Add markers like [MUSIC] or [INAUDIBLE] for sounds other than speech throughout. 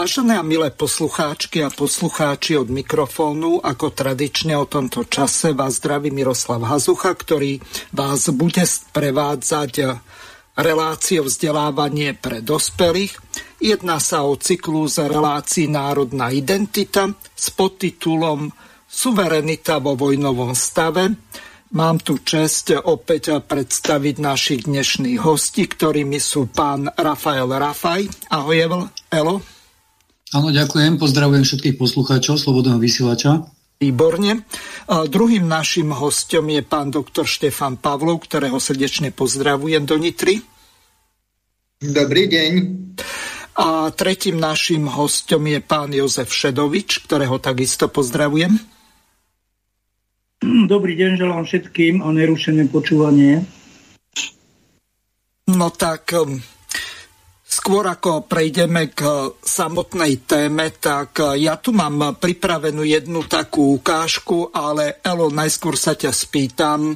Vážené a milé poslucháčky a poslucháči od mikrofónu, ako tradične o tomto čase vás zdraví Miroslav Hazucha, ktorý vás bude prevádzať reláciou vzdelávanie pre dospelých. Jedná sa o cyklus relácií Národná identita s podtitulom Suverenita vo vojnovom stave. Mám tu čest opäť predstaviť našich dnešných hostí, ktorými sú pán Rafael Rafaj. Ahoj, Elo. Áno, ďakujem. Pozdravujem všetkých poslucháčov Slobodného vysielača. Výborne. A druhým našim hostom je pán doktor Štefan Pavlov, ktorého srdečne pozdravujem do Nitry. Dobrý deň. A tretím našim hostom je pán Jozef Šedovič, ktorého takisto pozdravujem. Dobrý deň, želám všetkým a nerušené počúvanie. No tak Skôr ako prejdeme k samotnej téme, tak ja tu mám pripravenú jednu takú ukážku, ale Elo, najskôr sa ťa spýtam,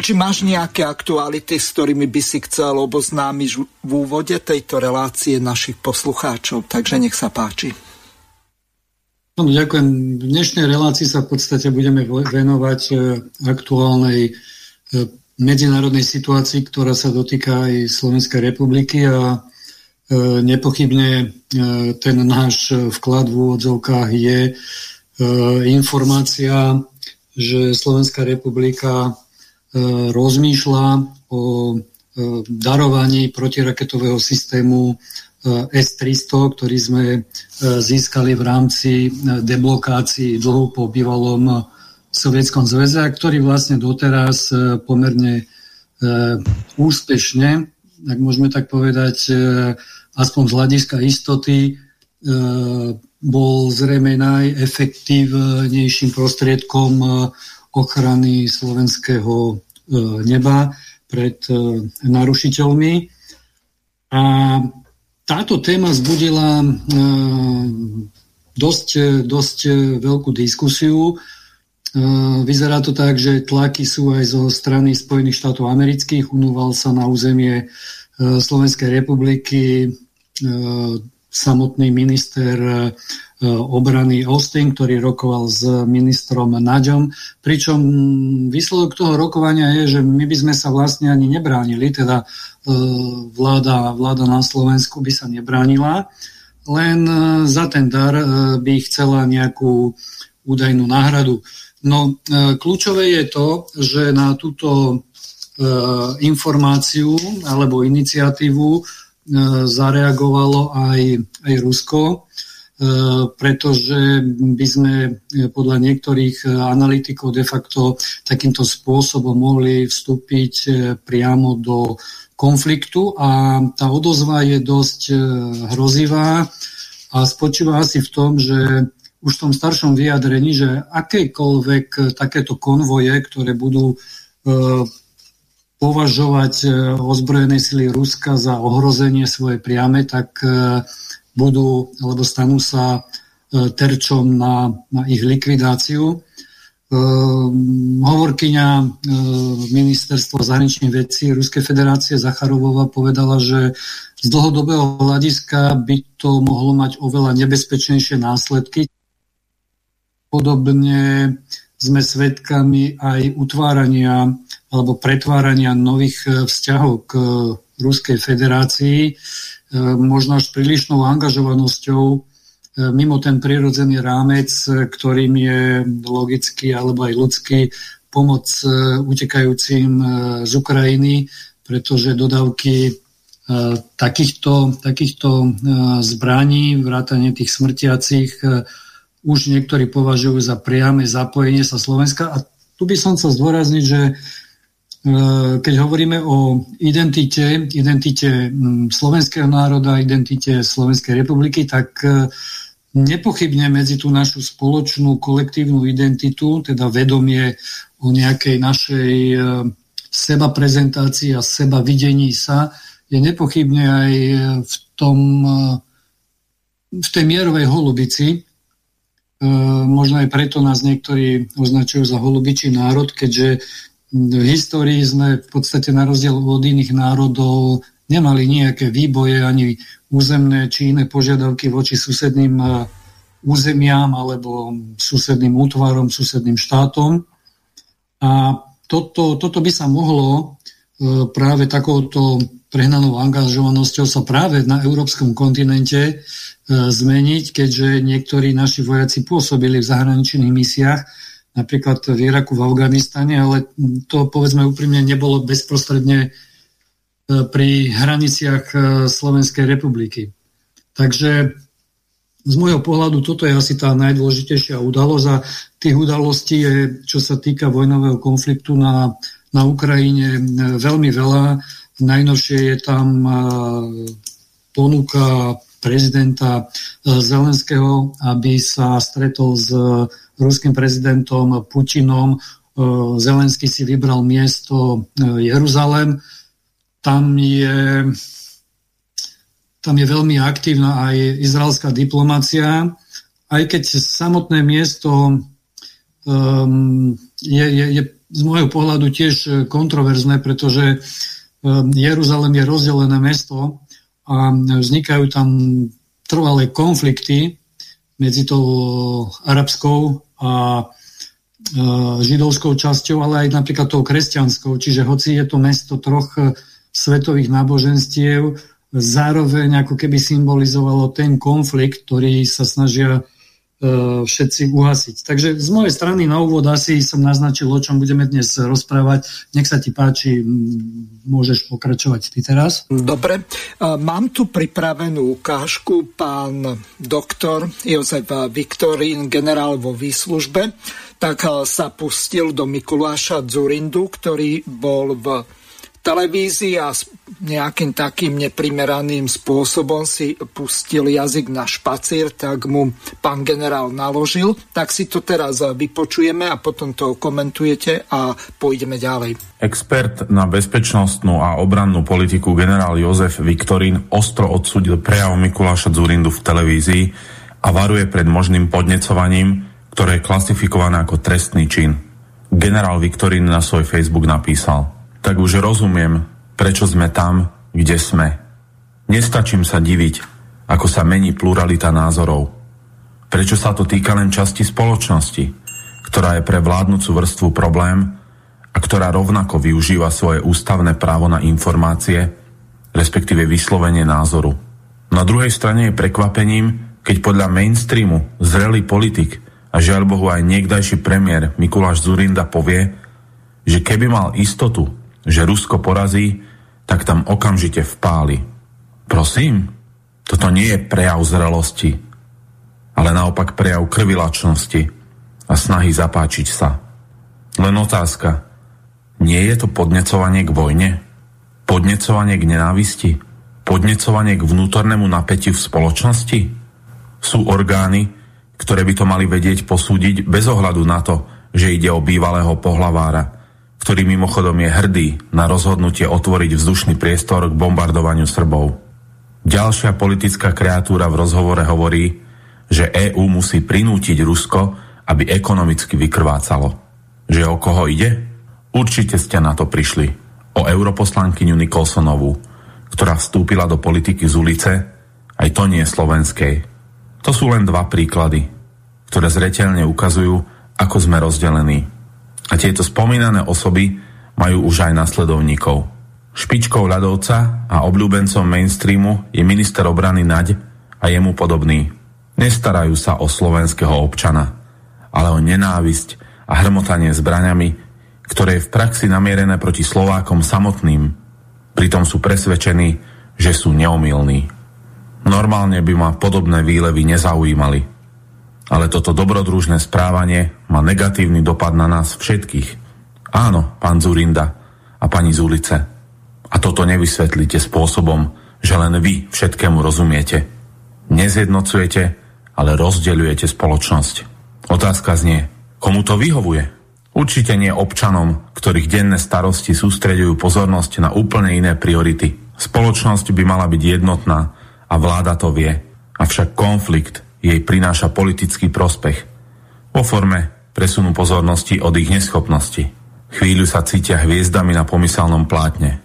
či máš nejaké aktuality, s ktorými by si chcel oboznámiť v úvode tejto relácie našich poslucháčov. Takže nech sa páči. No, ďakujem. V dnešnej relácii sa v podstate budeme venovať aktuálnej medzinárodnej situácii, ktorá sa dotýka aj Slovenskej republiky a e, nepochybne e, ten náš vklad v úvodzovkách je e, informácia, že Slovenská republika rozmýšľa o darovaní protiraketového systému S-300, ktorý sme získali v rámci deblokácií dlhu po bývalom Sovietskom zväze ktorý vlastne doteraz e, pomerne e, úspešne, ak môžeme tak povedať, e, aspoň z hľadiska istoty, bol zrejme najefektívnejším prostriedkom ochrany slovenského neba pred narušiteľmi. A táto téma zbudila dosť, dosť veľkú diskusiu vyzerá to tak, že tlaky sú aj zo strany Spojených štátov amerických. Unúval sa na územie Slovenskej republiky samotný minister obrany Austin, ktorý rokoval s ministrom Naďom. Pričom výsledok toho rokovania je, že my by sme sa vlastne ani nebránili, teda vláda, vláda na Slovensku by sa nebránila, len za ten dar by chcela nejakú údajnú náhradu. No, e, kľúčové je to, že na túto e, informáciu alebo iniciatívu e, zareagovalo aj, aj Rusko, pretože by sme podľa niektorých analytikov de facto takýmto spôsobom mohli vstúpiť priamo do konfliktu a tá odozva je dosť hrozivá a spočíva asi v tom, že už v tom staršom vyjadrení, že akékoľvek eh, takéto konvoje, ktoré budú e, považovať e, ozbrojené sily Ruska za ohrozenie svoje priame, tak e, budú, alebo stanú sa e, terčom na, na ich likvidáciu. E, hovorkyňa e, ministerstva zahraničných vecí Ruskej federácie Zacharovova povedala, že z dlhodobého hľadiska by to mohlo mať oveľa nebezpečnejšie následky, Podobne sme svedkami aj utvárania alebo pretvárania nových e, vzťahov k Ruskej federácii, e, možno až prílišnou angažovanosťou e, mimo ten prirodzený rámec, ktorým je logicky alebo aj ľudský pomoc utekajúcim z Ukrajiny, pretože dodávky takýchto, takýchto zbraní, vrátanie tých smrtiacich, už niektorí považujú za priame zapojenie sa Slovenska. A tu by som chcel zdôrazniť, že keď hovoríme o identite, identite slovenského národa, identite Slovenskej republiky, tak nepochybne medzi tú našu spoločnú kolektívnu identitu, teda vedomie o nejakej našej seba prezentácii a seba videní sa, je nepochybne aj v tom v tej mierovej holubici, možno aj preto nás niektorí označujú za holubičí národ, keďže v histórii sme v podstate na rozdiel od iných národov nemali nejaké výboje ani územné či iné požiadavky voči susedným e, územiam alebo susedným útvarom, susedným štátom. A toto, toto by sa mohlo e, práve takouto prehnanou angažovanosťou sa práve na európskom kontinente e, zmeniť, keďže niektorí naši vojaci pôsobili v zahraničných misiách napríklad v Iraku, v Afganistane, ale to povedzme úprimne nebolo bezprostredne e, pri hraniciach e, Slovenskej republiky. Takže z môjho pohľadu toto je asi tá najdôležitejšia udalosť a tých udalostí je, čo sa týka vojnového konfliktu na, na Ukrajine, veľmi veľa. Najnovšie je tam ponuka prezidenta Zelenského, aby sa stretol s ruským prezidentom Putinom. E, Zelenský si vybral miesto e, Jeruzalem. Tam je, tam je veľmi aktívna aj izraelská diplomácia, aj keď samotné miesto um, je, je, je z môjho pohľadu tiež kontroverzné, pretože um, Jeruzalem je rozdelené mesto a vznikajú tam trvalé konflikty medzi tou arabskou a židovskou časťou, ale aj napríklad tou kresťanskou. Čiže hoci je to mesto troch e, svetových náboženstiev, zároveň ako keby symbolizovalo ten konflikt, ktorý sa snažia všetci uhasiť. Takže z mojej strany na úvod asi som naznačil, o čom budeme dnes rozprávať. Nech sa ti páči, môžeš pokračovať ty teraz. Dobre, mám tu pripravenú ukážku. Pán doktor Jozef Viktorín, generál vo výslužbe, tak sa pustil do Mikuláša Zurindu, ktorý bol v televízii a nejakým takým neprimeraným spôsobom si pustil jazyk na špacír, tak mu pán generál naložil. Tak si to teraz vypočujeme a potom to komentujete a pôjdeme ďalej. Expert na bezpečnostnú a obrannú politiku generál Jozef Viktorín ostro odsudil prejav Mikuláša Zurindu v televízii a varuje pred možným podnecovaním, ktoré je klasifikované ako trestný čin. Generál Viktorín na svoj Facebook napísal – tak už rozumiem, prečo sme tam, kde sme. Nestačím sa diviť, ako sa mení pluralita názorov. Prečo sa to týka len časti spoločnosti, ktorá je pre vládnúcu vrstvu problém a ktorá rovnako využíva svoje ústavné právo na informácie, respektíve vyslovenie názoru. Na druhej strane je prekvapením, keď podľa mainstreamu zrelý politik a žiaľ Bohu aj niekdajší premiér Mikuláš Zurinda povie, že keby mal istotu, že Rusko porazí, tak tam okamžite vpáli. Prosím, toto nie je prejav zrelosti, ale naopak prejav krvilačnosti a snahy zapáčiť sa. Len otázka, nie je to podnecovanie k vojne? Podnecovanie k nenávisti? Podnecovanie k vnútornému napätiu v spoločnosti? Sú orgány, ktoré by to mali vedieť posúdiť bez ohľadu na to, že ide o bývalého pohlavára, ktorý mimochodom je hrdý na rozhodnutie otvoriť vzdušný priestor k bombardovaniu Srbov. Ďalšia politická kreatúra v rozhovore hovorí, že EÚ musí prinútiť Rusko, aby ekonomicky vykrvácalo. Že o koho ide? Určite ste na to prišli. O europoslankyňu Nikolsonovú, ktorá vstúpila do politiky z ulice, aj to nie slovenskej. To sú len dva príklady, ktoré zreteľne ukazujú, ako sme rozdelení. A tieto spomínané osoby majú už aj nasledovníkov. Špičkou ľadovca a obľúbencom mainstreamu je minister obrany Naď a jemu podobný. Nestarajú sa o slovenského občana, ale o nenávisť a hrmotanie zbraňami, ktoré je v praxi namierené proti Slovákom samotným. Pritom sú presvedčení, že sú neomilní. Normálne by ma podobné výlevy nezaujímali ale toto dobrodružné správanie má negatívny dopad na nás všetkých. Áno, pán Zurinda, a pani z ulice. A toto nevysvetlíte spôsobom, že len vy všetkému rozumiete. Nezjednocujete, ale rozdeľujete spoločnosť. Otázka znie, komu to vyhovuje? Určite nie občanom, ktorých denné starosti sústredujú pozornosť na úplne iné priority. Spoločnosť by mala byť jednotná a vláda to vie, avšak konflikt jej prináša politický prospech vo forme presunu pozornosti od ich neschopnosti. Chvíľu sa cítia hviezdami na pomyselnom plátne.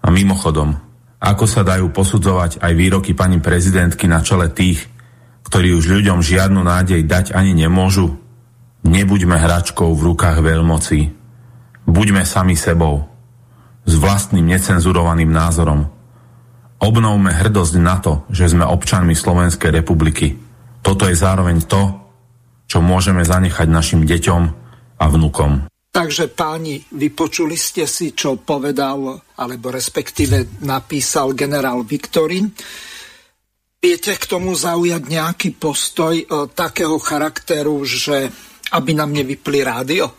A mimochodom, ako sa dajú posudzovať aj výroky pani prezidentky na čele tých, ktorí už ľuďom žiadnu nádej dať ani nemôžu? Nebuďme hračkou v rukách veľmocí. Buďme sami sebou. S vlastným necenzurovaným názorom. Obnovme hrdosť na to, že sme občanmi Slovenskej republiky. Toto je zároveň to, čo môžeme zanechať našim deťom a vnukom. Takže páni, vypočuli ste si, čo povedal, alebo respektíve napísal generál Viktorin. Viete k tomu zaujať nejaký postoj e, takého charakteru, že aby nám nevypli rádio?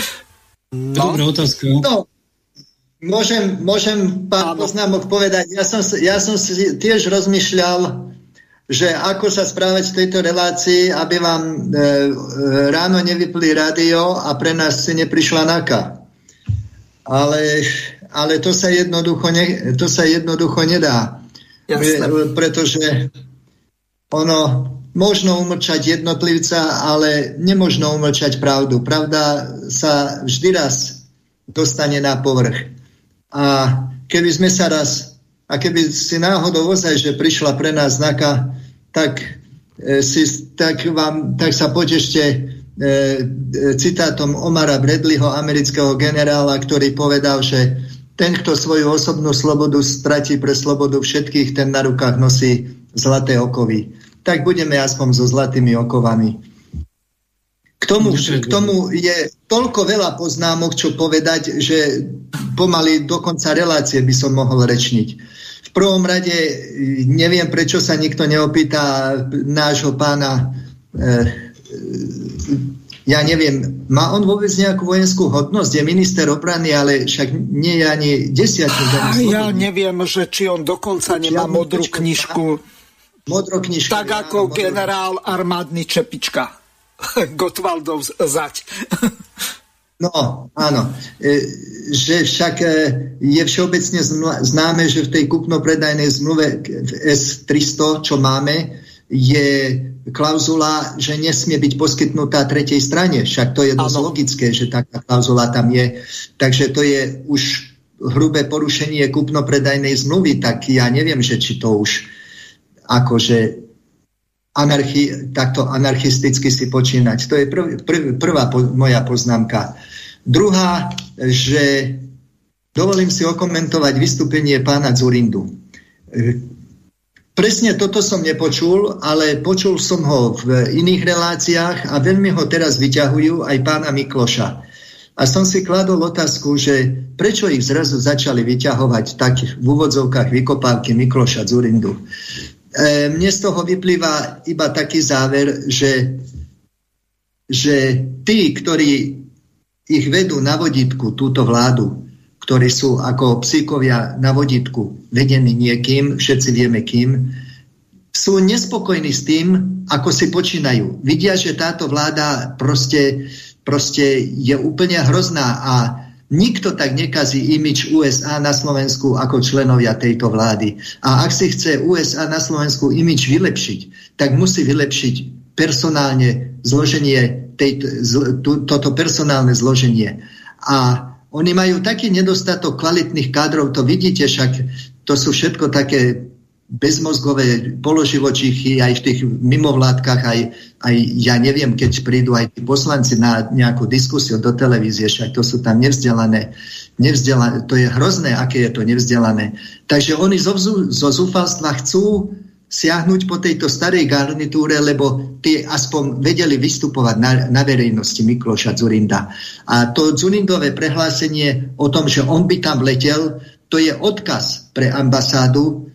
[LAUGHS] no. Dobrá otázka. No, môžem, môžem pán poznámok povedať. Ja som, ja som si tiež rozmýšľal, že ako sa správať v tejto relácii, aby vám e, e, ráno nevypli rádio a pre nás si neprišla naka. Ale, ale to, sa jednoducho ne, to sa jednoducho nedá. Jasne. Pretože ono, možno umlčať jednotlivca, ale nemožno umlčať pravdu. Pravda sa vždy raz dostane na povrch. A keby sme sa raz a keby si náhodou ozaj, že prišla pre nás znaka, tak, e, si, tak, vám, tak sa potešte e, e, citátom Omara Bradleyho, amerického generála, ktorý povedal, že ten, kto svoju osobnú slobodu stratí pre slobodu všetkých, ten na rukách nosí zlaté okovy. Tak budeme aspoň so zlatými okovami. K tomu, k tomu je toľko veľa poznámok, čo povedať, že pomaly do konca relácie by som mohol rečniť. V prvom rade neviem, prečo sa nikto neopýta nášho pána e, ja neviem, má on vôbec nejakú vojenskú hodnosť? Je minister obrany, ale však nie je ani desiatú. Ja neviem, že či on dokonca nemá modrú knižku. Modrú knižku. Tak ako generál armádny Čepička. [LAUGHS] Gotwaldov zať. [LAUGHS] No, áno. E, že však e, je všeobecne známe, že v tej kupno-predajnej zmluve v S-300, čo máme, je klauzula, že nesmie byť poskytnutá tretej strane. Však to je dosť ano. logické, že taká klauzula tam je. Takže to je už hrubé porušenie kupno-predajnej zmluvy, tak ja neviem, že či to už akože anarchi, takto anarchisticky si počínať. To je prv, prv, prvá po, moja poznámka. Druhá, že dovolím si okomentovať vystúpenie pána Zurindu. Presne toto som nepočul, ale počul som ho v iných reláciách a veľmi ho teraz vyťahujú aj pána Mikloša. A som si kladol otázku, že prečo ich zrazu začali vyťahovať tak v úvodzovkách vykopávky Mikloša Zurindu. E, mne z toho vyplýva iba taký záver, že, že tí, ktorí ich vedú na vodítku, túto vládu, ktorí sú ako psíkovia na vodítku vedení niekým, všetci vieme kým, sú nespokojní s tým, ako si počínajú. Vidia, že táto vláda proste, proste je úplne hrozná a Nikto tak nekazí imič USA na Slovensku ako členovia tejto vlády. A ak si chce USA na Slovensku imič vylepšiť, tak musí vylepšiť personálne zloženie, tejto, to, toto personálne zloženie. A oni majú taký nedostatok kvalitných kádrov, to vidíte, však to sú všetko také bezmozgové položivočichy aj v tých mimovládkach, aj, aj ja neviem, keď prídu aj tí poslanci na nejakú diskusiu do televízie, však to sú tam nevzdelané, nevzdelané to je hrozné, aké je to nevzdelané. Takže oni zo, zo zúfalstva chcú siahnuť po tejto starej garnitúre, lebo tie aspoň vedeli vystupovať na, na verejnosti Mikloša Zurinda. A to Zurindové prehlásenie o tom, že on by tam letel, to je odkaz pre ambasádu,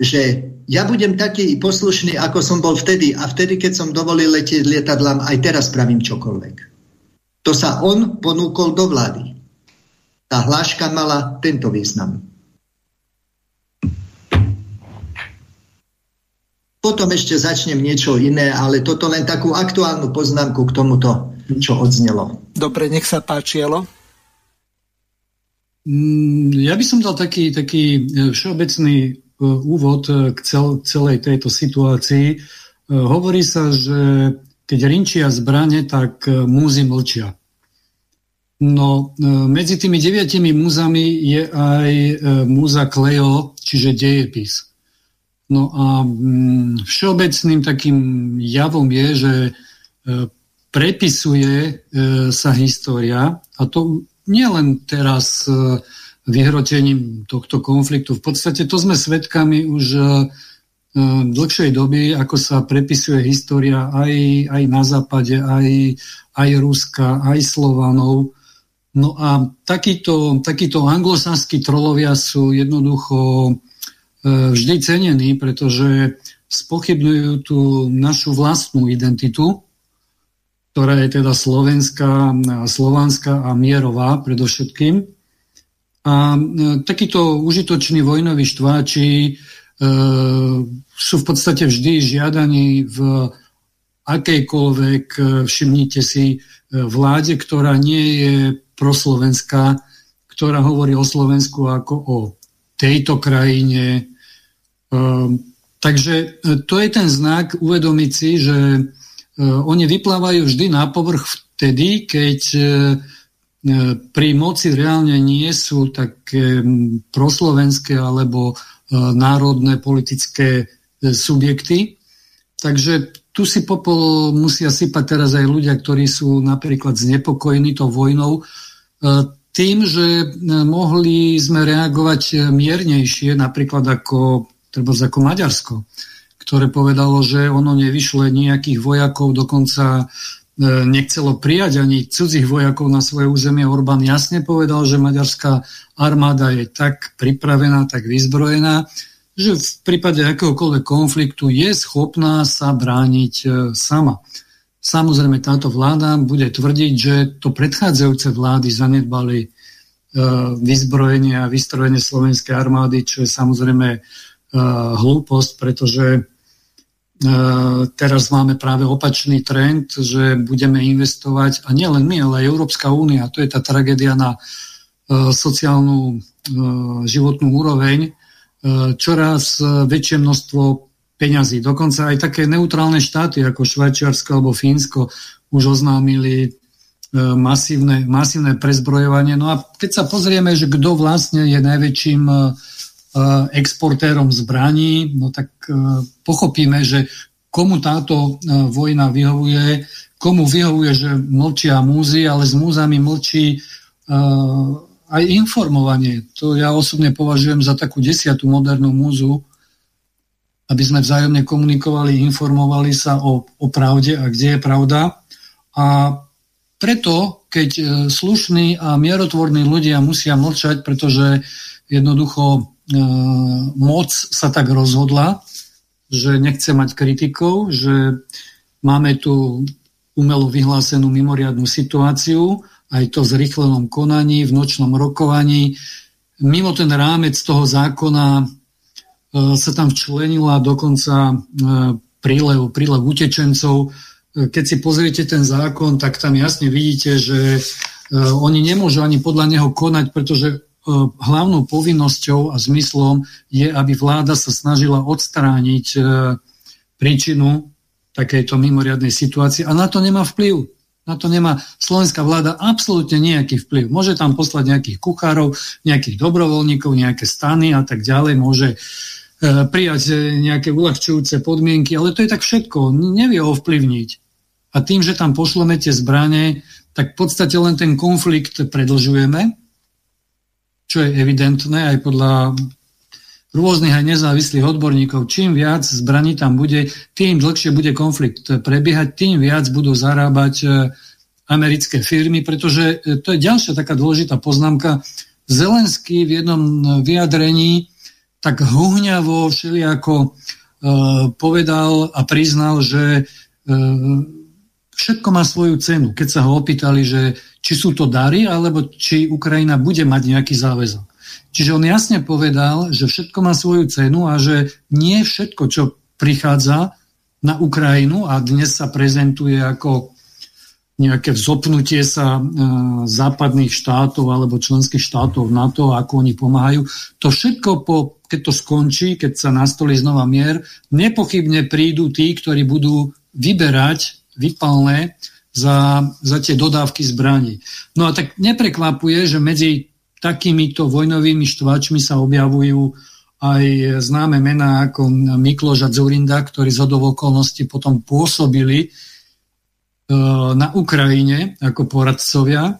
že ja budem taký poslušný, ako som bol vtedy a vtedy, keď som dovolil letieť lietadlám, aj teraz pravím čokoľvek. To sa on ponúkol do vlády. tá hláška mala tento význam. Potom ešte začnem niečo iné, ale toto len takú aktuálnu poznámku k tomuto, čo odznelo. Dobre, nech sa páči, Elo. Mm, ja by som dal taký, taký e, všeobecný úvod e, k cel, celej tejto situácii. Hovorí sa, že keď rinčia zbrane, tak múzy mlčia. No, medzi tými deviatimi múzami je aj múza Kleo, čiže dejepis. No a mm, všeobecným takým javom je, že e, prepisuje e, sa história a to nie len teraz e, vyhrotením tohto konfliktu. V podstate to sme svedkami už dlhšej doby, ako sa prepisuje história aj, aj na západe, aj, aj Ruska, aj Slovanov. No a takíto, takíto anglosaskí trolovia sú jednoducho E, vždy cenení, pretože spochybňujú tú našu vlastnú identitu, ktorá je teda slovenská, slovanská a mierová predovšetkým. A e, takíto užitoční vojnoví štváči e, sú v podstate vždy žiadaní v akejkoľvek, všimnite si, vláde, ktorá nie je proslovenská, ktorá hovorí o Slovensku ako o tejto krajine, takže e, to je ten znak uvedomiť si, že e, oni vyplávajú vždy na povrch vtedy, keď e, pri moci reálne nie sú také proslovenské alebo národné politické subjekty. Takže tu si popol musia sypať teraz aj ľudia, ktorí sú napríklad znepokojení tou vojnou, tým, že mohli sme reagovať miernejšie, napríklad ako treba ako Maďarsko, ktoré povedalo, že ono nevyšle nejakých vojakov, dokonca e, nechcelo prijať ani cudzích vojakov na svoje územie. Orbán jasne povedal, že maďarská armáda je tak pripravená, tak vyzbrojená, že v prípade akéhokoľvek konfliktu je schopná sa brániť e, sama. Samozrejme, táto vláda bude tvrdiť, že to predchádzajúce vlády zanedbali e, vyzbrojenie a vystrojenie slovenskej armády, čo je samozrejme hlúposť, pretože teraz máme práve opačný trend, že budeme investovať, a nie len my, ale aj Európska únia, to je tá tragédia na sociálnu životnú úroveň, čoraz väčšie množstvo peňazí. Dokonca aj také neutrálne štáty ako Švajčiarsko alebo Fínsko už oznámili masívne, masívne prezbrojovanie. No a keď sa pozrieme, že kto vlastne je najväčším exportérom zbraní, no tak eh, pochopíme, že komu táto eh, vojna vyhovuje, komu vyhovuje, že mlčia múzy, ale s múzami mlčí aj informovanie. To ja osobne považujem za takú desiatú modernú múzu, aby sme vzájomne komunikovali, informovali sa o, o pravde a kde je pravda. A preto, keď slušní a mierotvorní ľudia musia mlčať, pretože jednoducho E, moc sa tak rozhodla, že nechce mať kritikov, že máme tu umelo vyhlásenú mimoriadnú situáciu, aj to v zrychlenom konaní, v nočnom rokovaní. Mimo ten rámec toho zákona e, sa tam včlenila dokonca e, prílev, prílev utečencov. Keď si pozriete ten zákon, tak tam jasne vidíte, že oni nemôžu ani podľa neho konať, pretože E, hlavnou povinnosťou a zmyslom je, aby vláda sa snažila odstrániť e, príčinu takejto mimoriadnej situácie a na to nemá vplyv. Na to nemá slovenská vláda absolútne nejaký vplyv. Môže tam poslať nejakých kuchárov, nejakých dobrovoľníkov, nejaké stany a tak ďalej, môže e, prijať nejaké uľahčujúce podmienky, ale to je tak všetko. Nevie ovplyvniť. A tým, že tam pošleme tie zbranie, tak v podstate len ten konflikt predlžujeme čo je evidentné aj podľa rôznych aj nezávislých odborníkov. Čím viac zbraní tam bude, tým dlhšie bude konflikt prebiehať, tým viac budú zarábať e, americké firmy, pretože e, to je ďalšia taká dôležitá poznámka. Zelenský v jednom vyjadrení tak huhňavo všelijako povedal a priznal, že všetko má svoju cenu. Keď sa ho opýtali, že či sú to dary, alebo či Ukrajina bude mať nejaký záväzok. Čiže on jasne povedal, že všetko má svoju cenu a že nie všetko, čo prichádza na Ukrajinu a dnes sa prezentuje ako nejaké vzopnutie sa e, západných štátov alebo členských štátov na to, ako oni pomáhajú. To všetko, po, keď to skončí, keď sa nastolí znova mier, nepochybne prídu tí, ktorí budú vyberať vypalné za, za tie dodávky zbraní. No a tak neprekvapuje, že medzi takýmito vojnovými štváčmi sa objavujú aj známe mená ako Mikloš a Zurinda, ktorí z okolností potom pôsobili E, na Ukrajine ako poradcovia.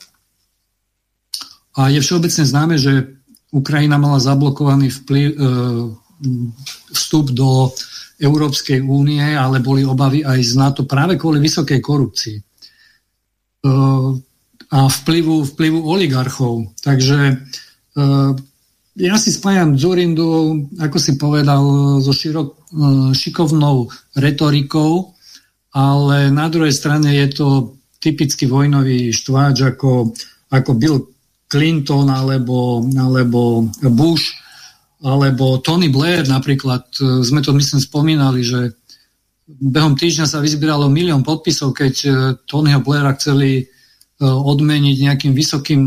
A je všeobecne známe, že Ukrajina mala zablokovaný vplyv, e, vstup do Európskej únie, ale boli obavy aj z NATO práve kvôli vysokej korupcii e, a vplyvu, vplyvu oligarchov. Takže ja si spájam Zurindu, ako si povedal, so širok, šikovnou retorikou, ale na druhej strane je to typický vojnový štváč ako, ako Bill Clinton alebo, alebo Bush alebo Tony Blair napríklad. Sme to myslím spomínali, že behom týždňa sa vyzbieralo milión podpisov, keď e, Tonyho Blaira chceli e, odmeniť nejakým vysokým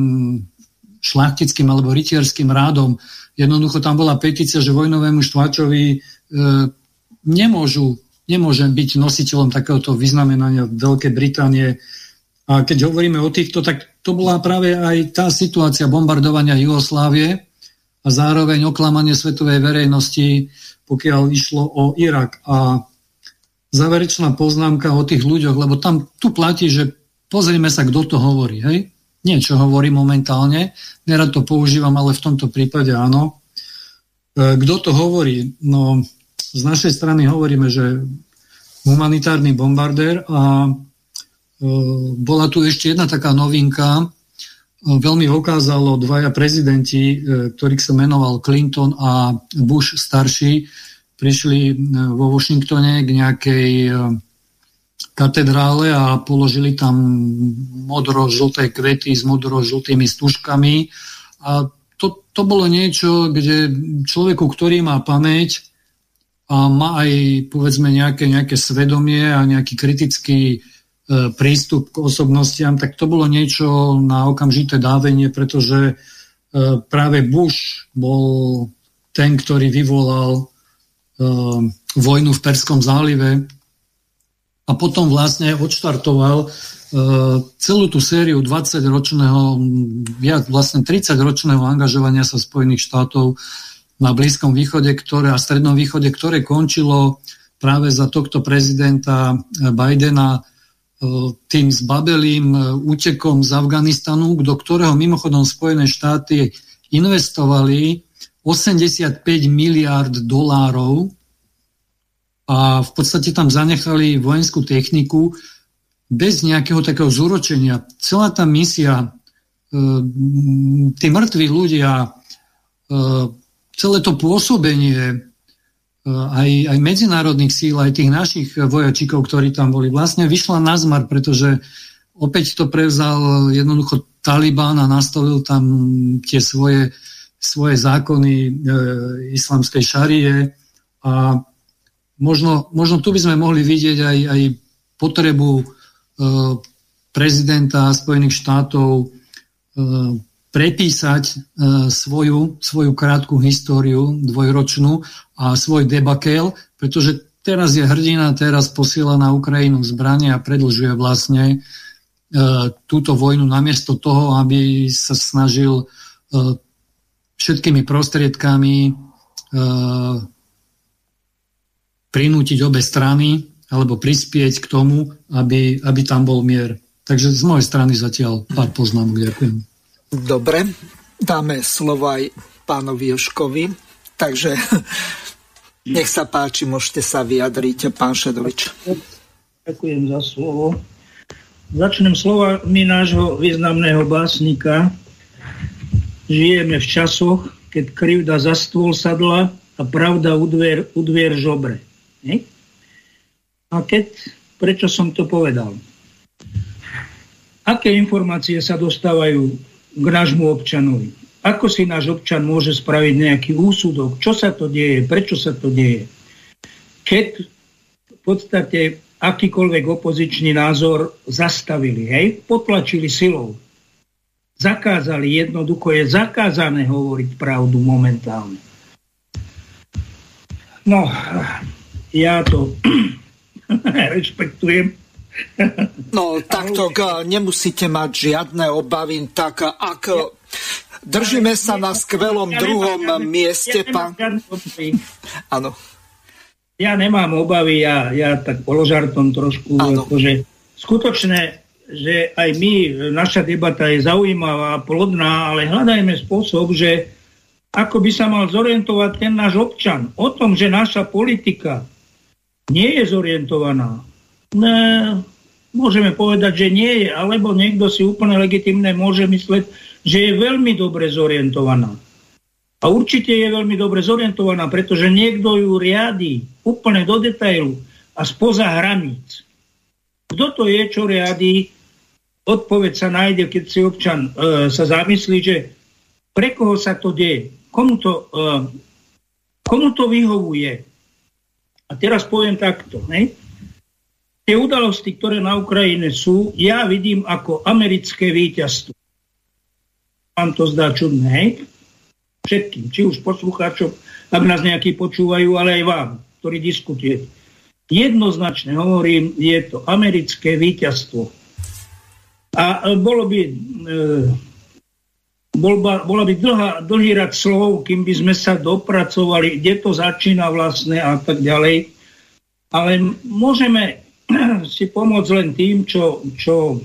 šlachtickým alebo rytierským rádom. Jednoducho tam bola petícia, že vojnovému štváčovi e, nemôžu nemôže byť nositeľom takéhoto vyznamenania Veľkej Británie. A keď hovoríme o týchto, tak to bola práve aj tá situácia bombardovania Jugoslávie a zároveň oklamanie svetovej verejnosti, pokiaľ išlo o Irak. A záverečná poznámka o tých ľuďoch, lebo tam tu platí, že pozrime sa, kto to hovorí. Hej? Nie, čo hovorí momentálne, nerad to používam, ale v tomto prípade áno. E, kto to hovorí? No, z našej strany hovoríme, že humanitárny bombardér a e, bola tu ešte jedna taká novinka, veľmi okázalo dvaja prezidenti, e, ktorých sa menoval Clinton a Bush starší, prišli vo Washingtone k nejakej katedrále a položili tam modro-žlté kvety s modro-žltými stužkami. A to, to bolo niečo, kde človeku, ktorý má pamäť, a má aj povedzme nejaké, nejaké svedomie a nejaký kritický e, prístup k osobnostiam, tak to bolo niečo na okamžité dávenie, pretože e, práve Bush bol ten, ktorý vyvolal e, vojnu v Perskom zálive a potom vlastne odštartoval e, celú tú sériu 20-ročného, viac vlastne 30-ročného angažovania sa Spojených štátov na Blízkom východe ktoré, a Strednom východe, ktoré končilo práve za tohto prezidenta Bidena e, tým zbabelým e, útekom z Afganistanu, do ktorého mimochodom Spojené štáty investovali 85 miliard dolárov a v podstate tam zanechali vojenskú techniku bez nejakého takého zúročenia. Celá tá misia, e, tí mŕtvi ľudia, celé to pôsobenie e, aj, aj medzinárodných síl, aj tých našich vojačikov, ktorí tam boli, vlastne vyšla na zmar, pretože opäť to prevzal jednoducho Taliban a nastolil tam tie svoje, svoje zákony e, islamskej šarie. A možno, možno tu by sme mohli vidieť aj, aj potrebu e, prezidenta Spojených štátov e, prepísať e, svoju, svoju krátku históriu dvojročnú a svoj debakel, pretože teraz je hrdina, teraz posiela na Ukrajinu zbranie a predlžuje vlastne e, túto vojnu namiesto toho, aby sa snažil e, všetkými prostriedkami e, prinútiť obe strany alebo prispieť k tomu, aby, aby tam bol mier. Takže z mojej strany zatiaľ pár poznámok. Ďakujem. Dobre, dáme slovo aj pánovi Joškovi, takže [LAUGHS] nech sa páči, môžete sa vyjadriť, pán Šedovič. Ďakujem za slovo. Začnem slovami nášho významného básnika. Žijeme v časoch, keď krivda za stôl sadla a pravda udvier, udvier žobre. Nie? A keď, prečo som to povedal? aké informácie sa dostávajú k nášmu občanovi. Ako si náš občan môže spraviť nejaký úsudok, čo sa to deje, prečo sa to deje. Keď v podstate akýkoľvek opozičný názor zastavili, hej, potlačili silou. Zakázali, jednoducho je zakázané hovoriť pravdu momentálne. No, ja to [CLEARS THROAT] rešpektujem. No, takto nemusíte mať žiadne obavy, tak ak držíme sa na skvelom druhom mieste, pán... Áno. Ja nemám obavy, ja, ja tak položartom trošku, že skutočne, že aj my, naša debata je zaujímavá, plodná, ale hľadajme spôsob, že ako by sa mal zorientovať ten náš občan o tom, že naša politika nie je zorientovaná. Ne, môžeme povedať, že nie je, alebo niekto si úplne legitimne môže mysleť, že je veľmi dobre zorientovaná. A určite je veľmi dobre zorientovaná, pretože niekto ju riadi úplne do detailu a spoza hraníc. Kto to je, čo riadi, odpoveď sa nájde, keď si občan e, sa zamyslí, že pre koho sa to deje, komu to, e, komu to vyhovuje, a teraz poviem takto. Ne? Tie udalosti, ktoré na Ukrajine sú, ja vidím ako americké víťazstvo. Vám to zdá čudné, hej? Všetkým, či už poslucháčom, ak nás nejakí počúvajú, ale aj vám, ktorí diskutujete. Jednoznačne hovorím, je to americké víťazstvo. A e, bolo by, e, bol ba, bola by dlhá, dlhý rad slov, kým by sme sa dopracovali, kde to začína vlastne a tak ďalej. Ale môžeme [CLEARS THROAT] si pomôcť len tým, čo, čo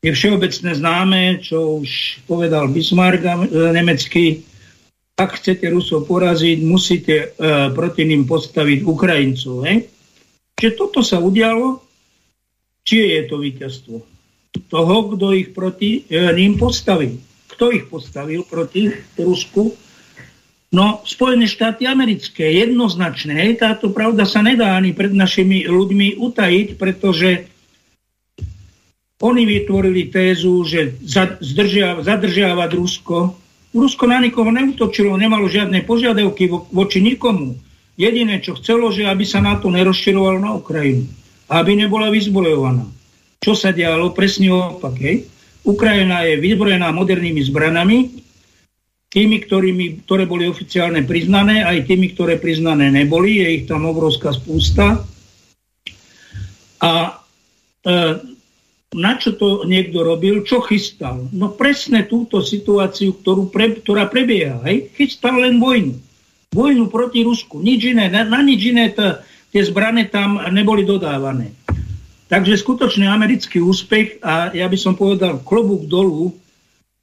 je všeobecne známe, čo už povedal Bismarck e, nemecký, ak chcete Rusov poraziť, musíte e, proti ním postaviť Ukrajincov. He? Čiže toto sa udialo, či je to víťazstvo toho, kto ich proti e, ním postaví. Kto ich postavil proti Rusku? No, Spojené štáty americké, jednoznačné. Hej, táto pravda sa nedá ani pred našimi ľuďmi utajiť, pretože oni vytvorili tézu, že zadržia, zadržiavať Rusko. Rusko na nikoho neutočilo, nemalo žiadne požiadavky vo, voči nikomu. Jediné, čo chcelo, že aby sa na to nerozširovalo na Ukrajinu. Aby nebola vyzbrojovaná. Čo sa dialo? Presne opak. Hej? Ukrajina je vyzbrojená modernými zbranami, tými, ktorými, ktoré boli oficiálne priznané, aj tými, ktoré priznané neboli. Je ich tam obrovská spústa. A e, na čo to niekto robil? Čo chystal? No presne túto situáciu, ktorú pre, ktorá prebieha. Hej? Chystal len vojnu. Vojnu proti Rusku. Nič iné. Na, na nič iné to, tie zbrane tam neboli dodávané. Takže skutočne americký úspech a ja by som povedal klobúk dolu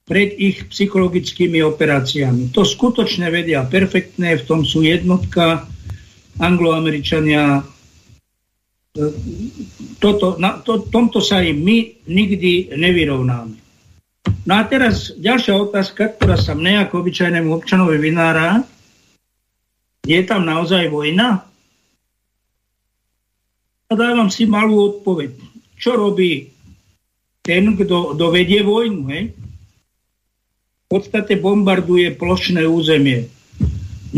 pred ich psychologickými operáciami. To skutočne vedia perfektné, v tom sú jednotka, angloameričania. Toto, na to, tomto sa im my nikdy nevyrovnáme. No a teraz ďalšia otázka, ktorá sa mne ako obyčajnému občanovi vynára. Je tam naozaj vojna? A dávam si malú odpoveď. Čo robí ten, kto dovedie vojnu? Hej? V podstate bombarduje plošné územie.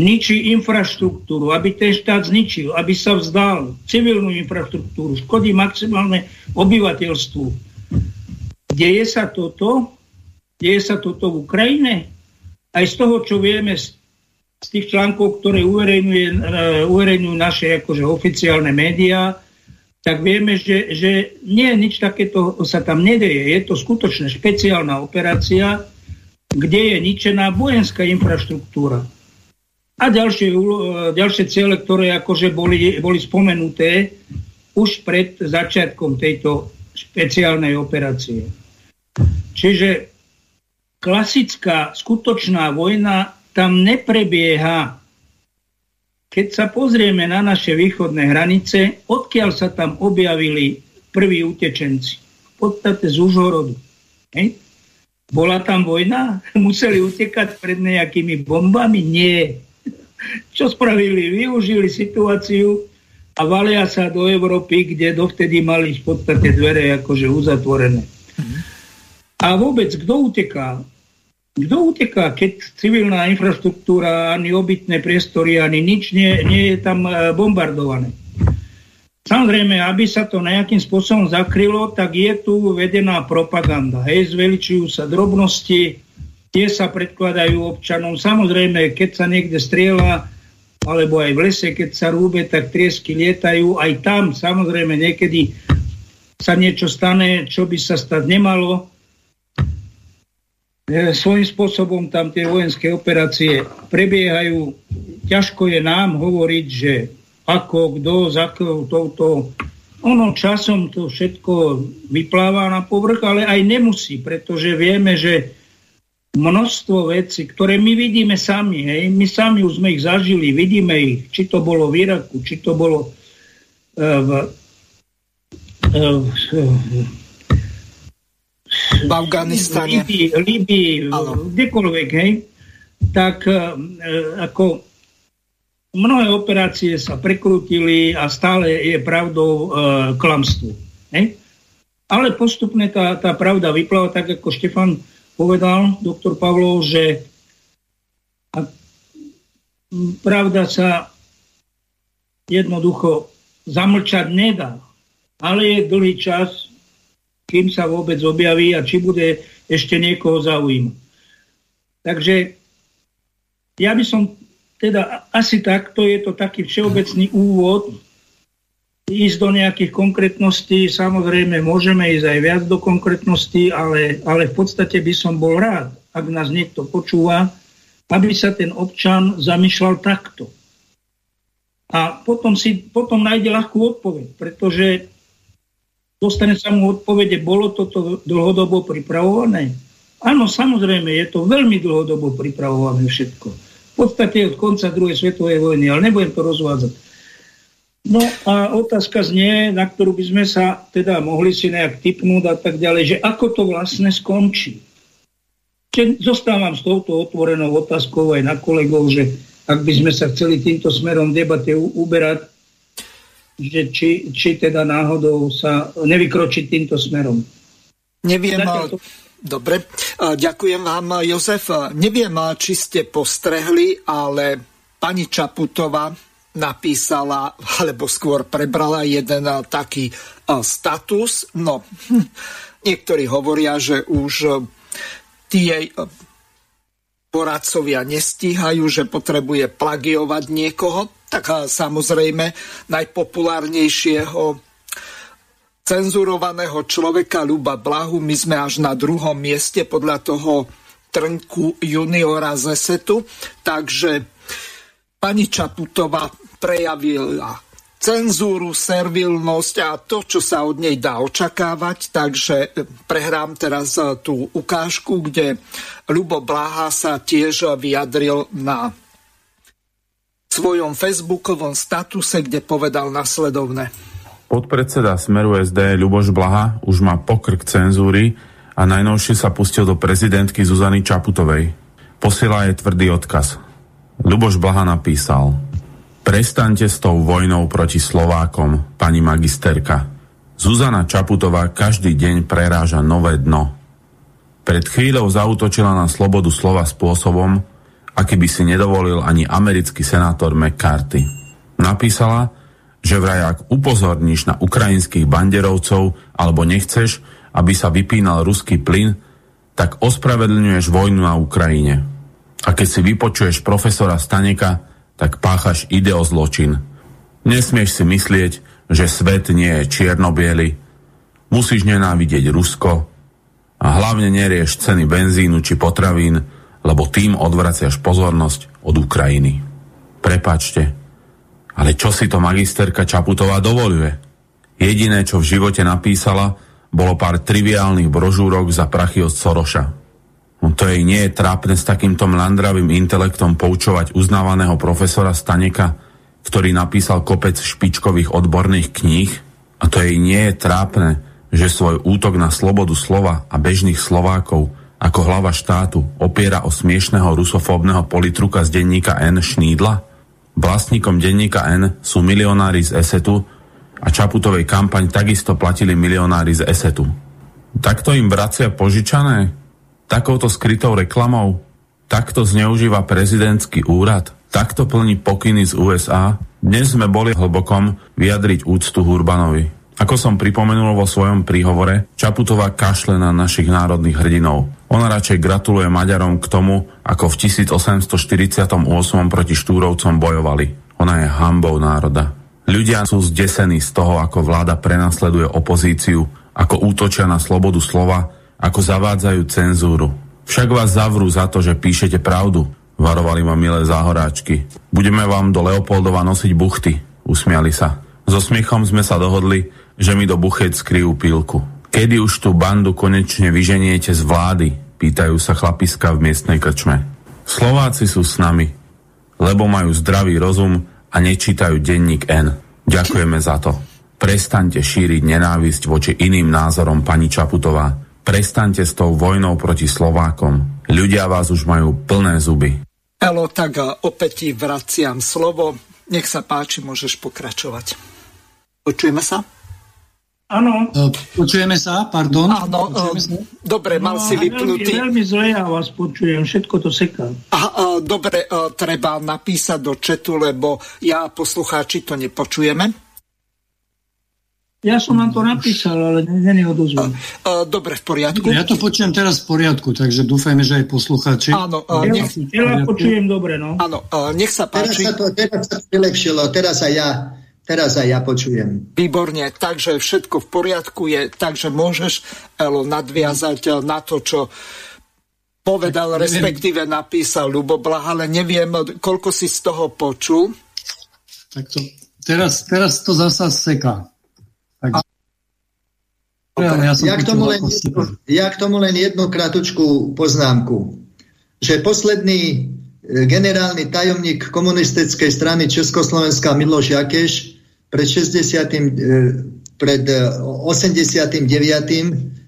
Ničí infraštruktúru, aby ten štát zničil, aby sa vzdal civilnú infraštruktúru, škodí maximálne obyvateľstvu. Deje sa toto? Deje sa toto v Ukrajine? Aj z toho, čo vieme z, tých článkov, ktoré uverejňuje, uh, uverejňujú naše akože, oficiálne médiá, tak vieme, že, že nie, nič takéto sa tam nedeje. Je to skutočne špeciálna operácia, kde je ničená vojenská infraštruktúra. A ďalšie, ďalšie ciele, ktoré akože boli, boli spomenuté už pred začiatkom tejto špeciálnej operácie. Čiže klasická, skutočná vojna tam neprebieha keď sa pozrieme na naše východné hranice, odkiaľ sa tam objavili prví utečenci? V podstate z Užhorodu. Hej? Bola tam vojna? [LAUGHS] Museli utekať pred nejakými bombami? Nie. Čo spravili? Využili situáciu a valia sa do Európy, kde dovtedy mali v podstate dvere akože uzatvorené. A vôbec, kto uteká? Kto uteká, keď civilná infraštruktúra, ani obytné priestory, ani nič nie, nie je tam e, bombardované? Samozrejme, aby sa to nejakým spôsobom zakrylo, tak je tu vedená propaganda. Hej, zveličujú sa drobnosti, tie sa predkladajú občanom. Samozrejme, keď sa niekde strieľa, alebo aj v lese, keď sa rúbe, tak triesky lietajú. Aj tam, samozrejme, niekedy sa niečo stane, čo by sa stať nemalo. E, svojím spôsobom tam tie vojenské operácie prebiehajú. Ťažko je nám hovoriť, že ako, kto, za touto... Ono časom to všetko vypláva na povrch, ale aj nemusí, pretože vieme, že množstvo vecí, ktoré my vidíme sami, hej, my sami už sme ich zažili, vidíme ich, či to bolo v Iraku, či to bolo v, uh, v, v Afganistane. Libii, Libii kdekoľvek, hej, tak uh, ako mnohé operácie sa prekrutili a stále je pravdou e, klamstvo. Ne? Ale postupne tá, tá pravda vypláva, tak ako Štefan povedal, doktor Pavlov, že pravda sa jednoducho zamlčať nedá. Ale je dlhý čas, kým sa vôbec objaví a či bude ešte niekoho zaujímať. Takže ja by som teda asi takto je to taký všeobecný úvod. Ísť do nejakých konkrétností, samozrejme môžeme ísť aj viac do konkrétností, ale, ale v podstate by som bol rád, ak nás niekto počúva, aby sa ten občan zamýšľal takto. A potom, si, potom nájde ľahkú odpoveď, pretože dostane sa mu odpovede, bolo toto dlhodobo pripravované? Áno, samozrejme, je to veľmi dlhodobo pripravované všetko podstate od konca druhej svetovej vojny, ale nebudem to rozvádzať. No a otázka znie, na ktorú by sme sa teda mohli si nejak typnúť a tak ďalej, že ako to vlastne skončí. Čiže zostávam s touto otvorenou otázkou aj na kolegov, že ak by sme sa chceli týmto smerom debate uberať, že či, či teda náhodou sa nevykročiť týmto smerom. Neviem, ale... Dobre, ďakujem vám, Jozef. Neviem, či ste postrehli, ale pani Čaputová napísala, alebo skôr prebrala jeden taký status. No, [LAUGHS] niektorí hovoria, že už tie poradcovia nestíhajú, že potrebuje plagiovať niekoho. Tak samozrejme najpopulárnejšieho cenzurovaného človeka Luba Blahu. My sme až na druhom mieste podľa toho trnku juniora z Esetu. Takže pani Čaputová prejavila cenzúru, servilnosť a to, čo sa od nej dá očakávať. Takže prehrám teraz tú ukážku, kde Lubo Blaha sa tiež vyjadril na svojom facebookovom statuse, kde povedal nasledovne. Podpredseda Smeru SD Ľuboš Blaha už má pokrk cenzúry a najnovšie sa pustil do prezidentky Zuzany Čaputovej. Posiela jej tvrdý odkaz. Ľuboš Blaha napísal Prestaňte s tou vojnou proti Slovákom, pani magisterka. Zuzana Čaputová každý deň preráža nové dno. Pred chvíľou zautočila na slobodu slova spôsobom, aký by si nedovolil ani americký senátor McCarthy. Napísala, že vraj ak upozorníš na ukrajinských banderovcov alebo nechceš, aby sa vypínal ruský plyn, tak ospravedlňuješ vojnu na Ukrajine. A keď si vypočuješ profesora Staneka, tak páchaš ideozločin. Nesmieš si myslieť, že svet nie je čierno Musíš nenávidieť Rusko a hlavne nerieš ceny benzínu či potravín, lebo tým odvraciaš pozornosť od Ukrajiny. Prepačte, ale čo si to magisterka Čaputová dovoluje? Jediné, čo v živote napísala, bolo pár triviálnych brožúrok za prachy od Soroša. No to jej nie je trápne s takýmto mlandravým intelektom poučovať uznávaného profesora Staneka, ktorý napísal kopec špičkových odborných kníh? A to jej nie je trápne, že svoj útok na slobodu slova a bežných Slovákov ako hlava štátu opiera o smiešného rusofóbneho politruka z denníka N. Šnídla? Vlastníkom denníka N sú milionári z Esetu a Čaputovej kampaň takisto platili milionári z Esetu. Takto im vracia požičané? Takouto skrytou reklamou? Takto zneužíva prezidentský úrad? Takto plní pokyny z USA? Dnes sme boli hlbokom vyjadriť úctu Hurbanovi. Ako som pripomenul vo svojom príhovore, Čaputová kašle na našich národných hrdinov. Ona radšej gratuluje Maďarom k tomu, ako v 1848 proti Štúrovcom bojovali. Ona je hambou národa. Ľudia sú zdesení z toho, ako vláda prenasleduje opozíciu, ako útočia na slobodu slova, ako zavádzajú cenzúru. Však vás zavrú za to, že píšete pravdu, varovali ma milé záhoráčky. Budeme vám do Leopoldova nosiť buchty, usmiali sa. So smiechom sme sa dohodli, že mi do buchet skryjú pílku. Kedy už tú bandu konečne vyženiete z vlády? Pýtajú sa chlapiska v miestnej krčme. Slováci sú s nami, lebo majú zdravý rozum a nečítajú denník N. Ďakujeme za to. Prestaňte šíriť nenávisť voči iným názorom, pani Čaputová. Prestaňte s tou vojnou proti Slovákom. Ľudia vás už majú plné zuby. Elo, tak opäť ti vraciam slovo. Nech sa páči, môžeš pokračovať. Počujeme sa? Áno. E, počujeme sa, pardon. Áno, sa? dobre, mal no, si vypnutý. Veľmi, veľmi zle ja vás počujem, všetko to seká. A, a, dobre, a, e, treba napísať do četu, lebo ja poslucháči to nepočujeme. Ja som vám to napísal, ale není odozvem. Dobre, v poriadku. Ja to počujem teraz v poriadku, takže dúfajme, že aj poslucháči. Áno, a, nech... Ja počujem dobre, no. Áno, a, nech sa páči. Teraz sa to teraz sa vylepšilo, teraz aj ja Teraz aj ja počujem. Výborne, takže všetko v poriadku je, takže môžeš Elo, nadviazať na to, čo povedal, tak, respektíve napísal Ľuboblah, ale neviem, koľko si z toho počul. Tak to, teraz, teraz to zasa seká. Tak... Ja, ja, k tomu len jednu, ja k tomu len jednu kratučku poznámku. Že posledný e, generálny tajomník komunistickej strany Československa Miloš Jakeš pred 60. E, pred 89. E,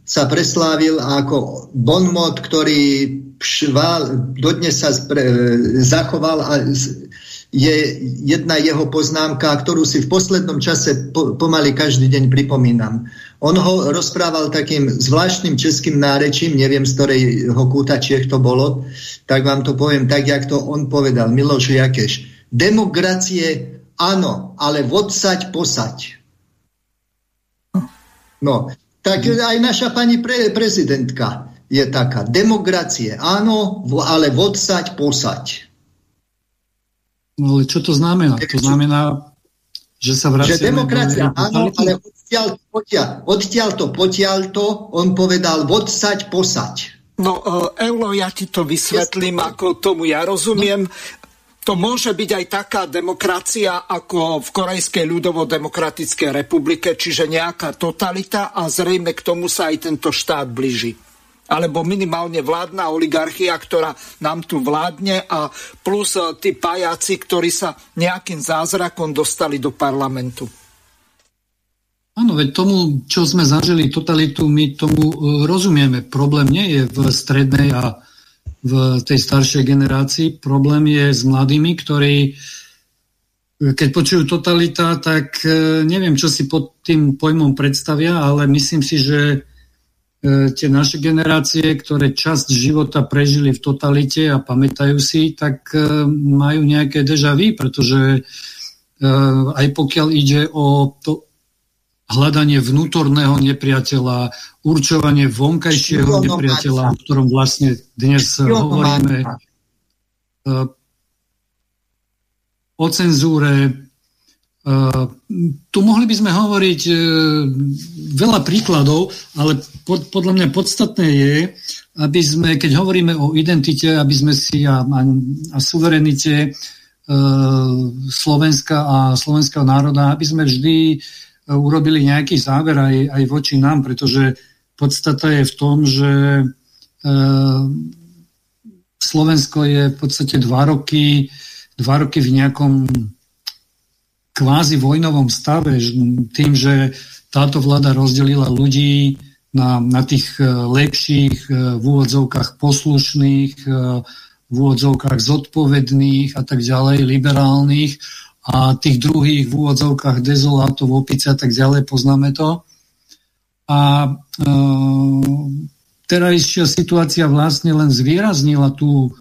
sa preslávil ako bonmot, ktorý pšval, dodnes sa zachoval a je jedna jeho poznámka, ktorú si v poslednom čase po, pomaly každý deň pripomínam. On ho rozprával takým zvláštnym českým nárečím, neviem z ktorého kúta Čech to bolo, tak vám to poviem tak, jak to on povedal, Miloš Jakeš. Demokracie Áno, ale vodsaď posať. No, tak aj naša pani pre, prezidentka je taká. Demokracie, áno, ale vodsaď posať. No ale čo to znamená? To znamená, že sa vraciame... Že demokracia, áno, ale odtiaľ, odtiaľ, odtiaľ to, potiaľ to, on povedal vodsaď posať. No, uh, Eulo, ja ti to vysvetlím, ako tomu ja rozumiem. To môže byť aj taká demokracia ako v Korejskej ľudovo-demokratickej republike, čiže nejaká totalita a zrejme k tomu sa aj tento štát blíži. Alebo minimálne vládna oligarchia, ktorá nám tu vládne a plus e, tí pajáci, ktorí sa nejakým zázrakom dostali do parlamentu. Áno, veď tomu, čo sme zažili totalitu, my tomu e, rozumieme. Problém nie je v strednej a v tej staršej generácii. Problém je s mladými, ktorí keď počujú totalita, tak neviem, čo si pod tým pojmom predstavia, ale myslím si, že tie naše generácie, ktoré časť života prežili v totalite a pamätajú si, tak e, majú nejaké deja vu, pretože aj pokiaľ ide o to hľadanie vnútorného nepriateľa, určovanie vonkajšieho nepriateľa, o ktorom vlastne dnes hovoríme, o cenzúre. Eh, tu mohli by sme hovoriť eh, veľa príkladov, ale podľa mňa podstatné je, aby sme, keď hovoríme o identite, aby sme si a, a, a suverenite Slovenska a slovenského národa, aby sme vždy urobili nejaký záver aj, aj voči nám, pretože podstata je v tom, že Slovensko je v podstate dva roky, dva roky v nejakom kvázi vojnovom stave, tým, že táto vláda rozdelila ľudí na, na tých e, lepších, e, v úvodzovkách poslušných, e, v úvodzovkách zodpovedných a tak ďalej, liberálnych a tých druhých v úvodzovkách dezolátov, opice a tak ďalej, poznáme to. A A terajšia situácia vlastne len zvýraznila tú,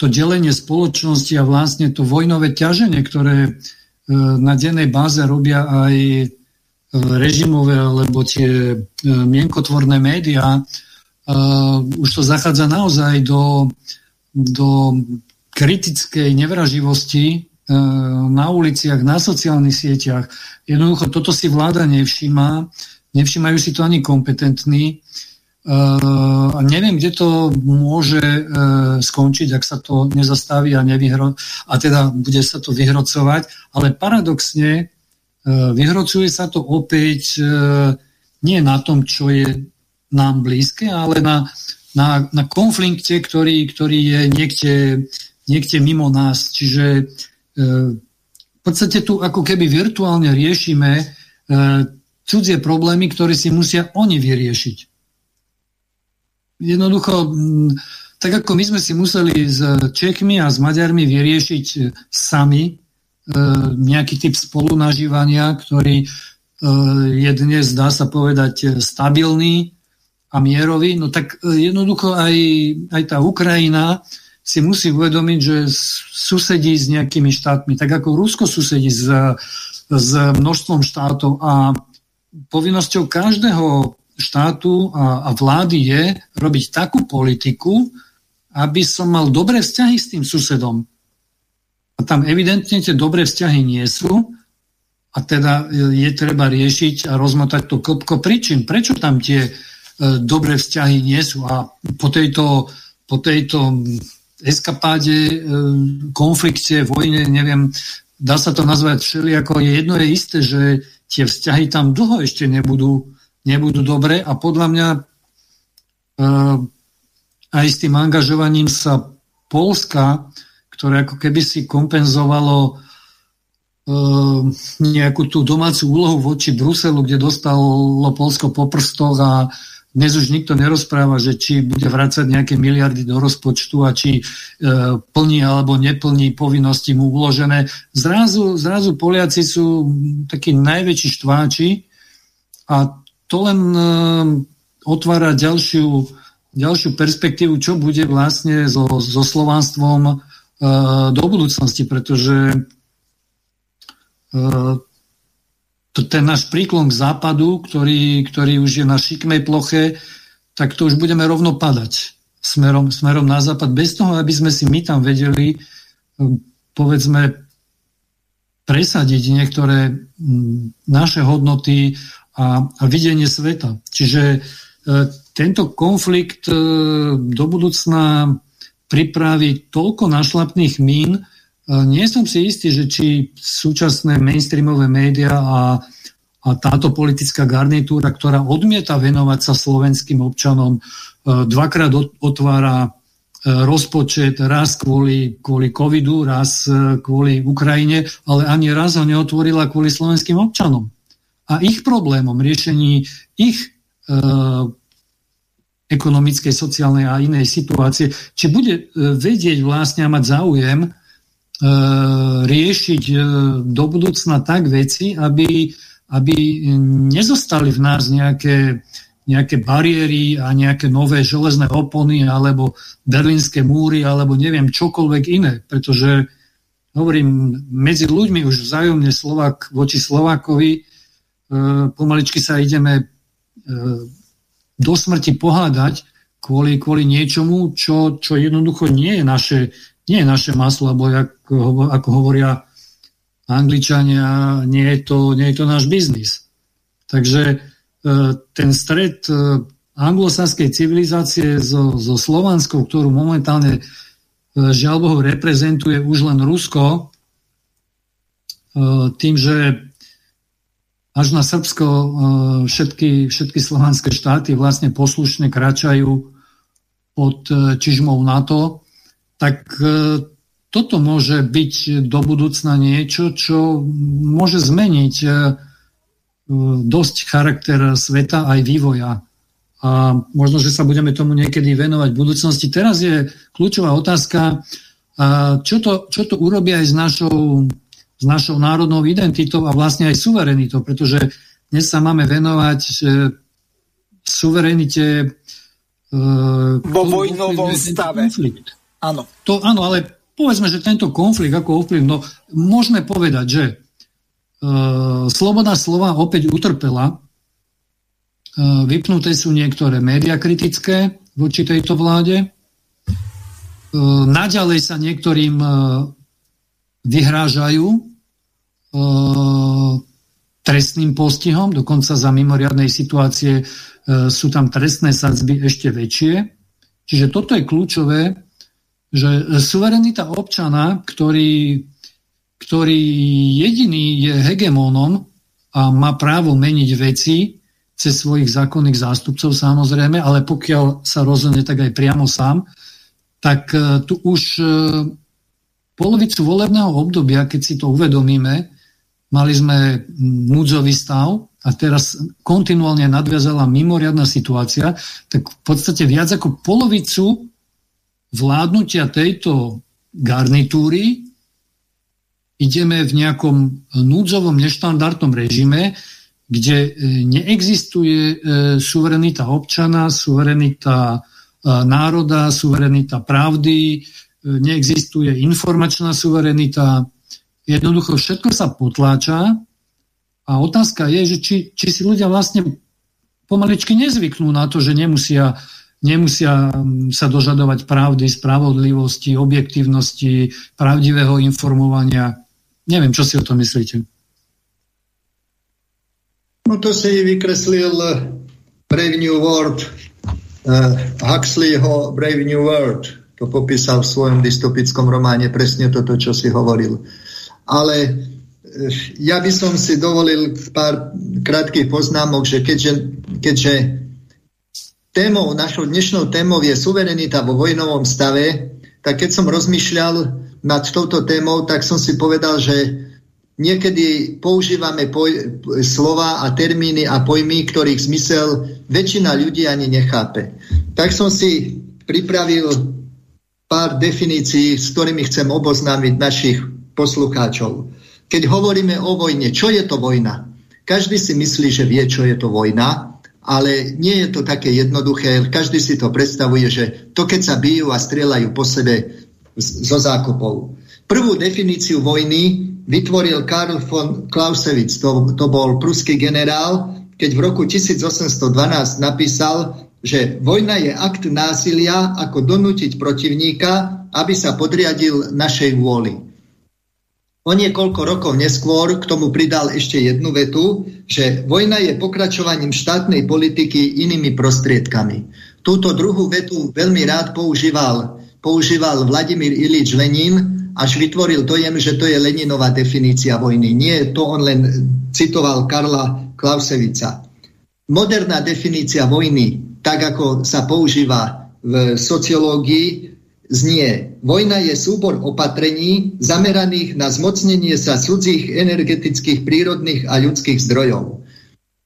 to delenie spoločnosti a vlastne to vojnové ťaženie, ktoré na dennej báze robia aj režimové alebo tie mienkotvorné médiá, už to zachádza naozaj do, do kritickej nevraživosti na uliciach, na sociálnych sieťach. Jednoducho toto si vláda nevšíma, nevšímajú si to ani kompetentní. A neviem, kde to môže skončiť, ak sa to nezastaví a, nevyhro- a teda bude sa to vyhrocovať. Ale paradoxne vyhrocuje sa to opäť nie na tom, čo je nám blízke, ale na, na, na konflikte, ktorý, ktorý je niekde, niekde mimo nás. Čiže e, v podstate tu ako keby virtuálne riešime e, cudzie problémy, ktoré si musia oni vyriešiť. Jednoducho, tak ako my sme si museli s Čechmi a s Maďarmi vyriešiť sami e, nejaký typ spolunažívania, ktorý je dnes, dá sa povedať, stabilný, a mierový, no tak e, jednoducho aj, aj tá Ukrajina si musí uvedomiť, že susedí s nejakými štátmi, tak ako Rusko susedí s, s množstvom štátov a povinnosťou každého štátu a, a vlády je robiť takú politiku, aby som mal dobré vzťahy s tým susedom. A tam evidentne tie dobré vzťahy nie sú a teda je treba riešiť a rozmotať to kopko príčin. Prečo tam tie E, dobré vzťahy nie sú. A po tejto, po tejto eskapáde, e, konflikte, vojne, neviem, dá sa to nazvať všelijako, je jedno je isté, že tie vzťahy tam dlho ešte nebudú, nebudú dobré a podľa mňa e, aj s tým angažovaním sa Polska, ktoré ako keby si kompenzovalo nejakú tú domácu úlohu voči Bruselu, kde dostalo Polsko po prstoch a dnes už nikto nerozpráva, že či bude vrácať nejaké miliardy do rozpočtu a či e, plní alebo neplní povinnosti mu uložené. Zrazu, zrazu Poliaci sú takí najväčší štváči a to len e, otvára ďalšiu, ďalšiu perspektívu, čo bude vlastne so, so slovanstvom e, do budúcnosti, pretože e, ten náš príklon k západu, ktorý, ktorý už je na šikmej ploche, tak to už budeme rovno padať smerom, smerom na západ, bez toho, aby sme si my tam vedeli, povedzme, presadiť niektoré naše hodnoty a, a videnie sveta. Čiže e, tento konflikt e, do budúcna pripraví toľko našlapných mín, nie som si istý, že či súčasné mainstreamové médiá a, a táto politická garnitúra, ktorá odmieta venovať sa slovenským občanom, e, dvakrát otvára e, rozpočet raz kvôli, kvôli covidu, raz e, kvôli Ukrajine, ale ani raz ho neotvorila kvôli slovenským občanom. A ich problémom, riešení ich e, ekonomickej, sociálnej a inej situácie, či bude vedieť vlastne a mať záujem E, riešiť e, do budúcna tak veci, aby, aby nezostali v nás nejaké, nejaké bariéry a nejaké nové železné opony alebo berlínske múry alebo neviem čokoľvek iné, pretože hovorím, medzi ľuďmi už vzájomne Slovak voči Slovákovi e, pomaličky sa ideme do smrti pohádať kvôli, kvôli niečomu, čo, čo jednoducho nie je naše nie je naše maslo, alebo ako, ako hovoria Angličania, nie je to, nie je to náš biznis. Takže e, ten stred e, anglosaskej civilizácie so, so Slovanskou, ktorú momentálne e, žiaľ Bohu reprezentuje už len Rusko, tým, že až na Srbsko všetky, všetky slovanské štáty vlastne poslušne kračajú pod čižmou NATO, tak e, toto môže byť do budúcna niečo, čo môže zmeniť e, dosť charakter sveta aj vývoja. A možno, že sa budeme tomu niekedy venovať v budúcnosti. Teraz je kľúčová otázka, čo to, čo to urobí aj s našou, s našou národnou identitou a vlastne aj suverenitou, pretože dnes sa máme venovať e, suverenite vo vojnovom stave. Konflikt. Áno. To, áno, ale povedzme, že tento konflikt ako ovplyv, no môžeme povedať, že uh, sloboda slova opäť utrpela. Uh, vypnuté sú niektoré média kritické voči tejto vláde. Uh, naďalej sa niektorým uh, vyhrážajú trestným postihom, dokonca za mimoriadnej situácie E, sú tam trestné sadzby ešte väčšie. Čiže toto je kľúčové, že suverenita občana, ktorý, ktorý jediný je hegemónom a má právo meniť veci cez svojich zákonných zástupcov samozrejme, ale pokiaľ sa rozhodne tak aj priamo sám, tak e, tu už e, polovicu volebného obdobia, keď si to uvedomíme, mali sme núdzový stav, a teraz kontinuálne nadviazala mimoriadná situácia, tak v podstate viac ako polovicu vládnutia tejto garnitúry ideme v nejakom núdzovom neštandardnom režime, kde e, neexistuje e, suverenita občana, suverenita e, národa, suverenita pravdy, neexistuje informačná suverenita. Jednoducho všetko sa potláča a otázka je, že či, či si ľudia vlastne pomaličky nezvyknú na to, že nemusia, nemusia mm, sa dožadovať pravdy, spravodlivosti, objektívnosti, pravdivého informovania. Neviem, čo si o tom myslíte. No to si vykreslil Brave New World, uh, Huxleyho Brave New World. To popísal v svojom dystopickom románe presne toto, čo si hovoril. Ale ja by som si dovolil pár krátkých poznámok, že keďže, keďže témou, našou dnešnou témou je suverenita vo vojnovom stave, tak keď som rozmýšľal nad touto témou, tak som si povedal, že niekedy používame poj- slova a termíny a pojmy, ktorých zmysel väčšina ľudí ani nechápe. Tak som si pripravil pár definícií, s ktorými chcem oboznámiť našich poslucháčov. Keď hovoríme o vojne, čo je to vojna? Každý si myslí, že vie, čo je to vojna, ale nie je to také jednoduché. Každý si to predstavuje, že to, keď sa bijú a strieľajú po sebe zo zákopov. Prvú definíciu vojny vytvoril Karl von Clausewitz, to, to bol pruský generál, keď v roku 1812 napísal, že vojna je akt násilia, ako donútiť protivníka, aby sa podriadil našej vôli. O niekoľko rokov neskôr k tomu pridal ešte jednu vetu, že vojna je pokračovaním štátnej politiky inými prostriedkami. Túto druhú vetu veľmi rád používal, používal Vladimír Ilič Lenin, až vytvoril dojem, že to je Leninová definícia vojny. Nie, to on len citoval Karla Klausevica. Moderná definícia vojny, tak ako sa používa v sociológii, znie Vojna je súbor opatrení zameraných na zmocnenie sa cudzích energetických, prírodných a ľudských zdrojov.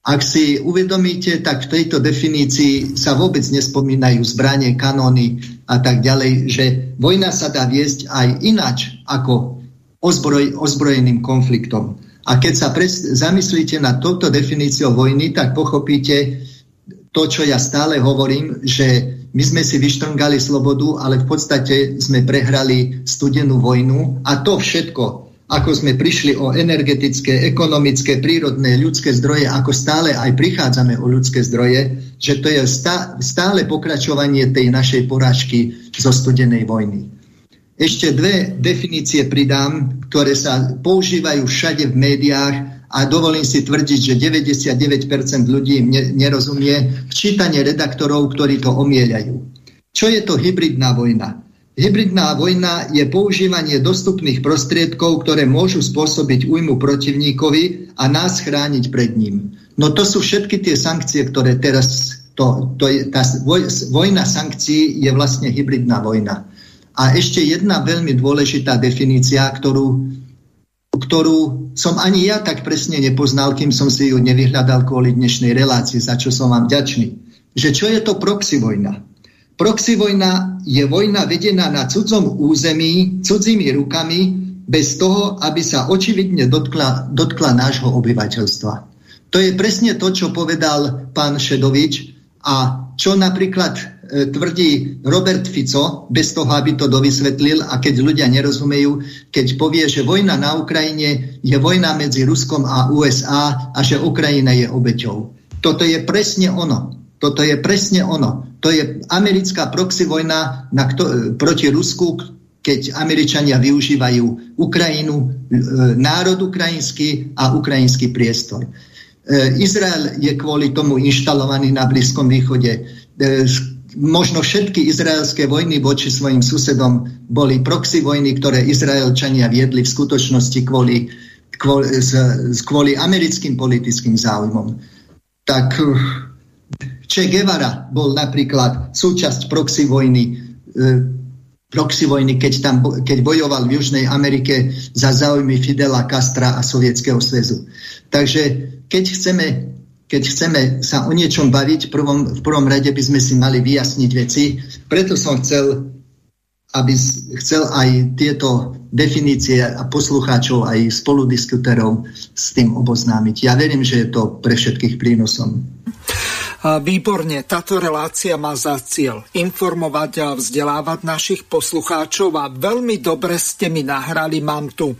Ak si uvedomíte, tak v tejto definícii sa vôbec nespomínajú zbranie, kanóny a tak ďalej, že vojna sa dá viesť aj inač ako ozbroj, ozbrojeným konfliktom. A keď sa pres, zamyslíte na touto definíciou vojny, tak pochopíte to, čo ja stále hovorím, že my sme si vyštrngali slobodu, ale v podstate sme prehrali studenú vojnu a to všetko, ako sme prišli o energetické, ekonomické, prírodné, ľudské zdroje, ako stále aj prichádzame o ľudské zdroje, že to je stále pokračovanie tej našej porážky zo studenej vojny. Ešte dve definície pridám, ktoré sa používajú všade v médiách a dovolím si tvrdiť, že 99% ľudí nerozumie včítanie redaktorov, ktorí to omieľajú. Čo je to hybridná vojna? Hybridná vojna je používanie dostupných prostriedkov, ktoré môžu spôsobiť újmu protivníkovi a nás chrániť pred ním. No to sú všetky tie sankcie, ktoré teraz... To, to je, tá vojna sankcií je vlastne hybridná vojna. A ešte jedna veľmi dôležitá definícia, ktorú ktorú som ani ja tak presne nepoznal, kým som si ju nevyhľadal kvôli dnešnej relácii, za čo som vám ďačný. Že čo je to proxy vojna? Proxy vojna je vojna vedená na cudzom území, cudzími rukami, bez toho, aby sa očividne dotkla, dotkla nášho obyvateľstva. To je presne to, čo povedal pán Šedovič A čo napríklad e, tvrdí Robert Fico, bez toho, aby to dovysvetlil, a keď ľudia nerozumejú, keď povie, že vojna na Ukrajine je vojna medzi Ruskom a USA a že Ukrajina je obeťou. Toto je presne ono. Toto je presne ono. To je americká proxy vojna na kto, proti Rusku, keď Američania využívajú Ukrajinu, e, národ ukrajinský a ukrajinský priestor. E, Izrael je kvôli tomu inštalovaný na Blízkom východe. E, možno všetky izraelské vojny voči svojim susedom boli proxy vojny, ktoré Izraelčania viedli v skutočnosti kvôli, kvôli, kvôli americkým politickým záujmom. Tak Che Guevara bol napríklad súčasť proxy vojny, proxy vojny keď, tam, keď bojoval v Južnej Amerike za záujmy Fidela Castra a Sovietskeho zväzu. Takže keď chceme, keď chceme sa o niečom baviť, v prvom, v prvom rade by sme si mali vyjasniť veci. Preto som chcel, aby chcel aj tieto definície a poslucháčov, aj spoludiskuterov s tým oboznámiť. Ja verím, že je to pre všetkých prínosom. Výborne, táto relácia má za cieľ informovať a vzdelávať našich poslucháčov a veľmi dobre ste mi nahrali, mám tu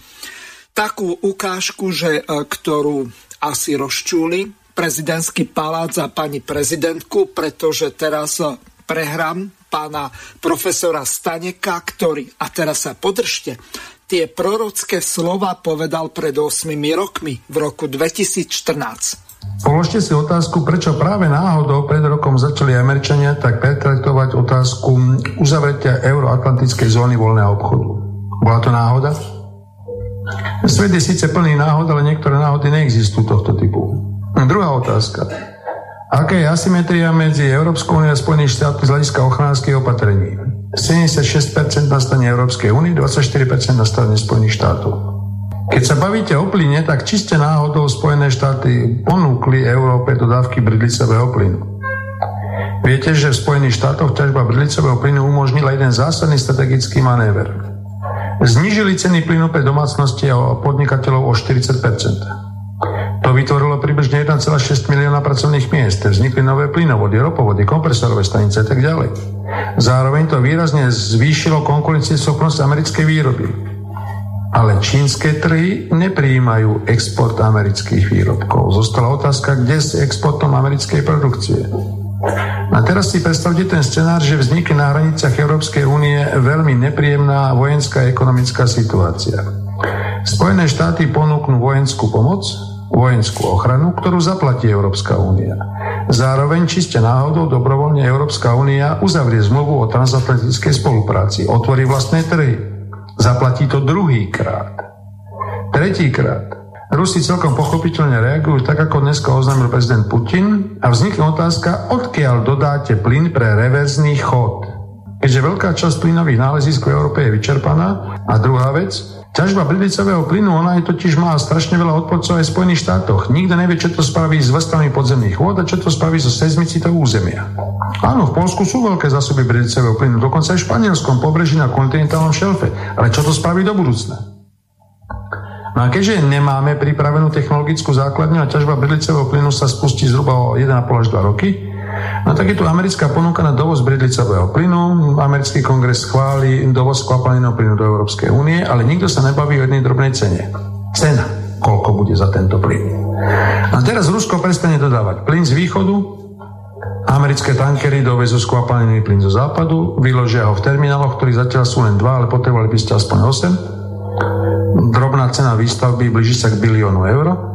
takú ukážku, že, e, ktorú asi rozčúli prezidentský palác a pani prezidentku, pretože teraz eh, prehrám pána profesora Staneka, ktorý, a teraz sa podržte, tie prorocké slova povedal pred 8 rokmi, v roku 2014. Položte si otázku, prečo práve náhodou pred rokom začali Američania tak pretraktovať otázku uzavretia euroatlantickej zóny voľného obchodu. Bola to náhoda? Svet je síce plný náhod, ale niektoré náhody neexistujú tohto typu. Druhá otázka. Aká je asymetria medzi Európskou úniou a Spojených štátov z hľadiska ochránskych opatrení? 76% na strane Európskej únie, 24% na strane Spojených štátov. Keď sa bavíte o plyne, tak čiste náhodou Spojené štáty ponúkli Európe dodávky bridlicového plynu. Viete, že v Spojených štátoch ťažba bridlicového plynu umožnila jeden zásadný strategický manéver. Znížili ceny plynu pre domácnosti a podnikateľov o 40% To vytvorilo približne 1,6 milióna pracovných miest. Vznikli nové plynovody, ropovody, kompresorové stanice a tak ďalej. Zároveň to výrazne zvýšilo konkurencieschopnosť americkej výroby. Ale čínske trhy neprijímajú export amerických výrobkov. Zostala otázka, kde s exportom americkej produkcie. A teraz si predstavte ten scenár, že vznikne na hraniciach Európskej únie veľmi nepríjemná vojenská ekonomická situácia. Spojené štáty ponúknú vojenskú pomoc, vojenskú ochranu, ktorú zaplatí Európska únia. Zároveň čiste náhodou dobrovoľne Európska únia uzavrie zmluvu o transatlantickej spolupráci, otvorí vlastné trhy. Zaplatí to druhýkrát. Tretíkrát Rusi celkom pochopiteľne reagujú tak, ako dneska oznámil prezident Putin a vznikne otázka, odkiaľ dodáte plyn pre reverzný chod. Keďže veľká časť plynových nálezísk v Európe je vyčerpaná. A druhá vec, ťažba bridlicového plynu, ona je totiž má strašne veľa odporcov aj v Spojených štátoch. Nikto nevie, čo to spraví s vrstvami podzemných vôd a čo to spraví so seizmicitou územia. Áno, v Polsku sú veľké zásoby bridlicového plynu, dokonca aj v španielskom pobreží na kontinentálnom šelfe. Ale čo to spraví do budúcna? No a keďže nemáme pripravenú technologickú základňu a ťažba bridlicového plynu sa spustí zhruba o 1,5 až 2 roky, No tak je tu americká ponuka na dovoz bridlicového plynu. Americký kongres schváli dovoz skvapalneného plynu do Európskej únie, ale nikto sa nebaví o jednej drobnej cene. Cena, koľko bude za tento plyn. A teraz Rusko prestane dodávať plyn z východu, americké tankery dovezú skvapalnený plyn zo západu, vyložia ho v termináloch, ktorí zatiaľ sú len dva, ale potrebovali by ste aspoň 8 drobná cena výstavby blíži sa k biliónu eur.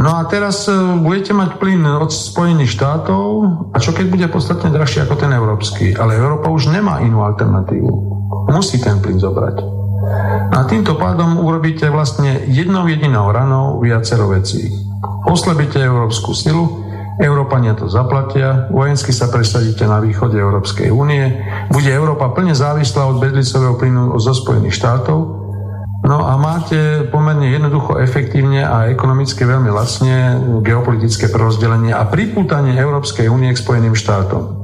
No a teraz e, budete mať plyn od Spojených štátov a čo keď bude podstatne drahší ako ten európsky? Ale Európa už nemá inú alternatívu. Musí ten plyn zobrať. A týmto pádom urobíte vlastne jednou jedinou ranou viacero vecí. Oslabíte európsku silu, Európania to zaplatia, vojensky sa presadíte na východe Európskej únie, bude Európa plne závislá od bedlicového plynu zo Spojených štátov No a máte pomerne jednoducho, efektívne a ekonomicky veľmi lacne geopolitické prerozdelenie a pripútanie Európskej únie k Spojeným štátom.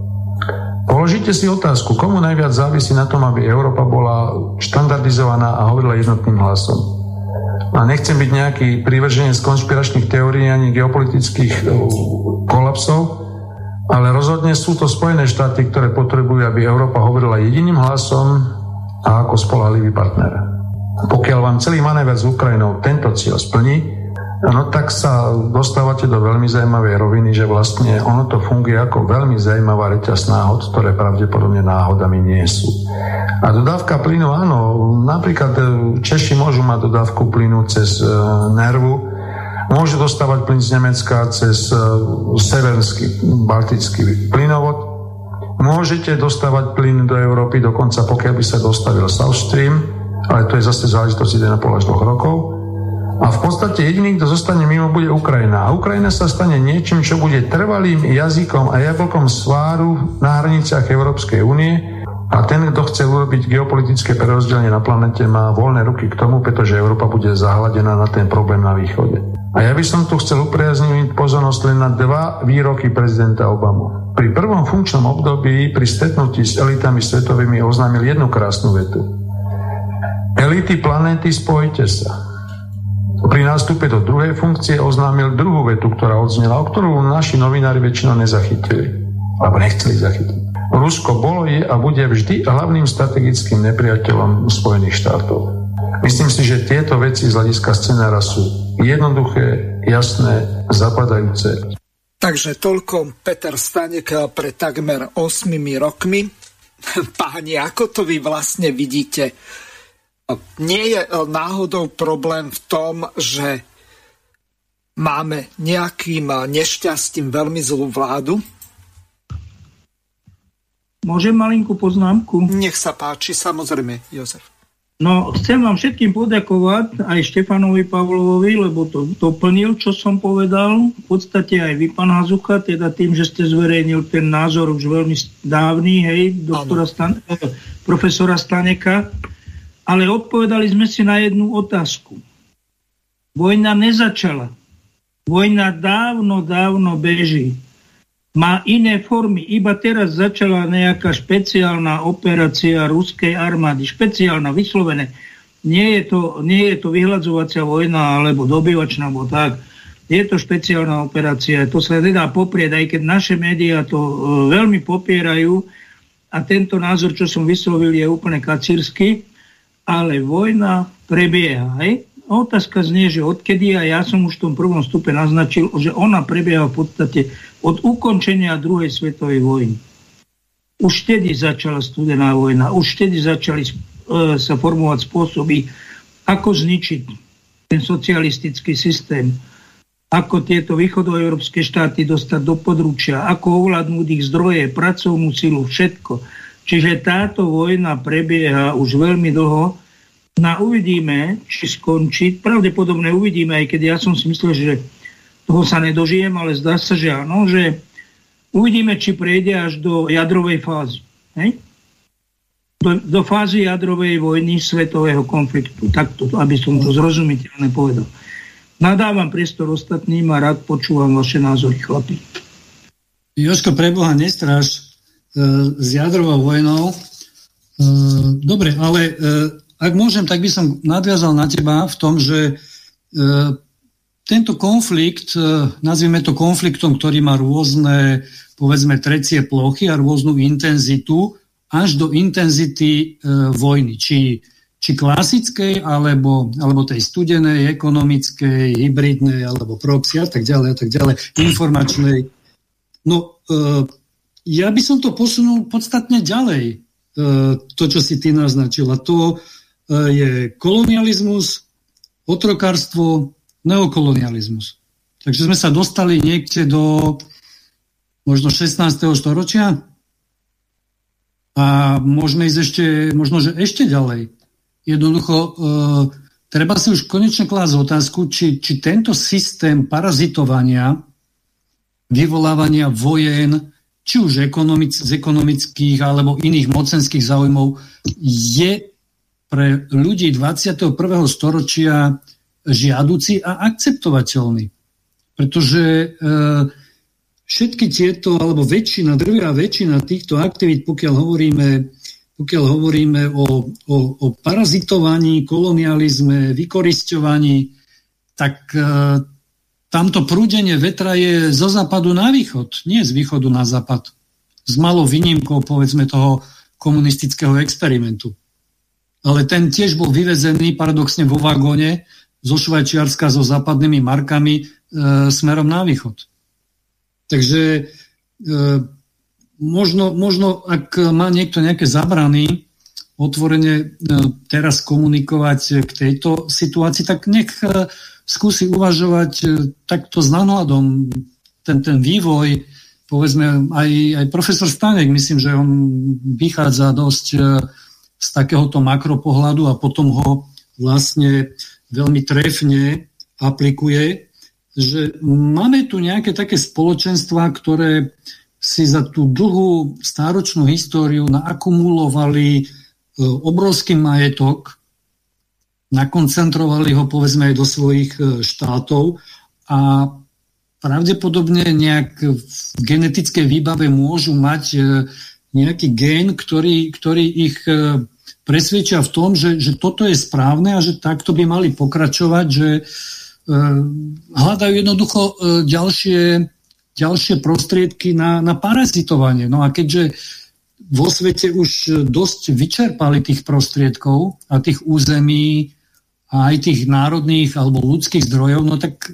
Položite si otázku, komu najviac závisí na tom, aby Európa bola štandardizovaná a hovorila jednotným hlasom. A nechcem byť nejaký prívrženec konšpiračných teórií ani geopolitických kolapsov, ale rozhodne sú to Spojené štáty, ktoré potrebujú, aby Európa hovorila jediným hlasom a ako spolahlivý partner. Pokiaľ vám celý manéver s Ukrajinou tento cieľ splní, No tak sa dostávate do veľmi zaujímavej roviny, že vlastne ono to funguje ako veľmi zaujímavá reťaz náhod, ktoré pravdepodobne náhodami nie sú. A dodávka plynu, áno, napríklad e, Češi môžu mať dodávku plynu cez e, nervu, môžu dostávať plyn z Nemecka cez e, severský baltický plynovod, môžete dostávať plyn do Európy, dokonca pokiaľ by sa dostavil South Stream, ale to je zase záležitosť 1,5 až 2 rokov, a v podstate jediný, kto zostane mimo, bude Ukrajina. A Ukrajina sa stane niečím, čo bude trvalým jazykom a jablkom sváru na hraniciach Európskej únie. A ten, kto chce urobiť geopolitické prerozdelenie na planete, má voľné ruky k tomu, pretože Európa bude zahladená na ten problém na východe. A ja by som tu chcel upriazniť pozornosť len na dva výroky prezidenta Obamu. Pri prvom funkčnom období pri stretnutí s elitami svetovými oznámil jednu krásnu vetu. Elity planéty, spojite sa. Pri nástupe do druhej funkcie oznámil druhú vetu, ktorá odznela, o ktorú naši novinári väčšinou nezachytili. Alebo nechceli zachytiť. Rusko bolo, je a bude vždy hlavným strategickým nepriateľom Spojených štátov. Myslím si, že tieto veci z hľadiska scenára sú jednoduché, jasné, zapadajúce. Takže toľko Peter Stanek pre takmer 8 rokmi. [LAUGHS] Páni, ako to vy vlastne vidíte? Nie je e, náhodou problém v tom, že máme nejakým e, nešťastím veľmi zlú vládu? Môžem malinkú poznámku? Nech sa páči, samozrejme, Jozef. No, chcem vám všetkým poďakovať, aj Štefanovi Pavlovovi, lebo to doplnil, čo som povedal. V podstate aj vy, pán Hazucha, teda tým, že ste zverejnil ten názor už veľmi dávny, hej, doktora Stan- eh, profesora Staneka, ale odpovedali sme si na jednu otázku. Vojna nezačala. Vojna dávno, dávno beží. Má iné formy. Iba teraz začala nejaká špeciálna operácia ruskej armády. Špeciálna, vyslovené. Nie je to, nie je to vyhľadzovacia vojna alebo dobyvačná, alebo tak. Je to špeciálna operácia. To sa nedá poprieť, aj keď naše médiá to e, veľmi popierajú a tento názor, čo som vyslovil, je úplne kacírsky ale vojna prebieha. Hej? Otázka znie, že odkedy, a ja som už v tom prvom stupe naznačil, že ona prebieha v podstate od ukončenia druhej svetovej vojny. Už vtedy začala studená vojna, už vtedy začali e, sa formovať spôsoby, ako zničiť ten socialistický systém, ako tieto východoeurópske štáty dostať do područia, ako ovládnuť ich zdroje, pracovnú silu, všetko Čiže táto vojna prebieha už veľmi dlho. Na uvidíme, či skončí. Pravdepodobne uvidíme, aj keď ja som si myslel, že toho sa nedožijem, ale zdá sa, že áno, že uvidíme, či prejde až do jadrovej fázy. Hej? Do, do fázy jadrovej vojny svetového konfliktu. Takto, aby som to zrozumiteľne povedal. Nadávam priestor ostatným a rád počúvam vaše názory, chlapi. Joško, preboha, nestraž. E, s jadrovou vojnou. E, dobre, ale e, ak môžem, tak by som nadviazal na teba v tom, že tento konflikt, nazvime to konfliktom, ktorý má rôzne, povedzme, trecie plochy a rôznu intenzitu, až do intenzity vojny. Či, či klasickej, alebo, alebo tej studenej, ekonomickej, hybridnej, alebo proxy a tak ďalej, a tak ďalej, informačnej. No, ja by som to posunul podstatne ďalej, e, to, čo si ty naznačil. A to e, je kolonializmus, otrokárstvo, neokolonializmus. Takže sme sa dostali niekde do možno 16. storočia a môžeme ísť ešte, možno, že ešte ďalej. Jednoducho, e, treba si už konečne klásť otázku, či, či tento systém parazitovania, vyvolávania vojen, či už ekonomic, z ekonomických alebo iných mocenských záujmov, je pre ľudí 21. storočia žiaduci a akceptovateľný. Pretože e, všetky tieto, alebo väčšina, drvia väčšina týchto aktivít, pokiaľ hovoríme, pokiaľ hovoríme o, o, o parazitovaní, kolonializme, vykoristovaní, tak e, tamto prúdenie vetra je zo západu na východ, nie z východu na západ. S malou výnimkou, povedzme, toho komunistického experimentu. Ale ten tiež bol vyvezený paradoxne vo vagóne zo Švajčiarska so západnými markami e, smerom na východ. Takže e, možno, možno, ak má niekto nejaké zabrany otvorene e, teraz komunikovať k tejto situácii, tak nech e, skúsi uvažovať e, takto s náhľadom ten, ten vývoj, povedzme aj, aj profesor Stanek, myslím, že on vychádza dosť z takéhoto makropohľadu a potom ho vlastne veľmi trefne aplikuje, že máme tu nejaké také spoločenstva, ktoré si za tú dlhú stáročnú históriu naakumulovali obrovský majetok, nakoncentrovali ho povedzme aj do svojich e, štátov a pravdepodobne nejak v genetickej výbave môžu mať e, nejaký gén, ktorý, ktorý ich e, presvedčia v tom, že, že toto je správne a že takto by mali pokračovať, že hľadajú jednoducho ďalšie, ďalšie prostriedky na, na parazitovanie. No a keďže vo svete už dosť vyčerpali tých prostriedkov a tých území a aj tých národných alebo ľudských zdrojov, no tak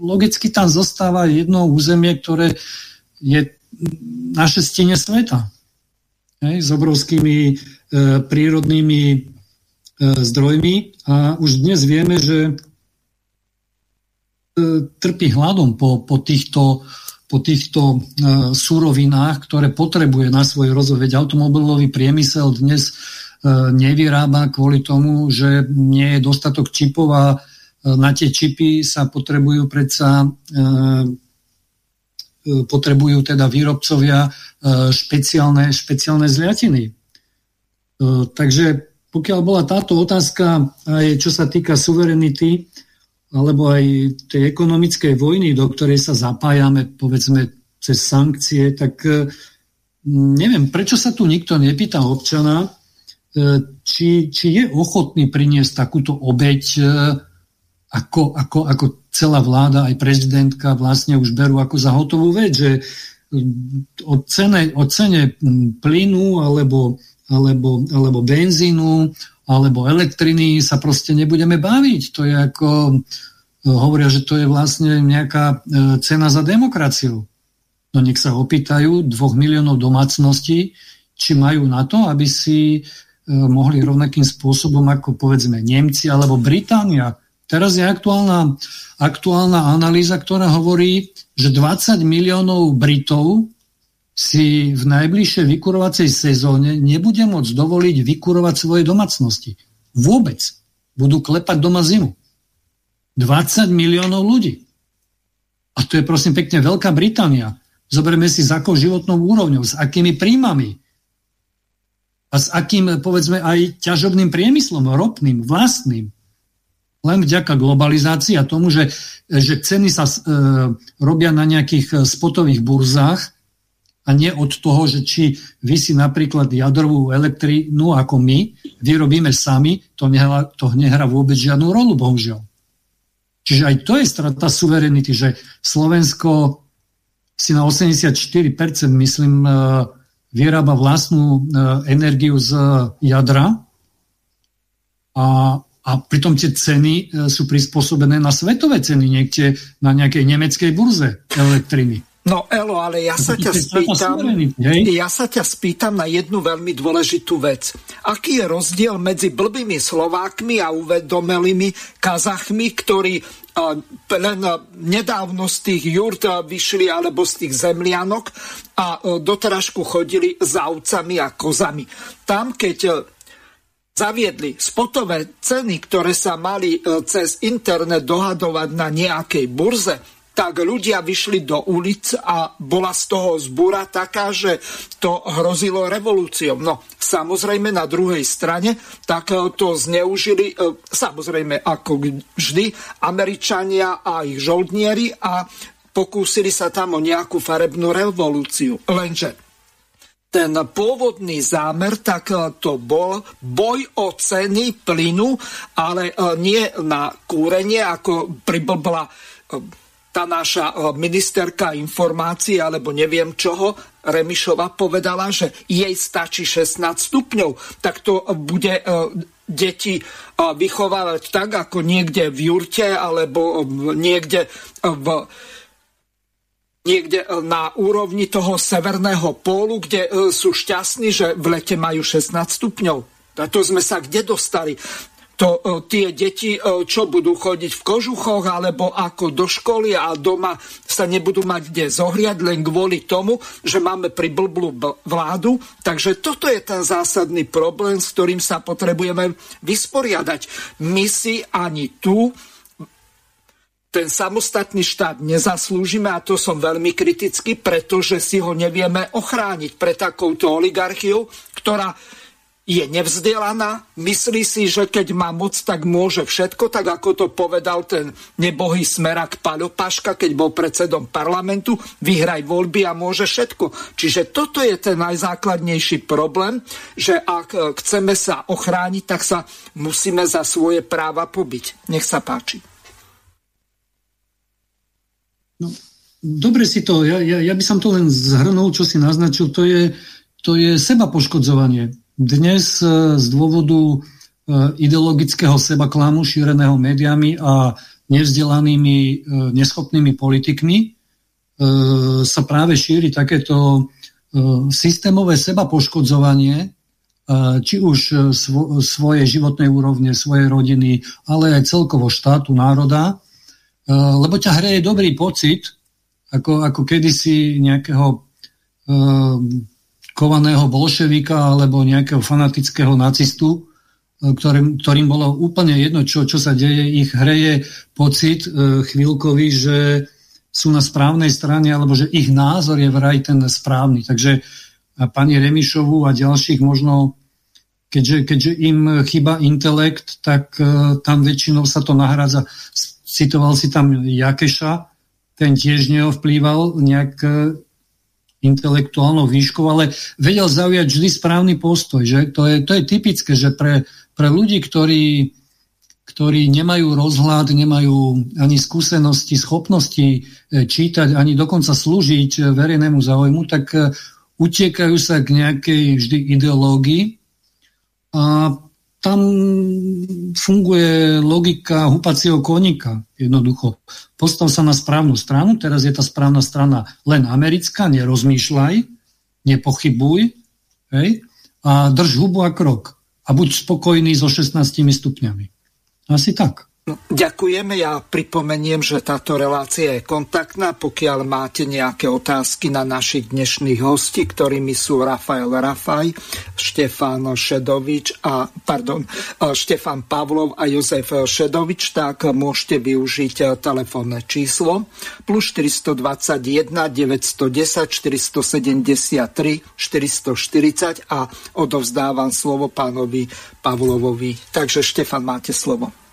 logicky tam zostáva jedno územie, ktoré je naše stene sveta. Hej, s obrovskými e, prírodnými e, zdrojmi a už dnes vieme, že e, trpí hladom po, po týchto, po týchto e, súrovinách, ktoré potrebuje na svoj rozvoj. Veď automobilový priemysel dnes nevyrába kvôli tomu, že nie je dostatok čipov a e, na tie čipy sa potrebujú predsa e, potrebujú teda výrobcovia špeciálne, špeciálne zliatiny. Takže pokiaľ bola táto otázka, aj čo sa týka suverenity, alebo aj tej ekonomickej vojny, do ktorej sa zapájame, povedzme, cez sankcie, tak neviem, prečo sa tu nikto nepýta občana, E, či, či je ochotný priniesť takúto obeď, e, ako, ako, ako celá vláda, aj prezidentka vlastne už berú ako za hotovú vec, že o cene, o cene plynu alebo, alebo, alebo benzínu alebo elektriny sa proste nebudeme baviť. To je ako, e, hovoria, že to je vlastne nejaká cena za demokraciu. No nech sa opýtajú dvoch miliónov domácností, či majú na to, aby si E, mohli rovnakým spôsobom ako povedzme Nemci alebo Británia. Teraz je aktuálna, aktuálna analýza, ktorá hovorí, že 20 miliónov Britov si v najbližšej vykurovacej sezóne nebude môcť dovoliť vykurovať svoje domácnosti. Vôbec. Budú klepať doma zimu. 20 miliónov ľudí. A to je prosím pekne Veľká Británia. Zoberme si s akou životnou úrovňou, s akými príjmami, a s akým, povedzme, aj ťažobným priemyslom, ropným, vlastným. Len vďaka globalizácii a tomu, že, že ceny sa e, robia na nejakých e, spotových burzách a nie od toho, že či vy si napríklad jadrovú elektrínu ako my vyrobíme sami, to nehra, to nehrá vôbec žiadnu rolu, bohužiaľ. Čiže aj to je strata suverenity, že Slovensko si na 84%, myslím, e, vyrába vlastnú e, energiu z jadra a, a pritom tie ceny e, sú prispôsobené na svetové ceny, niekde na nejakej nemeckej burze elektriny. No Elo, ale ja sa, ťa spýtam, ja sa ťa spýtam na jednu veľmi dôležitú vec. Aký je rozdiel medzi blbými Slovákmi a uvedomelými Kazachmi, ktorí len nedávno z tých jurt vyšli alebo z tých zemlianok a doterážku chodili za ovcami a kozami. Tam, keď e, zaviedli spotové ceny, ktoré sa mali e, cez internet dohadovať na nejakej burze, tak ľudia vyšli do ulic a bola z toho zbúra taká, že to hrozilo revolúciou. No, samozrejme na druhej strane, tak e, to zneužili, e, samozrejme ako vždy, Američania a ich žoldnieri a pokúsili sa tam o nejakú farebnú revolúciu. Lenže ten pôvodný zámer, tak e, to bol boj o ceny plynu, ale nie na kúrenie, ako priblbla tá naša ministerka informácií alebo neviem čoho, Remišova povedala, že jej stačí 16 stupňov, tak to bude deti vychovávať tak, ako niekde v jurte alebo niekde v niekde na úrovni toho severného pólu, kde sú šťastní, že v lete majú 16 stupňov. A to sme sa kde dostali? To e, tie deti, e, čo budú chodiť v kožuchoch alebo ako do školy a doma sa nebudú mať kde zohriať len kvôli tomu, že máme priblblú vládu. Takže toto je ten zásadný problém, s ktorým sa potrebujeme vysporiadať. My si ani tu ten samostatný štát nezaslúžime a to som veľmi kritický, pretože si ho nevieme ochrániť pre takouto oligarchiu, ktorá je nevzdelaná, myslí si, že keď má moc, tak môže všetko, tak ako to povedal ten nebohý smerak Paľo Paška, keď bol predsedom parlamentu, vyhraj voľby a môže všetko. Čiže toto je ten najzákladnejší problém, že ak e, chceme sa ochrániť, tak sa musíme za svoje práva pobiť. Nech sa páči. No, dobre si to, ja, ja, ja by som to len zhrnul, čo si naznačil, to je, to je seba poškodzovanie dnes e, z dôvodu e, ideologického seba klamu šíreného médiami a nevzdelanými, e, neschopnými politikmi sa práve šíri takéto systémové seba poškodzovanie, či už svoje životnej úrovne, svojej rodiny, ale aj celkovo štátu, národa, lebo ťa hreje dobrý pocit, ako, ako kedysi nejakého kovaného bolševika alebo nejakého fanatického nacistu, e, ktorým, ktorým bolo úplne jedno, čo, čo sa deje, ich hreje pocit e, chvíľkový, že sú na správnej strane, alebo že ich názor je vraj ten správny. Takže pani Remišovu a ďalších možno, keďže, keďže im chýba intelekt, tak e, tam väčšinou sa to nahrádza. Citoval si tam Jakeša, ten tiež neovplýval nejak intelektuálnou výškou, ale vedel zaujať vždy správny postoj. Že? To, je, to je typické, že pre, pre ľudí, ktorí, ktorí nemajú rozhľad, nemajú ani skúsenosti, schopnosti e, čítať, ani dokonca slúžiť e, verejnému záujmu, tak e, utiekajú sa k nejakej vždy ideológii a tam funguje logika hupacieho koníka. Jednoducho, postav sa na správnu stranu, teraz je tá správna strana len americká, nerozmýšľaj, nepochybuj hej, a drž hubu a krok. A buď spokojný so 16 stupňami. Asi tak. Ďakujeme. Ja pripomeniem, že táto relácia je kontaktná. Pokiaľ máte nejaké otázky na našich dnešných hostí, ktorými sú Rafael Rafaj, Štefán Šedovič a, pardon, Štefán Pavlov a Jozef Šedovič, tak môžete využiť telefónne číslo plus 421 910 473 440 a odovzdávam slovo pánovi Pavlovovi. Takže Štefan, máte slovo.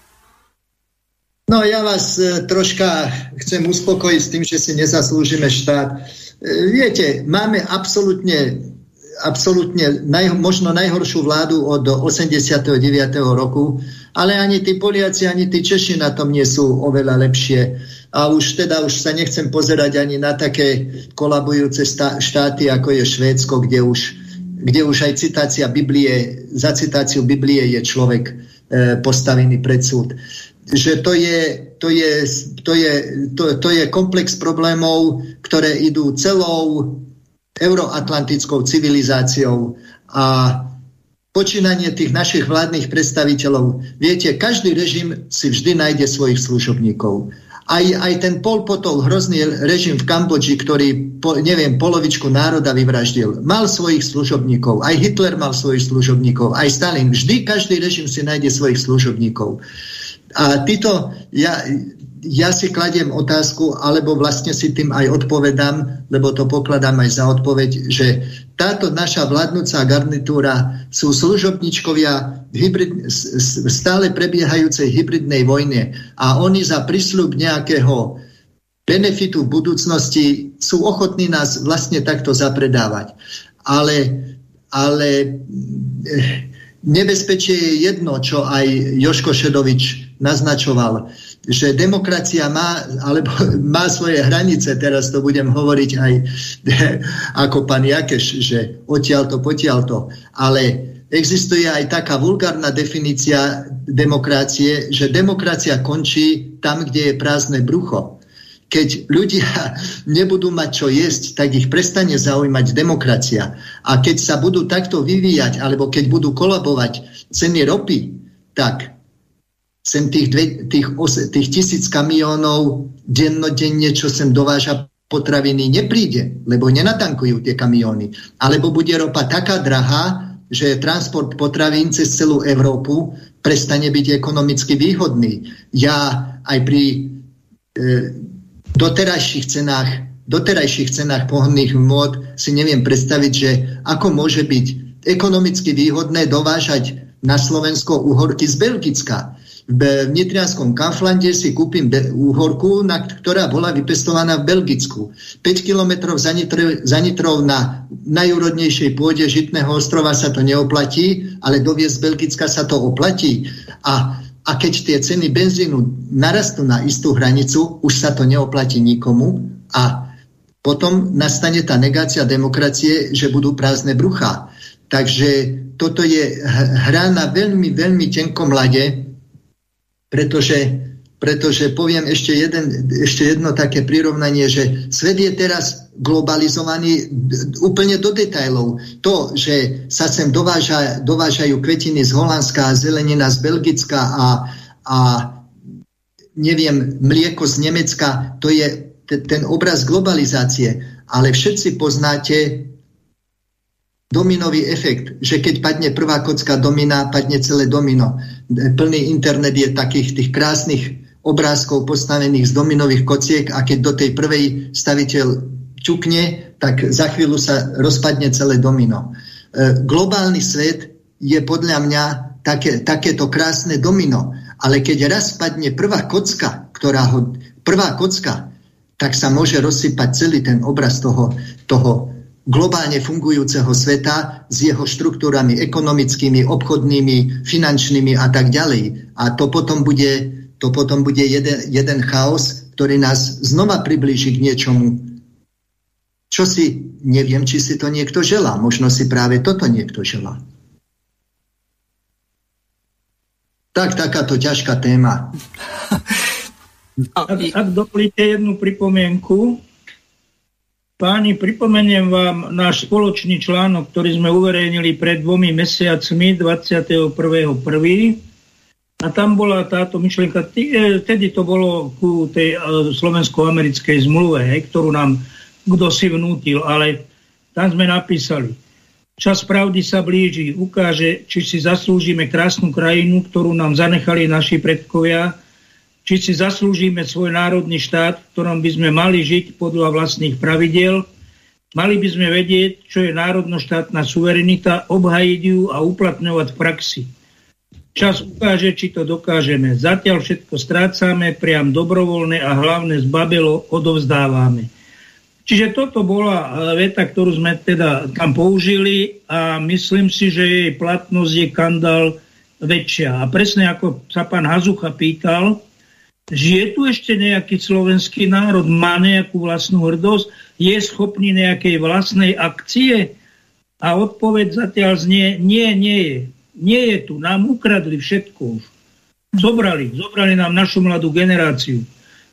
No ja vás e, troška chcem uspokojiť s tým, že si nezaslúžime štát. E, viete, máme absolútne, absolútne naj, možno najhoršiu vládu od 89. roku, ale ani tí Poliaci, ani tí Češi na tom nie sú oveľa lepšie. A už teda už sa nechcem pozerať ani na také kolabujúce štáty, ako je Švédsko, kde už, kde už aj citácia Biblie, za citáciu Biblie je človek e, postavený pred súd že to je, to je, to je, to, to je komplex problémov, ktoré idú celou euroatlantickou civilizáciou a počínanie tých našich vládnych predstaviteľov. Viete, každý režim si vždy nájde svojich služobníkov. Aj, aj ten Pol Potol, hrozný režim v Kambodži, ktorý, po, neviem, polovičku národa vyvraždil, mal svojich služobníkov. Aj Hitler mal svojich služobníkov, aj Stalin. Vždy každý režim si nájde svojich služobníkov. A títo, ja, ja si kladiem otázku, alebo vlastne si tým aj odpovedám, lebo to pokladám aj za odpoveď, že táto naša vládnúca garnitúra sú služobničkovia hybrid, stále prebiehajúcej hybridnej vojne a oni za prísľub nejakého benefitu v budúcnosti sú ochotní nás vlastne takto zapredávať. Ale, ale eh, nebezpečie je jedno, čo aj Joško Šedovič naznačoval, že demokracia má, alebo [LAUGHS] má svoje hranice, teraz to budem hovoriť aj [LAUGHS] ako pán Jakeš, že odtiaľ to, potiaľ to, ale existuje aj taká vulgárna definícia demokracie, že demokracia končí tam, kde je prázdne brucho. Keď ľudia [LAUGHS] nebudú mať čo jesť, tak ich prestane zaujímať demokracia. A keď sa budú takto vyvíjať, alebo keď budú kolabovať ceny ropy, tak sem tých, dve, tých, tých tisíc kamiónov dennodenne, čo sem dováža potraviny, nepríde, lebo nenatankujú tie kamióny. Alebo bude ropa taká drahá, že transport potravín cez celú Európu prestane byť ekonomicky výhodný. Ja aj pri e, doterajších cenách doterajších cenách pohodných môd si neviem predstaviť, že ako môže byť ekonomicky výhodné dovážať na Slovensko uhorky z Belgicka v Nitrianskom Kauflande si kúpim úhorku, ktorá bola vypestovaná v Belgicku. 5 kilometrov za, Nitr, za Nitrov na najúrodnejšej pôde Žitného ostrova sa to neoplatí, ale doviesť z Belgicka sa to oplatí. A, a keď tie ceny benzínu narastú na istú hranicu, už sa to neoplatí nikomu a potom nastane tá negácia demokracie, že budú prázdne brucha. Takže toto je hra na veľmi, veľmi tenkom lade, pretože, pretože poviem ešte, jeden, ešte jedno také prirovnanie, že svet je teraz globalizovaný úplne do detajlov. To, že sa sem dováža, dovážajú kvetiny z Holandska, zelenina z Belgicka a, a neviem, mlieko z Nemecka, to je ten obraz globalizácie. Ale všetci poznáte dominový efekt, že keď padne prvá kocka domina, padne celé domino. Plný internet je takých tých krásnych obrázkov postavených z dominových kociek a keď do tej prvej staviteľ ťukne, tak za chvíľu sa rozpadne celé domino. E, globálny svet je podľa mňa také, takéto krásne domino, ale keď raz padne prvá kocka, ktorá ho, prvá kocka, tak sa môže rozsypať celý ten obraz toho, toho globálne fungujúceho sveta s jeho štruktúrami ekonomickými, obchodnými, finančnými a tak ďalej. A to potom bude, to potom bude jeden, jeden chaos, ktorý nás znova priblíži k niečomu, čo si, neviem, či si to niekto želá. Možno si práve toto niekto želá. Tak, takáto ťažká téma. Ak, ak dovolíte jednu pripomienku, Páni, pripomeniem vám náš spoločný článok, ktorý sme uverejnili pred dvomi mesiacmi, 21.1. A tam bola táto myšlienka, e, vtedy to bolo ku tej e, slovensko-americkej zmluve, hej, ktorú nám kto si vnútil, ale tam sme napísali, čas pravdy sa blíži, ukáže, či si zaslúžime krásnu krajinu, ktorú nám zanechali naši predkovia, či si zaslúžime svoj národný štát, v ktorom by sme mali žiť podľa vlastných pravidel, mali by sme vedieť, čo je národno-štátna suverenita, obhajiť ju a uplatňovať v praxi. Čas ukáže, či to dokážeme. Zatiaľ všetko strácame, priam dobrovoľné a hlavne zbabelo odovzdávame. Čiže toto bola e, veta, ktorú sme teda tam použili a myslím si, že jej platnosť je kandál väčšia. A presne ako sa pán Hazucha pýtal, Žije tu ešte nejaký slovenský národ, má nejakú vlastnú hrdosť, je schopný nejakej vlastnej akcie? A odpoveď zatiaľ znie, nie, nie je. Nie je tu, nám ukradli všetko už. Zobrali, zobrali nám našu mladú generáciu,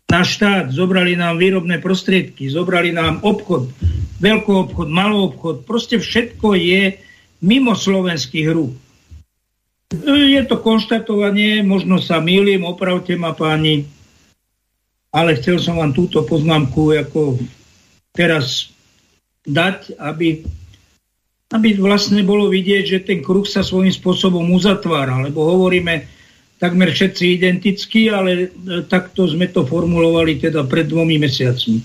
náš štát, zobrali nám výrobné prostriedky, zobrali nám obchod, veľký obchod, malý obchod, proste všetko je mimo slovenských rúk. Je to konštatovanie, možno sa mýlim, opravte ma páni, ale chcel som vám túto poznámku ako teraz dať, aby, aby vlastne bolo vidieť, že ten kruh sa svojím spôsobom uzatvára, lebo hovoríme takmer všetci identicky, ale e, takto sme to formulovali teda pred dvomi mesiacmi.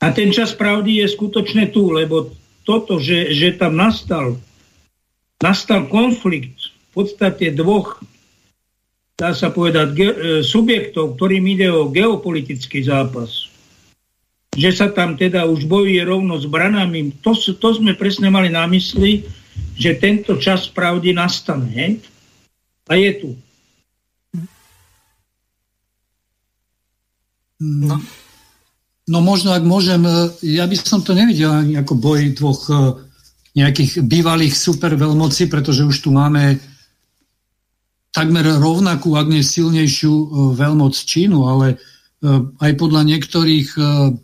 A ten čas pravdy je skutočne tu, lebo toto, že, že tam nastal nastal konflikt v podstate dvoch, dá sa povedať, ge- e, subjektov, ktorým ide o geopolitický zápas. Že sa tam teda už bojuje rovno s branami, to, to sme presne mali na mysli, že tento čas pravdy nastane. A je tu. No. no možno, ak môžem, ja by som to nevidel ani ako boj dvoch nejakých bývalých superveľmocí, pretože už tu máme takmer rovnakú, ak nie silnejšiu veľmoc Čínu, ale aj podľa niektorých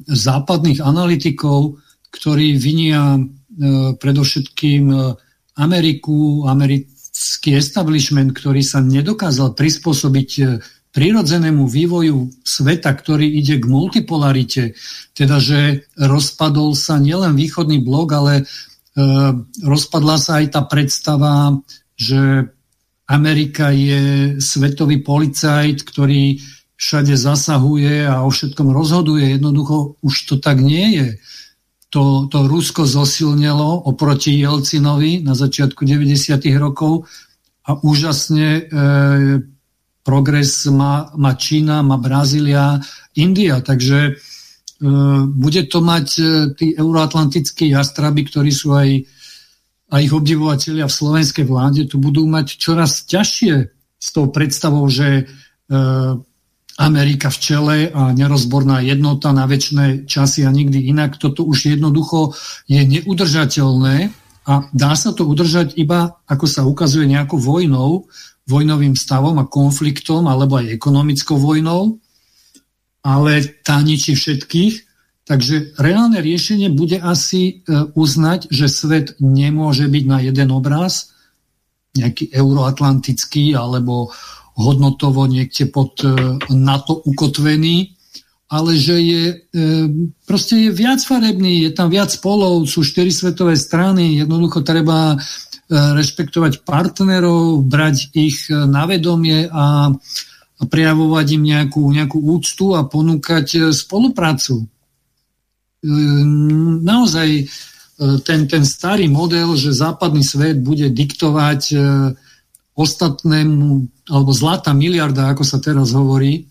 západných analytikov, ktorí vinia predovšetkým Ameriku, americký establishment, ktorý sa nedokázal prispôsobiť prirodzenému vývoju sveta, ktorý ide k multipolarite, teda že rozpadol sa nielen východný blok, ale rozpadla sa aj tá predstava, že Amerika je svetový policajt, ktorý všade zasahuje a o všetkom rozhoduje. Jednoducho už to tak nie je to, to Rusko zosilnilo oproti Jelcinovi na začiatku 90. rokov a úžasne e, progres má, má Čína, má Brazília, India, takže e, bude to mať e, tí euroatlantickí jastraby, ktorí sú aj, aj ich obdivovateľia v slovenskej vláde, tu budú mať čoraz ťažšie s tou predstavou, že e, Amerika v čele a nerozborná jednota na väčšie časy a nikdy inak. Toto už jednoducho je neudržateľné a dá sa to udržať iba, ako sa ukazuje, nejakou vojnou, vojnovým stavom a konfliktom, alebo aj ekonomickou vojnou, ale tá ničí všetkých. Takže reálne riešenie bude asi e, uznať, že svet nemôže byť na jeden obraz, nejaký euroatlantický alebo hodnotovo niekde pod e, NATO ukotvený, ale že je, e, proste je viac farebný, je tam viac polov, sú štyri svetové strany, jednoducho treba e, rešpektovať partnerov, brať ich na vedomie a, prejavovať im nejakú, nejakú úctu a ponúkať spoluprácu. Naozaj ten, ten starý model, že západný svet bude diktovať ostatnému, alebo zlatá miliarda, ako sa teraz hovorí,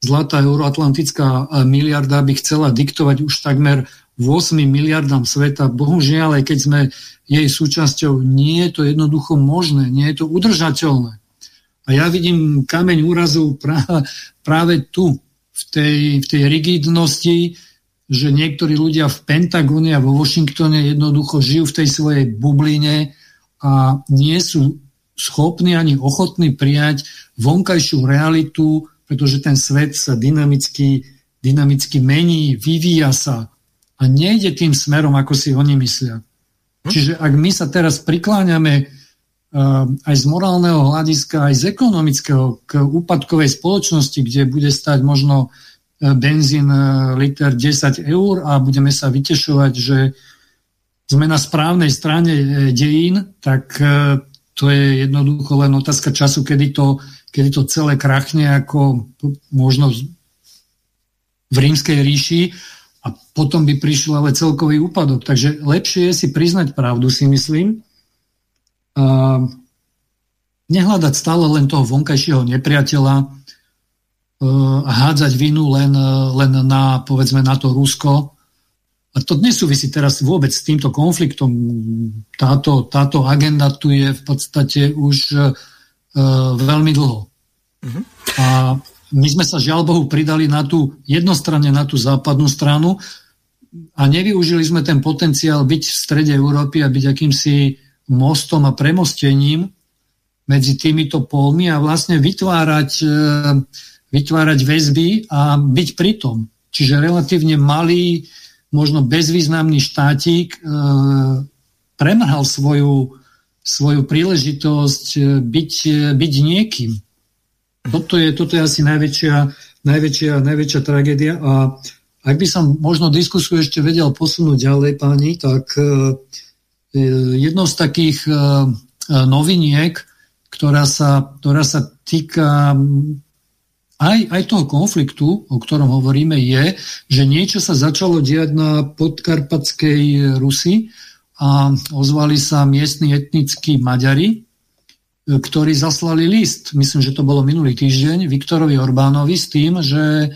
zlatá euroatlantická e, miliarda by chcela diktovať už takmer 8 miliardám sveta. Bohužiaľ, aj keď sme jej súčasťou, nie je to jednoducho možné, nie je to udržateľné. A ja vidím kameň úrazu práve, práve tu, v tej, v tej rigidnosti, že niektorí ľudia v Pentagone a vo Washingtone jednoducho žijú v tej svojej bubline a nie sú schopní ani ochotní prijať vonkajšiu realitu, pretože ten svet sa dynamicky, dynamicky mení, vyvíja sa a nejde tým smerom, ako si oni myslia. Hm? Čiže ak my sa teraz prikláňame uh, aj z morálneho hľadiska, aj z ekonomického k úpadkovej spoločnosti, kde bude stať možno uh, benzín uh, liter 10 eur a budeme sa vytešovať, že sme na správnej strane dejín, tak to je jednoducho len otázka času, kedy to, kedy to celé krachne ako možno v rímskej ríši a potom by prišiel ale celkový úpadok. Takže lepšie je si priznať pravdu, si myslím. A nehľadať stále len toho vonkajšieho nepriateľa e, a hádzať vinu len, len na, povedzme, na to Rusko, a to nesúvisí teraz vôbec s týmto konfliktom. Táto, táto agenda tu je v podstate už uh, veľmi dlho. Uh-huh. A my sme sa žiaľ Bohu pridali na tú jednostranne na tú západnú stranu a nevyužili sme ten potenciál byť v strede Európy a byť akýmsi mostom a premostením medzi týmito polmi a vlastne vytvárať, uh, vytvárať väzby a byť pritom. Čiže relatívne malý možno bezvýznamný štátik e, premrhal svoju, svoju príležitosť e, byť, e, byť niekým. Toto je, toto je asi najväčšia, najväčšia, najväčšia tragédia a ak by som možno diskusiu ešte vedel posunúť ďalej, páni, tak jednou z takých noviniek, ktorá sa, ktorá sa týka aj, aj toho konfliktu, o ktorom hovoríme, je, že niečo sa začalo diať na podkarpatskej Rusi a ozvali sa miestni etnickí Maďari, e, ktorí zaslali list, myslím, že to bolo minulý týždeň, Viktorovi Orbánovi s tým, že e,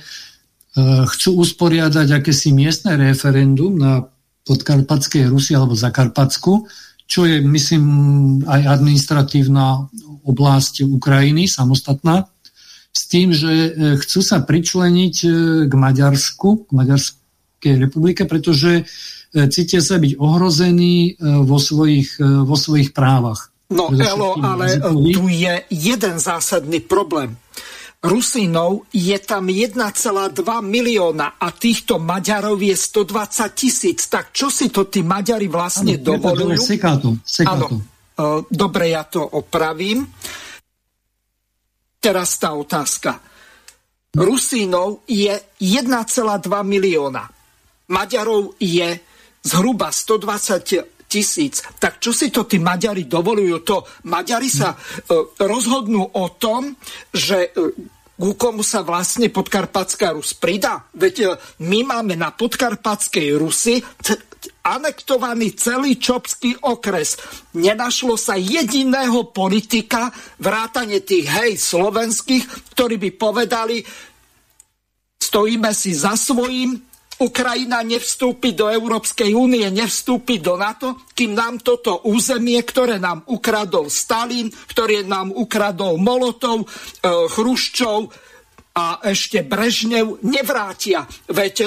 chcú usporiadať akési miestne referendum na podkarpatskej Rusi alebo Zakarpatsku, čo je, myslím, aj administratívna oblasť Ukrajiny, samostatná s tým, že e, chcú sa pričleniť e, k Maďarsku, k Maďarskej republike, pretože cítia sa byť ohrození vo svojich, vo svojich právach. No Elo, ale tu je jeden zásadný problém. Rusínov je tam 1,2 milióna a týchto Maďarov je 120 tisíc. Tak čo si to tí Maďari vlastne ano, dovolujú? Áno, dobre, ja to opravím. Teraz tá otázka. Rusínov je 1,2 milióna. Maďarov je zhruba 120 tisíc. Tak čo si to tí Maďari dovolujú? To Maďari sa uh, rozhodnú o tom, že uh, ku komu sa vlastne podkarpatská Rus pridá. Veď uh, my máme na podkarpatskej Rusi anektovaný celý Čopský okres. Nenašlo sa jediného politika, vrátane tých hej slovenských, ktorí by povedali, stojíme si za svojím, Ukrajina nevstúpi do Európskej únie, nevstúpi do NATO, kým nám toto územie, ktoré nám ukradol Stalin, ktoré nám ukradol Molotov, e, Chruščov a ešte Brežnev, nevrátia. Veď e,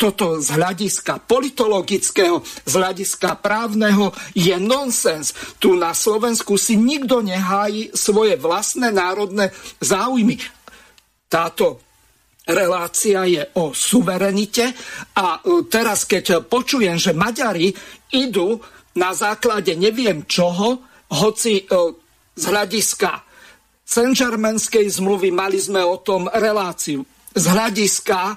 toto z hľadiska politologického, z hľadiska právneho je nonsens. Tu na Slovensku si nikto nehájí svoje vlastné národné záujmy. Táto relácia je o suverenite a e, teraz, keď počujem, že Maďari idú na základe neviem čoho, hoci e, z hľadiska Saint-Germainskej zmluvy mali sme o tom reláciu z hľadiska e,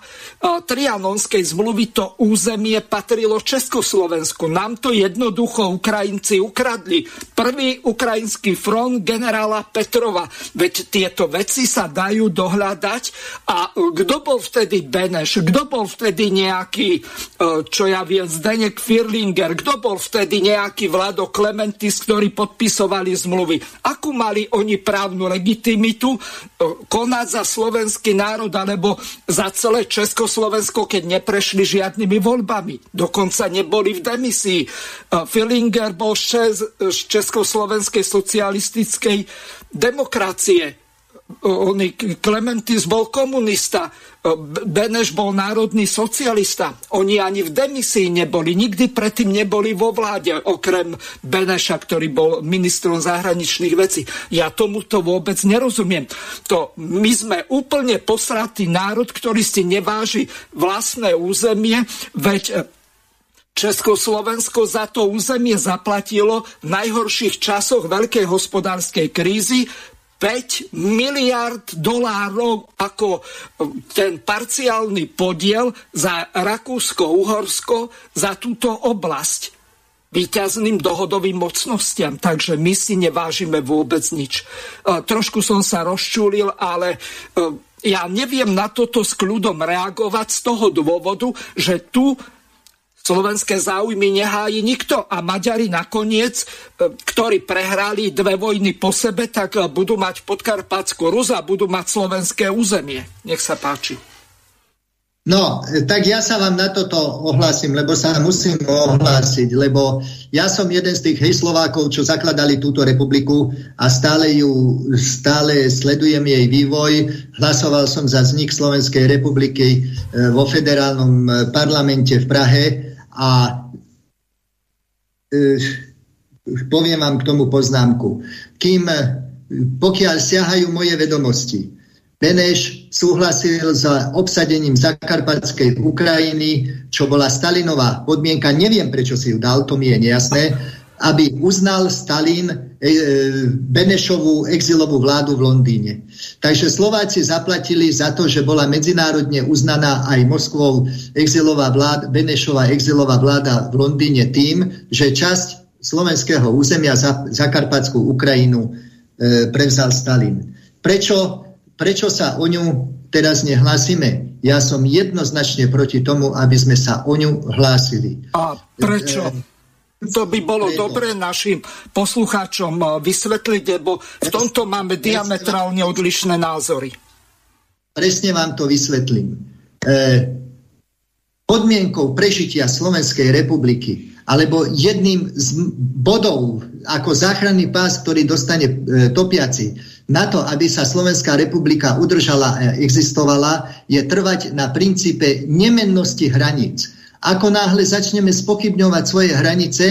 trianonskej zmluvy to územie patrilo Československu. Nám to jednoducho Ukrajinci ukradli. Prvý ukrajinský front generála Petrova. Veď tieto veci sa dajú dohľadať. A kto bol vtedy Beneš? Kto bol vtedy nejaký, e, čo ja viem, Zdenek Firlinger? Kto bol vtedy nejaký Vlado Klementis, ktorí podpisovali zmluvy? Akú mali oni právnu legitimitu e, konať za slovenský národ alebo alebo za celé Československo, keď neprešli žiadnymi voľbami. Dokonca neboli v demisii. Fillinger bol z Československej socialistickej demokracie Oni, Klementis bol komunista, Beneš bol národný socialista. Oni ani v demisii neboli, nikdy predtým neboli vo vláde, okrem Beneša, ktorý bol ministrom zahraničných vecí. Ja tomuto vôbec nerozumiem. To my sme úplne posratý národ, ktorý si neváži vlastné územie, veď Československo za to územie zaplatilo v najhorších časoch veľkej hospodárskej krízy 5 miliard dolárov ako ten parciálny podiel za Rakúsko-Uhorsko za túto oblasť výťazným dohodovým mocnostiam. Takže my si nevážime vôbec nič. Trošku som sa rozčúlil, ale ja neviem na toto s kľudom reagovať z toho dôvodu, že tu slovenské záujmy nehájí nikto a Maďari nakoniec, e, ktorí prehrali dve vojny po sebe, tak e, budú mať podkarpatskú Rus a budú mať slovenské územie. Nech sa páči. No, tak ja sa vám na toto ohlásim, lebo sa musím ohlásiť, lebo ja som jeden z tých hejslovákov, čo zakladali túto republiku a stále ju, stále sledujem jej vývoj. Hlasoval som za vznik Slovenskej republiky e, vo federálnom parlamente v Prahe a e, poviem vám k tomu poznámku. Kým, e, pokiaľ siahajú moje vedomosti, Beneš súhlasil s obsadením Zakarpatskej Ukrajiny, čo bola Stalinová podmienka, neviem prečo si ju dal, to mi je nejasné, aby uznal Stalin e, Benešovú exilovú vládu v Londýne. Takže Slováci zaplatili za to, že bola medzinárodne uznaná aj Moskvou exilová vláda, Benešová exilová vláda v Londýne tým, že časť slovenského územia za, Zakarpatskú Ukrajinu e, prevzal Stalin. Prečo, prečo sa o ňu teraz nehlásime? Ja som jednoznačne proti tomu, aby sme sa o ňu hlásili. A prečo? E, to by bolo dobre našim poslucháčom eh, vysvetliť, lebo v tomto máme diametrálne odlišné názory. Presne vám to vysvetlím. E, podmienkou prežitia Slovenskej republiky alebo jedným z bodov ako záchranný pás, ktorý dostane e, topiaci, na to, aby sa Slovenská republika udržala a existovala, je trvať na princípe nemennosti hraníc. Ako náhle začneme spochybňovať svoje hranice,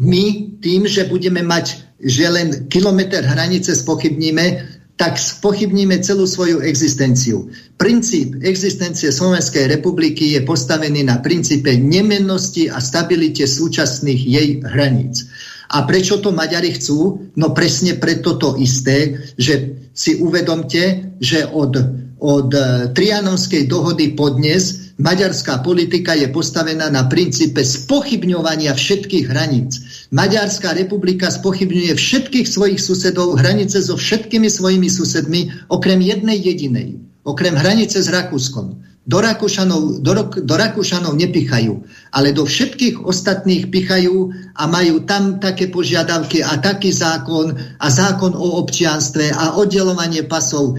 my tým, že budeme mať, že len kilometr hranice spochybníme, tak spochybníme celú svoju existenciu. Princíp existencie Slovenskej republiky je postavený na princípe nemennosti a stabilite súčasných jej hraníc. A prečo to Maďari chcú? No presne preto to isté, že si uvedomte, že od, od Trianonskej dohody podnes maďarská politika je postavená na princípe spochybňovania všetkých hraníc. Maďarská republika spochybňuje všetkých svojich susedov, hranice so všetkými svojimi susedmi, okrem jednej jedinej, okrem hranice s Rakúskom. Do Rakúšanov, do, do Rakúšanov nepichajú, ale do všetkých ostatných pichajú a majú tam také požiadavky a taký zákon a zákon o občianstve a oddelovanie pasov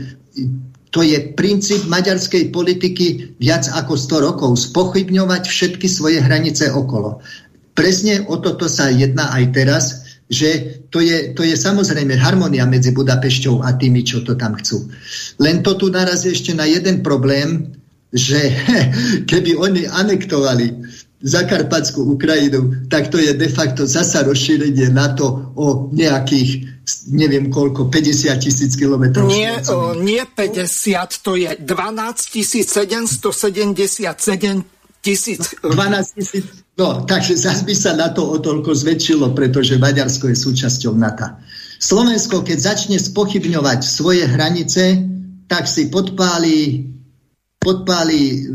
to je princíp maďarskej politiky viac ako 100 rokov. Spochybňovať všetky svoje hranice okolo. Presne o toto sa jedná aj teraz, že to je, to je samozrejme harmonia medzi Budapešťou a tými, čo to tam chcú. Len to tu naraz ešte na jeden problém, že [LAUGHS] keby oni anektovali Zakarpatskú Ukrajinu, tak to je de facto zasa rozšírenie NATO o nejakých neviem koľko, 50 tisíc kilometrov. Nie, o, nie 50, to je 12 777 tisíc. 12 tisíc, no, takže zase by sa na to o toľko zväčšilo, pretože Maďarsko je súčasťou NATO. Slovensko, keď začne spochybňovať svoje hranice, tak si podpáli, podpáli,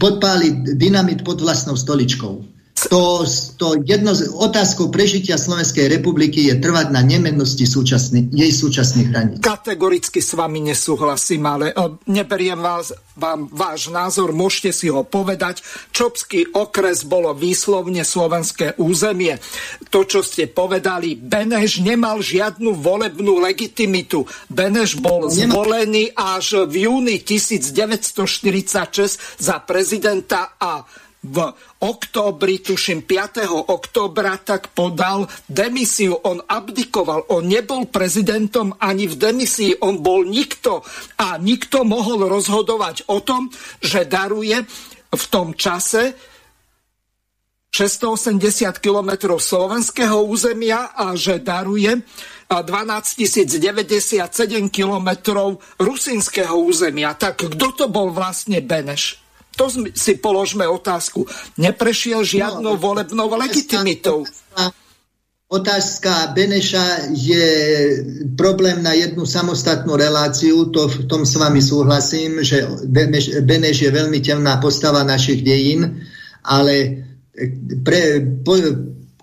podpáli dynamit pod vlastnou stoličkou. To, to jedno z otázkou prežitia Slovenskej republiky je trvať na nemennosti súčasný, jej súčasných hraníc. Kategoricky s vami nesúhlasím, ale e, neberiem vás, vám váš názor, môžete si ho povedať. Čopský okres bolo výslovne slovenské územie. To, čo ste povedali, Beneš nemal žiadnu volebnú legitimitu. Beneš bol zvolený až v júni 1946 za prezidenta a v októbri, tuším 5. októbra, tak podal demisiu. On abdikoval, on nebol prezidentom ani v demisii, on bol nikto. A nikto mohol rozhodovať o tom, že daruje v tom čase 680 km slovenského územia a že daruje 12 097 km rusínskeho územia. Tak kto to bol vlastne Beneš? To si položme otázku. Neprešiel žiadnou no, volebnou legitimitou. Otázka Beneša je problém na jednu samostatnú reláciu, to v tom s vami súhlasím, že Beneš, je veľmi temná postava našich dejín, ale pre, po,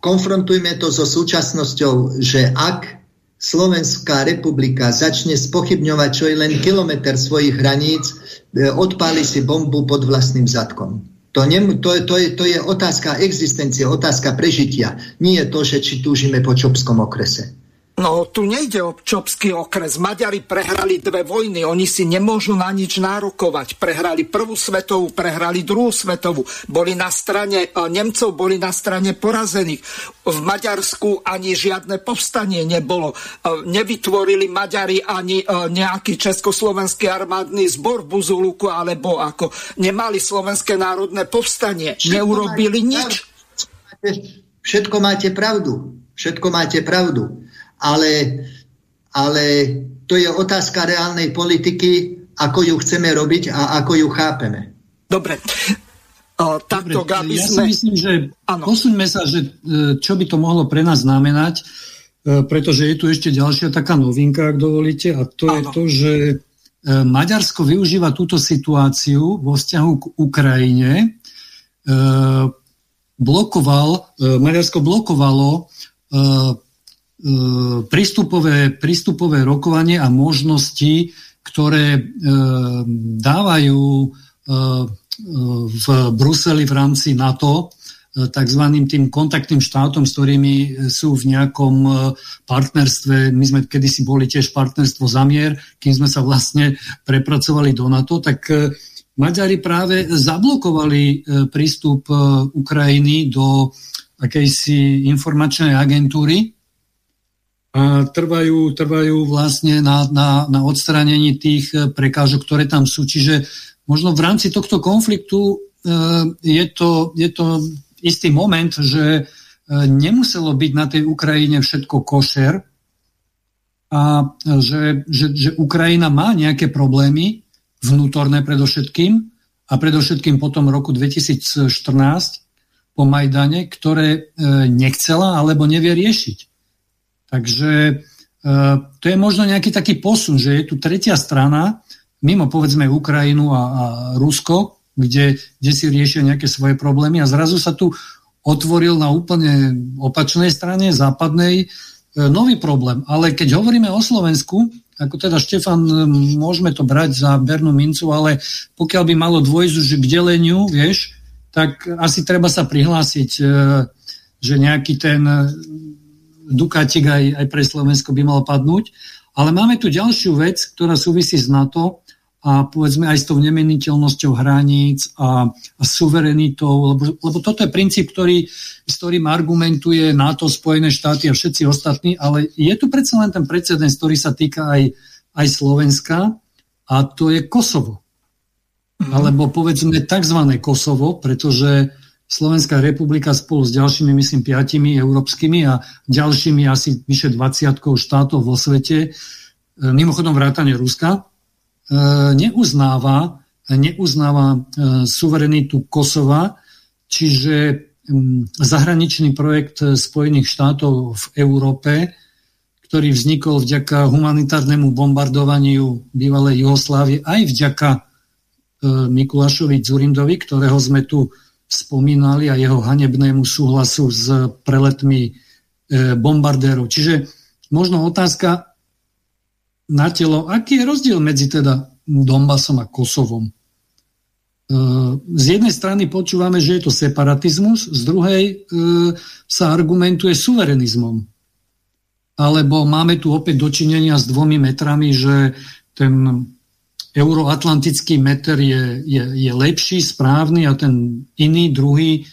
konfrontujme to so súčasnosťou, že ak Slovenská republika začne spochybňovať čo je len kilometr svojich hraníc, e, odpáli si bombu pod vlastným zadkom. To, ne, to, to, je, to je otázka existencie, otázka prežitia. Nie je to, že či túžime po Čopskom okrese. No, tu nejde o Čopský okres. Maďari prehrali dve vojny, oni si nemôžu na nič nárokovať. Prehrali prvú svetovú, prehrali druhú svetovú. Boli na strane e, Nemcov, boli na strane porazených. V Maďarsku ani žiadne povstanie nebolo. E, nevytvorili Maďari ani e, nejaký československý armádny zbor v Buzuluku, alebo ako nemali slovenské národné povstanie. Neurobili nič. Všetko máte pravdu. Všetko máte pravdu ale, ale to je otázka reálnej politiky, ako ju chceme robiť a ako ju chápeme. Dobre. O, takto, Dobre, ja sme... si myslím, že ano. posuňme sa, že e, čo by to mohlo pre nás znamenať, e, pretože je tu ešte ďalšia taká novinka, ak dovolíte, a to ano. je to, že e, Maďarsko využíva túto situáciu vo vzťahu k Ukrajine. Blokoval, Maďarsko blokovalo prístupové, prístupové rokovanie a možnosti, ktoré e, dávajú e, v Bruseli v rámci NATO tzv. tým kontaktným štátom, s ktorými sú v nejakom partnerstve. My sme kedysi boli tiež partnerstvo zamier, kým sme sa vlastne prepracovali do NATO, tak Maďari práve zablokovali prístup Ukrajiny do akejsi informačnej agentúry trvajú, trvajú vlastne na, na, na odstránení tých prekážok, ktoré tam sú. Čiže možno v rámci tohto konfliktu je to, je to istý moment, že nemuselo byť na tej Ukrajine všetko košer a že, že, že Ukrajina má nejaké problémy, vnútorné predovšetkým a predovšetkým potom roku 2014 po Majdane, ktoré nechcela alebo nevie riešiť. Takže e, to je možno nejaký taký posun, že je tu tretia strana, mimo povedzme Ukrajinu a, a Rusko, kde, kde si riešia nejaké svoje problémy a zrazu sa tu otvoril na úplne opačnej strane, západnej, e, nový problém. Ale keď hovoríme o Slovensku, ako teda Štefan, môžeme to brať za bernú mincu, ale pokiaľ by malo už k deleniu, vieš, tak asi treba sa prihlásiť, e, že nejaký ten Dukatik aj, aj pre Slovensko by mal padnúť. Ale máme tu ďalšiu vec, ktorá súvisí s NATO a povedzme aj s tou nemeniteľnosťou hraníc a, a suverenitou, lebo, lebo toto je princíp, ktorý, s ktorým argumentuje NATO, Spojené štáty a všetci ostatní, ale je tu predsa len ten precedens, ktorý sa týka aj, aj Slovenska a to je Kosovo. Mm-hmm. Alebo povedzme tzv. Kosovo, pretože Slovenská republika spolu s ďalšími, myslím, piatimi európskymi a ďalšími asi vyše 20 štátov vo svete, e, mimochodom vrátane Ruska, E, neuznáva, neuznáva e, suverenitu Kosova, čiže zahraničný projekt Spojených štátov v Európe, ktorý vznikol vďaka humanitárnemu bombardovaniu bývalej Jugoslávie, aj vďaka Mikulášovi Zurindovi, ktorého sme tu spomínali a jeho hanebnému súhlasu s preletmi bombardérov. Čiže možno otázka, na telo. Aký je rozdiel medzi teda Donbasom a Kosovom? E, z jednej strany počúvame, že je to separatizmus, z druhej e, sa argumentuje suverenizmom. Alebo máme tu opäť dočinenia s dvomi metrami, že ten euroatlantický meter je, je, je lepší, správny a ten iný, druhý e,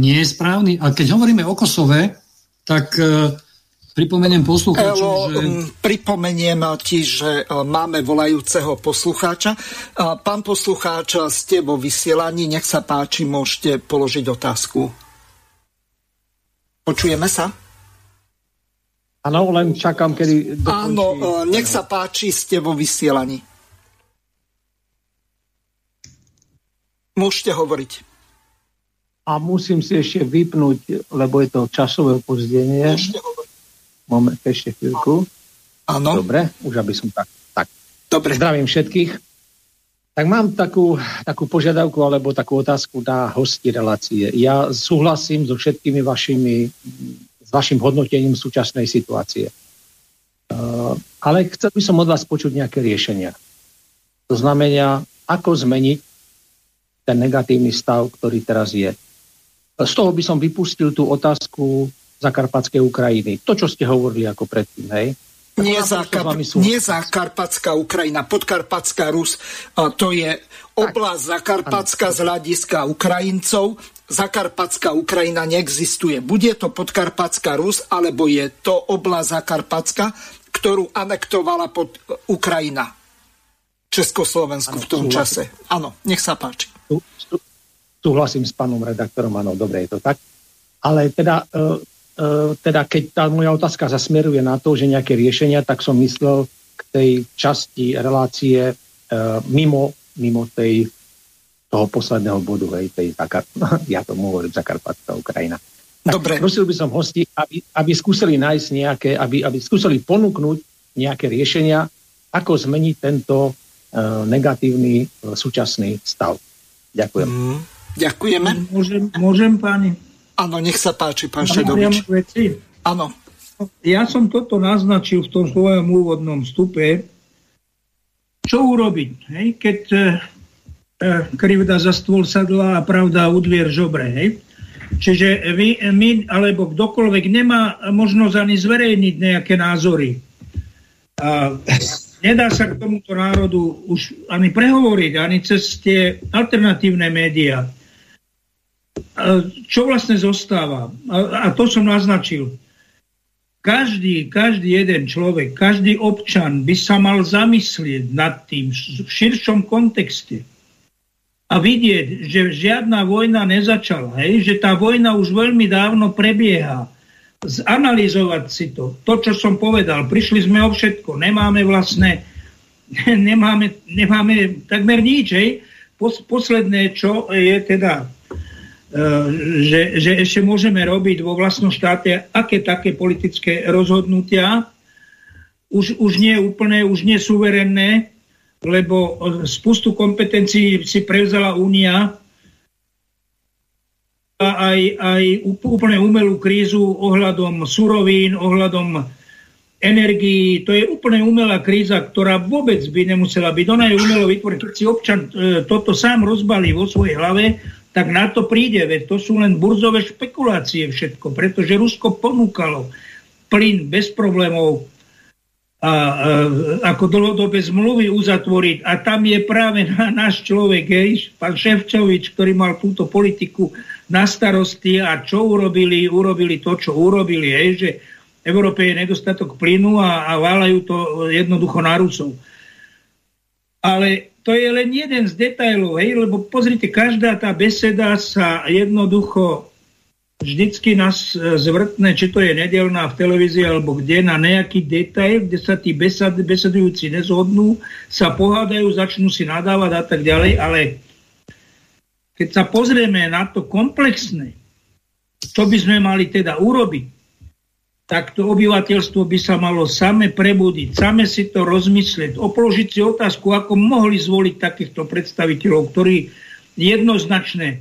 nie je správny. A keď hovoríme o Kosove, tak Pripomeniem poslucháčom, že... Pripomeniem ti, že e, máme volajúceho poslucháča. Pán poslucháč, ste vo vysielaní, nech sa páči, môžete položiť otázku. Počujeme sa? Áno, len čakám, kedy... Dokončí... Áno, e, nech sa páči, ste vo vysielaní. Môžete hovoriť. A musím si ešte vypnúť, lebo je to časové opozdenie. Moment, ešte chvíľku. Áno. Dobre, už aby som tak. tak. Dobre. Zdravím všetkých. Tak mám takú, takú požiadavku alebo takú otázku na hosti relácie. Ja súhlasím so všetkými vašimi, s vašim hodnotením súčasnej situácie. Uh, ale chcel by som od vás počuť nejaké riešenia. To znamená, ako zmeniť ten negatívny stav, ktorý teraz je. Z toho by som vypustil tú otázku Zakarpatskej Ukrajiny. To, čo ste hovorili ako predtým, hej? Nie, Zakarp- nie Zakarpatská Ukrajina, Podkarpatská Rus, to je oblasť Zakarpatská z hľadiska Ukrajincov. Zakarpatská Ukrajina neexistuje. Bude to Podkarpatská Rus, alebo je to oblasť Zakarpatska, ktorú anektovala pod Ukrajina. Československu ano, v tom súhlasím. čase. Áno, nech sa páči. Súhlasím s pánom redaktorom, áno, dobre je to tak. Ale teda e, E, teda keď tá moja otázka zasmeruje na to, že nejaké riešenia, tak som myslel k tej časti relácie e, mimo, mimo tej, toho posledného bodu, hej, tej Zakar- [LAUGHS] ja tomu hovorím Zakarpatská Ukrajina. Tak Dobre. prosil by som hosti, aby, aby skúsili nájsť nejaké, aby, aby skúsili ponúknuť nejaké riešenia, ako zmeniť tento negatívny uh, súčasný stav. Ďakujem. Mm, ďakujeme. Môžem, môžem páni? Áno, nech sa páči, pán Šedovič. Áno. Ja som toto naznačil v tom svojom úvodnom vstupe. Čo urobiť, hej? keď e, e, krivda za stôl sadla a pravda u dvier žobre. Hej? Čiže vy, my, alebo kdokoľvek nemá možnosť ani zverejniť nejaké názory. A nedá sa k tomuto národu už ani prehovoriť, ani cez tie alternatívne médiá. čo vlastne zostáva? A, a to som naznačil. Každý, každý jeden človek, každý občan by sa mal zamyslieť nad tým v širšom kontexte a vidieť, že žiadna vojna nezačala, hej? že tá vojna už veľmi dávno prebieha. Zanalizovať si to, to, čo som povedal, prišli sme o všetko, nemáme vlastne, [LAUGHS] nemáme, nemáme takmer nič, hej? Posledné, čo je teda E, že, že ešte môžeme robiť vo vlastnom štáte aké také politické rozhodnutia, už, už nie úplné, už nie suverenné, lebo spustu kompetencií si prevzala Únia aj, aj úplne umelú krízu ohľadom surovín, ohľadom energií. To je úplne umelá kríza, ktorá vôbec by nemusela byť. Ona je umelo vytvorená. Keď si občan e, toto sám rozbalí vo svojej hlave, tak na to príde, veď to sú len burzové špekulácie všetko, pretože Rusko ponúkalo plyn bez problémov a, a, ako dlhodobé zmluvy uzatvoriť a tam je práve náš človek, hej, pán Ševčovič, ktorý mal túto politiku na starosti a čo urobili, urobili to, čo urobili, hej, že v Európe je nedostatok plynu a, a válajú to jednoducho na Rusov. Ale to je len jeden z detajlov, hej, lebo pozrite, každá tá beseda sa jednoducho vždycky nás e, zvrtne, či to je nedelná v televízii alebo kde, na nejaký detail, kde sa tí besed, besedujúci nezhodnú, sa pohádajú, začnú si nadávať a tak ďalej, ale keď sa pozrieme na to komplexné, čo by sme mali teda urobiť, tak to obyvateľstvo by sa malo same prebudiť, same si to rozmyslieť, opoložiť si otázku, ako mohli zvoliť takýchto predstaviteľov, ktorí jednoznačne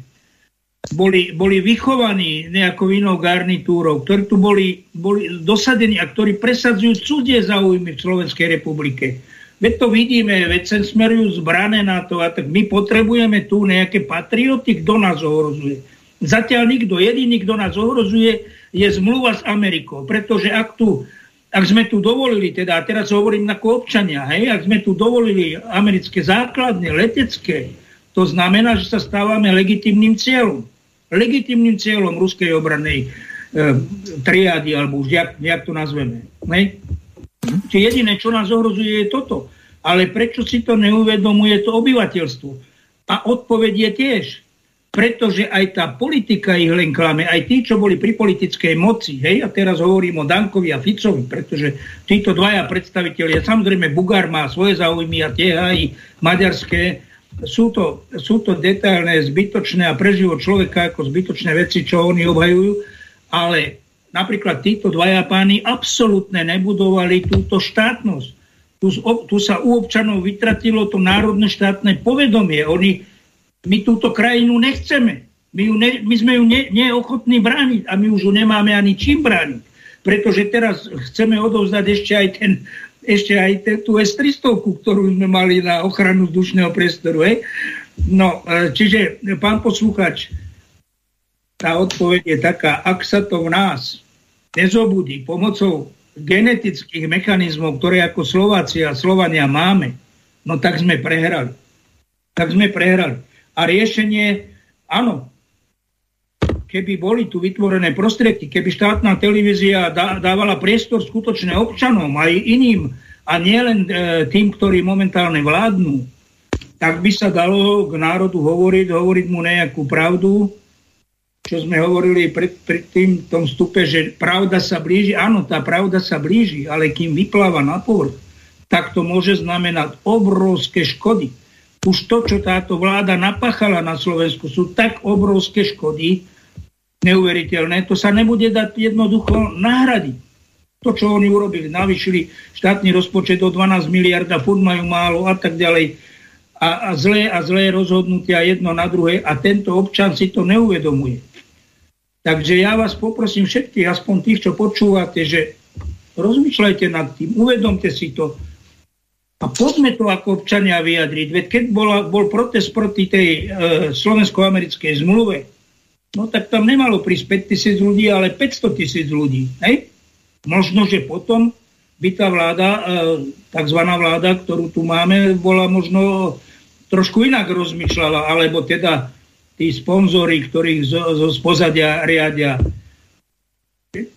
boli, boli vychovaní nejakou inou garnitúrou, ktorí tu boli, boli dosadení a ktorí presadzujú cudzie záujmy v Slovenskej republike. Veď to vidíme, veď sem smerujú zbrané na to a tak my potrebujeme tu nejaké patrioty, kto nás ohrozuje. Zatiaľ nikto, jediný, kto nás ohrozuje, je zmluva s Amerikou. Pretože ak, tu, ak sme tu dovolili, teda a teraz hovorím ako občania, hej, ak sme tu dovolili americké základne, letecké, to znamená, že sa stávame legitimným cieľom. Legitimným cieľom ruskej obrannej e, triády, alebo už jak, jak to nazveme. Hej? Čiže jediné, čo nás ohrozuje, je toto. Ale prečo si to neuvedomuje to obyvateľstvo? A odpoveď je tiež pretože aj tá politika ich len klame, aj tí, čo boli pri politickej moci, hej, a teraz hovorím o Dankovi a Ficovi, pretože títo dvaja predstavitelia, samozrejme Bugár má svoje záujmy a tie aj maďarské, sú to, sú to detailné, zbytočné a pre život človeka ako zbytočné veci, čo oni obhajujú, ale napríklad títo dvaja páni absolútne nebudovali túto štátnosť. Tu, tu sa u občanov vytratilo to národné štátne povedomie. Oni my túto krajinu nechceme. My, ju ne, my sme ju ne, neochotní brániť a my už ju nemáme ani čím brániť. Pretože teraz chceme odovzdať ešte aj, ten, ešte aj ten, tú S-300, ktorú sme mali na ochranu vzdušného priestoru. Hej? No, e, čiže, pán posluchač, tá odpoveď je taká, ak sa to v nás nezobudí pomocou genetických mechanizmov, ktoré ako Slováci a Slovania máme, no tak sme prehrali. Tak sme prehrali. A riešenie, áno, keby boli tu vytvorené prostriedky, keby štátna televízia dávala priestor skutočne občanom aj iným a nielen e, tým, ktorí momentálne vládnu, tak by sa dalo k národu hovoriť, hovoriť mu nejakú pravdu, čo sme hovorili pred, pred tým tom stupe, že pravda sa blíži. Áno, tá pravda sa blíži, ale kým vypláva na povrch, tak to môže znamenať obrovské škody už to, čo táto vláda napáchala na Slovensku, sú tak obrovské škody, neuveriteľné, to sa nebude dať jednoducho nahradiť. To, čo oni urobili, navýšili štátny rozpočet o 12 miliard a furt majú málo a tak ďalej. A, a zlé a zlé rozhodnutia jedno na druhé a tento občan si to neuvedomuje. Takže ja vás poprosím všetkých, aspoň tých, čo počúvate, že rozmýšľajte nad tým, uvedomte si to, a poďme to ako občania vyjadriť. Veď keď bola, bol protest proti tej e, slovensko-americkej zmluve, no tak tam nemalo prísť 5 tisíc ľudí, ale 500 tisíc ľudí. Hej? Možno, že potom by tá vláda, e, tzv. vláda, ktorú tu máme, bola možno trošku inak rozmýšľala, alebo teda tí sponzory, ktorých zo, zo spozadia riadia.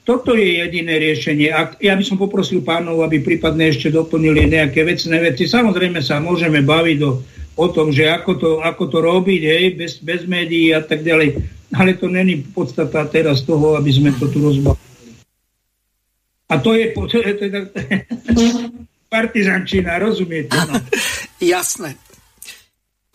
Toto je jediné riešenie. Ak, ja by som poprosil pánov, aby prípadne ešte doplnili nejaké vecné veci. Samozrejme sa môžeme baviť o, o tom, že ako to, ako to robiť, hej, bez, bez médií a tak ďalej. Ale to není podstata teraz toho, aby sme to tu rozbavili. A to je [LAUGHS] teda [LAUGHS] partizančina, rozumiete? No? Jasné.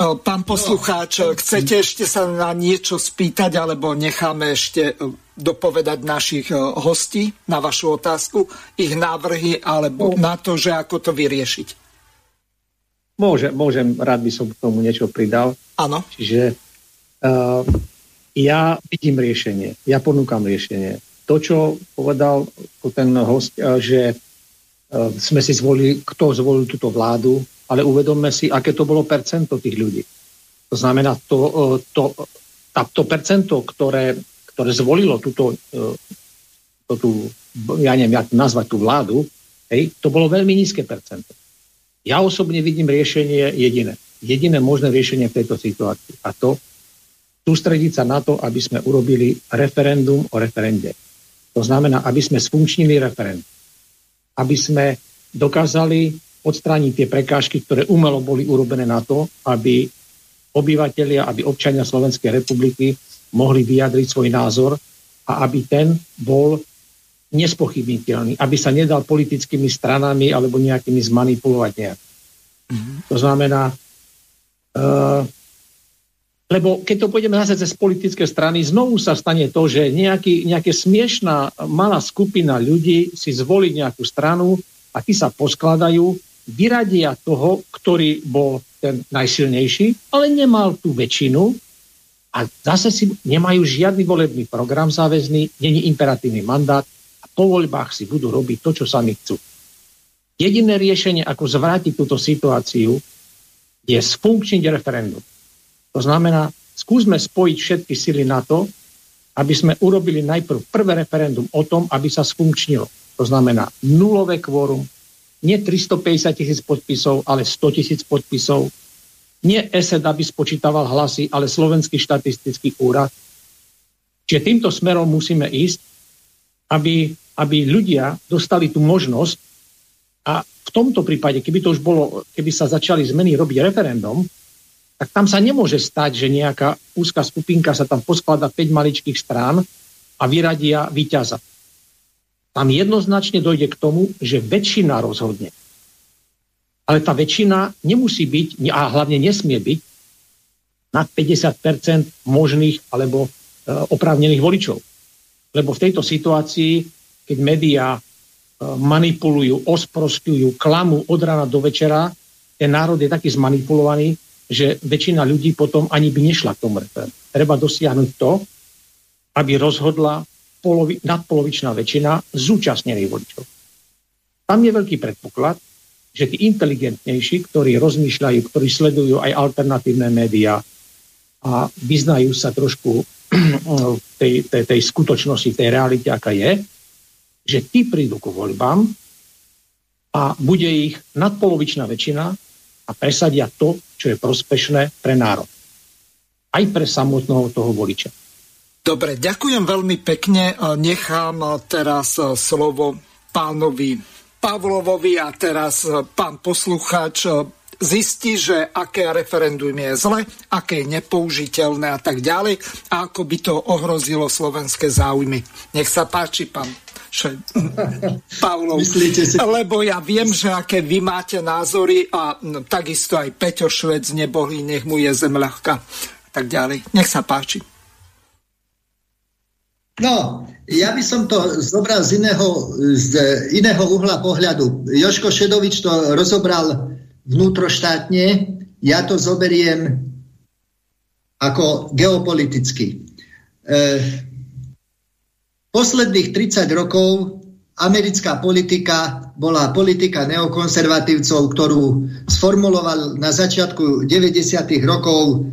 Pán poslucháč, chcete ešte sa na niečo spýtať, alebo necháme ešte e, dopovedať našich e, hostí na vašu otázku, ich návrhy, alebo na to, že ako to vyriešiť? Môže, môžem, rád by som k tomu niečo pridal. Áno. Čiže uh, ja vidím riešenie, ja ponúkam riešenie. To, čo povedal ten host, že uh, sme si zvolili, kto zvolil túto vládu, ale uvedomme si, aké to bolo percento tých ľudí. To znamená, to, e, to, tá, to percento, ktoré, ktoré zvolilo túto, e, to, tú, ja neviem, jak nazvať tú vládu, hej, to bolo veľmi nízke percento. Ja osobne vidím riešenie jediné. Jediné možné riešenie v tejto situácii. A to sústrediť sa na to, aby sme urobili referendum o referende. To znamená, aby sme sfunkčnili referendum. Aby sme dokázali odstrániť tie prekážky, ktoré umelo boli urobené na to, aby obyvateľia, aby občania Slovenskej republiky mohli vyjadriť svoj názor a aby ten bol nespochybniteľný, aby sa nedal politickými stranami alebo nejakými zmanipulovať nejak. Mm-hmm. To znamená, uh, lebo keď to pôjdeme zase cez politické strany, znovu sa stane to, že nejaký, nejaká smiešná malá skupina ľudí si zvolí nejakú stranu a tí sa poskladajú vyradia toho, ktorý bol ten najsilnejší, ale nemal tú väčšinu a zase si nemajú žiadny volebný program záväzný, není imperatívny mandát a po voľbách si budú robiť to, čo sami chcú. Jediné riešenie, ako zvrátiť túto situáciu, je sfunkčniť referendum. To znamená, skúsme spojiť všetky sily na to, aby sme urobili najprv prvé referendum o tom, aby sa sfunkčnilo. To znamená nulové kvórum, nie 350 tisíc podpisov, ale 100 tisíc podpisov. Nie ESED, aby spočítaval hlasy, ale Slovenský štatistický úrad. Čiže týmto smerom musíme ísť, aby, aby ľudia dostali tú možnosť a v tomto prípade, keby to už bolo, keby sa začali zmeny robiť referendum, tak tam sa nemôže stať, že nejaká úzka skupinka sa tam posklada 5 maličkých strán a vyradia víťaza tam jednoznačne dojde k tomu, že väčšina rozhodne. Ale tá väčšina nemusí byť, a hlavne nesmie byť, nad 50% možných alebo e, oprávnených voličov. Lebo v tejto situácii, keď médiá e, manipulujú, osprostujú, klamu od rána do večera, ten národ je taký zmanipulovaný, že väčšina ľudí potom ani by nešla k tomu referendu. Treba dosiahnuť to, aby rozhodla polovi, nadpolovičná väčšina zúčastnených voličov. Tam je veľký predpoklad, že tí inteligentnejší, ktorí rozmýšľajú, ktorí sledujú aj alternatívne médiá a vyznajú sa trošku [CLEARS THROAT] v tej, tej, tej skutočnosti, tej realite, aká je, že tí prídu ku voľbám a bude ich nadpolovičná väčšina a presadia to, čo je prospešné pre národ. Aj pre samotného toho voliča. Dobre, ďakujem veľmi pekne. Nechám teraz slovo pánovi Pavlovovi a teraz pán poslucháč zistí, že aké referendum je zle, aké je nepoužiteľné a tak ďalej a ako by to ohrozilo slovenské záujmy. Nech sa páči, pán že, [LAUGHS] Pavlov, si... lebo ja viem, že aké vy máte názory a no, takisto aj Peťo Švec nebohý, nech mu je zem ľahká. Tak ďalej. Nech sa páči. No, ja by som to zobral z iného, z iného uhla pohľadu. Joško Šedovič to rozobral vnútroštátne, ja to zoberiem ako geopoliticky. E, posledných 30 rokov americká politika bola politika neokonzervatívcov, ktorú sformuloval na začiatku 90. rokov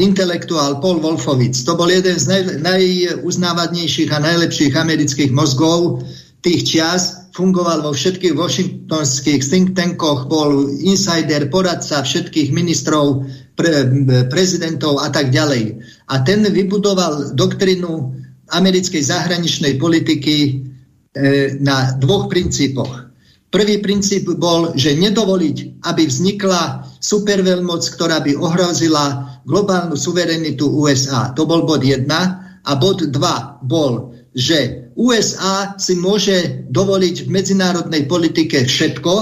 intelektuál Paul Wolfowitz. To bol jeden z naj, najuznávanejších a najlepších amerických mozgov tých čias. Fungoval vo všetkých washingtonských think tankoch, bol insider, poradca všetkých ministrov, pre, prezidentov a tak ďalej. a ten vybudoval doktrinu americkej zahraničnej politiky e, na dvoch princípoch. Prvý princíp bol, že nedovoliť, aby vznikla superveľmoc, ktorá by ohrozila globálnu suverenitu USA. To bol bod 1. A bod 2 bol, že USA si môže dovoliť v medzinárodnej politike všetko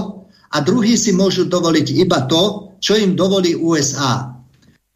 a druhý si môžu dovoliť iba to, čo im dovolí USA.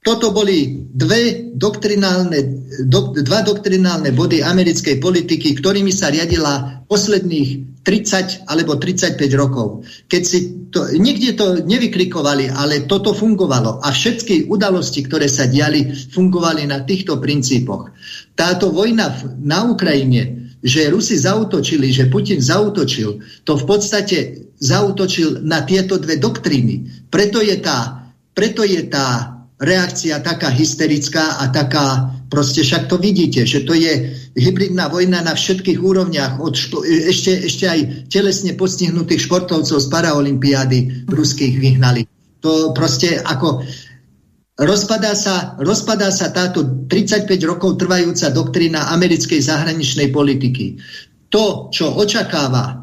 Toto boli dve doktrinálne, do, dva doktrinálne body americkej politiky, ktorými sa riadila posledných 30 alebo 35 rokov. Keď si to, nikde to nevykrikovali, ale toto fungovalo. A všetky udalosti, ktoré sa diali, fungovali na týchto princípoch. Táto vojna na Ukrajine, že Rusi zautočili, že Putin zautočil, to v podstate zautočil na tieto dve doktríny. Preto je tá, preto je tá reakcia taká hysterická a taká, proste však to vidíte, že to je hybridná vojna na všetkých úrovniach, od špo, ešte, ešte aj telesne postihnutých športovcov z paraolimpiády ruských vyhnali. To proste ako rozpadá sa, rozpadá sa táto 35 rokov trvajúca doktrína americkej zahraničnej politiky. To, čo očakáva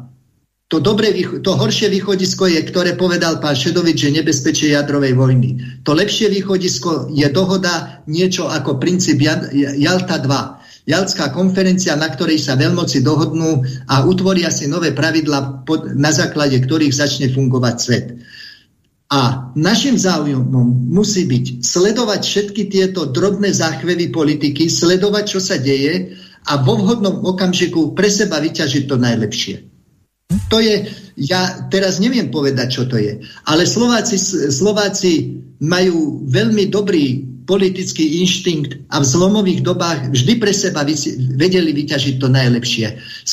to, dobré, to horšie východisko je, ktoré povedal pán Šedovič, že nebezpečie jadrovej vojny. To lepšie východisko je dohoda niečo ako princíp Jalta 2. Jalská konferencia, na ktorej sa veľmoci dohodnú a utvoria si nové pravidla, na základe ktorých začne fungovať svet. A našim záujmom musí byť sledovať všetky tieto drobné záchvevy politiky, sledovať, čo sa deje a vo vhodnom okamžiku pre seba vyťažiť to najlepšie. To je, ja teraz neviem povedať, čo to je, ale Slováci, Slováci majú veľmi dobrý politický inštinkt a v zlomových dobách vždy pre seba vedeli vyťažiť to najlepšie. Z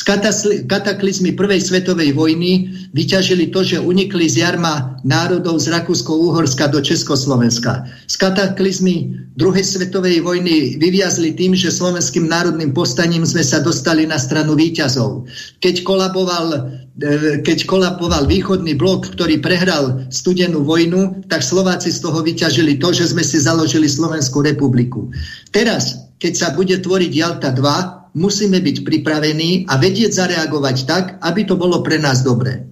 kataklizmy Prvej svetovej vojny vyťažili to, že unikli z jarma národov z Rakúsko-Uhorska do Československa. Z kataklizmy Druhej svetovej vojny vyviazli tým, že slovenským národným postaním sme sa dostali na stranu výťazov. Keď kolaboval keď kolaboval východný blok, ktorý prehral studenú vojnu, tak Slováci z toho vyťažili to, že sme si založili Slovenskú republiku. Teraz, keď sa bude tvoriť Jalta 2, musíme byť pripravení a vedieť zareagovať tak, aby to bolo pre nás dobré.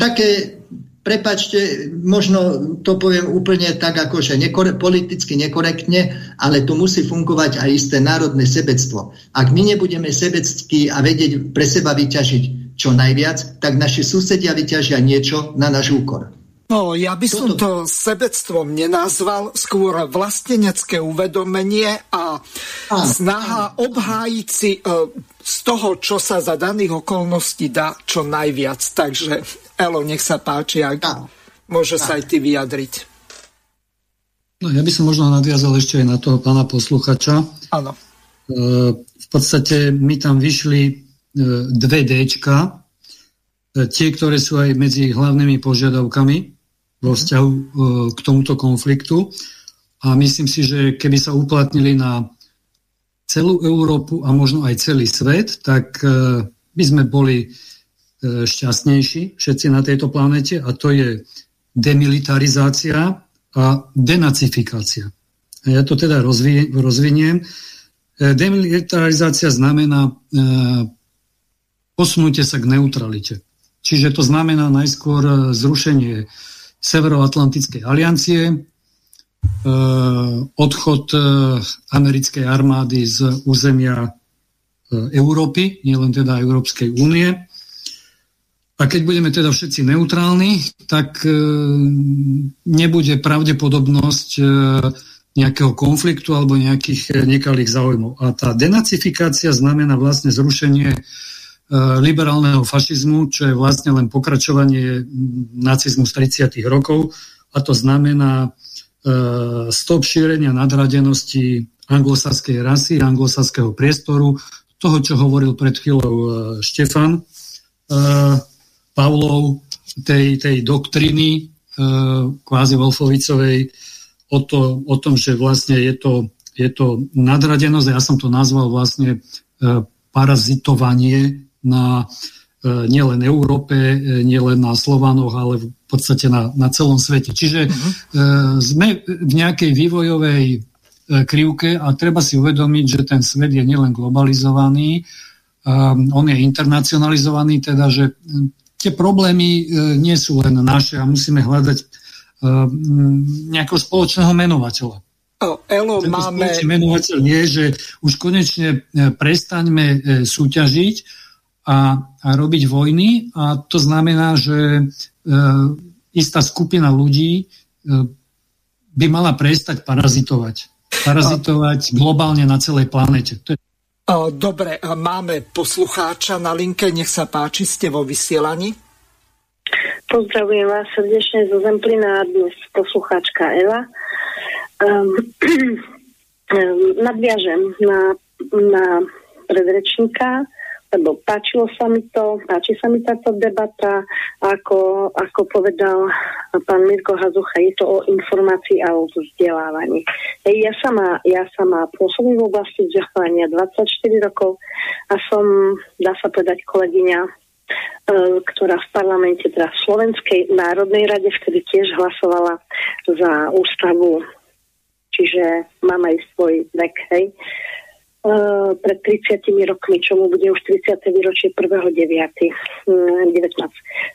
Také, prepačte, možno to poviem úplne tak, akože nekore, politicky nekorektne, ale tu musí fungovať aj isté národné sebectvo. Ak my nebudeme sebeckí a vedieť pre seba vyťažiť čo najviac, tak naši susedia vyťažia niečo na náš úkor. No, ja by som to sebectvom nenazval, skôr vlastenecké uvedomenie a snaha obhájiť si e, z toho, čo sa za daných okolností dá, čo najviac. Takže, Elo, nech sa páči, ak a. môže sa aj ty vyjadriť. No, ja by som možno nadviazal ešte aj na toho pána posluchača. Áno. E, v podstate my tam vyšli dve D, e, tie, ktoré sú aj medzi hlavnými požiadavkami vo vzťahu e, k tomuto konfliktu. A myslím si, že keby sa uplatnili na celú Európu a možno aj celý svet, tak by sme boli šťastnejší všetci na tejto planete a to je demilitarizácia a denacifikácia. Ja to teda rozviniem. Demilitarizácia znamená posunutie sa k neutralite. Čiže to znamená najskôr e, zrušenie Severoatlantickej aliancie, e, odchod e, americkej armády z územia Európy, nielen teda Európskej únie. A keď budeme teda všetci neutrálni, tak nebude pravdepodobnosť nejakého konfliktu alebo nejakých nekalých záujmov. A tá denacifikácia znamená vlastne zrušenie liberálneho fašizmu, čo je vlastne len pokračovanie nacizmu z 30. rokov a to znamená e, stop šírenia nadradenosti anglosaskej rasy, anglosaského priestoru, toho, čo hovoril pred chvíľou e, Štefan Pavlov, tej, tej doktriny kvázi Wolfovicovej o, to, o tom, že vlastne je to, je to nadradenosť, ja som to nazval vlastne parazitovanie na e, nielen Európe, e, nielen na Slovanoch, ale v podstate na, na celom svete. Čiže uh-huh. sme v nejakej vývojovej krivke a treba si uvedomiť, že ten svet je nielen globalizovaný, on je internacionalizovaný, teda, že tie problémy nie sú len naše a musíme hľadať nejakého spoločného menovateľa. Elo, Tento máme... menovateľ je, že už konečne prestaňme súťažiť a, a robiť vojny a to znamená, že istá skupina ľudí by mala prestať parazitovať. Parazitovať globálne na celej planete. To je... Dobre, máme poslucháča na linke, nech sa páči, ste vo vysielaní. Pozdravujem vás srdečne zo Zemplina, dnes poslucháčka Ela. Um, [CLEARS THROAT] nadviažem na, na predrečníka lebo páčilo sa mi to, páči sa mi táto debata, ako, ako povedal pán Mirko Hazucha, je to o informácii a o vzdelávaní. Ja sama, ja sama pôsobím v oblasti vzdelávania 24 rokov a som, dá sa povedať, kolegyňa, e, ktorá v parlamente, teda v Slovenskej národnej rade vtedy tiež hlasovala za ústavu, čiže mám aj svoj vek, hej. Uh, pred 30 rokmi, čo mu bude už 30. výročie 1.9.19.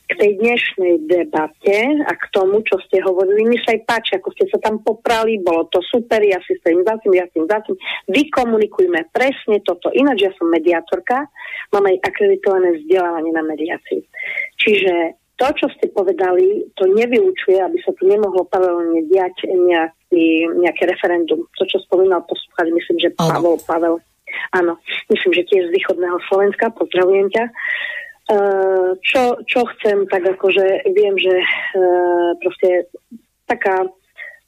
K tej dnešnej debate a k tomu, čo ste hovorili, mi sa aj páči, ako ste sa tam poprali, bolo to super, ja si stojím za tým, ja si za tým. Vykomunikujme presne toto. Ináč ja som mediátorka, mám aj akreditované vzdelávanie na mediácii. Čiže to, čo ste povedali, to nevyučuje, aby sa tu nemohlo paralelne diať nejaký, nejaké referendum. To, čo spomínal poslúchať, myslím, že Pavel, Pavel. Áno, myslím, že tiež z východného Slovenska, pozdravujem ťa. Uh, čo, čo chcem, tak akože viem, že uh, proste taká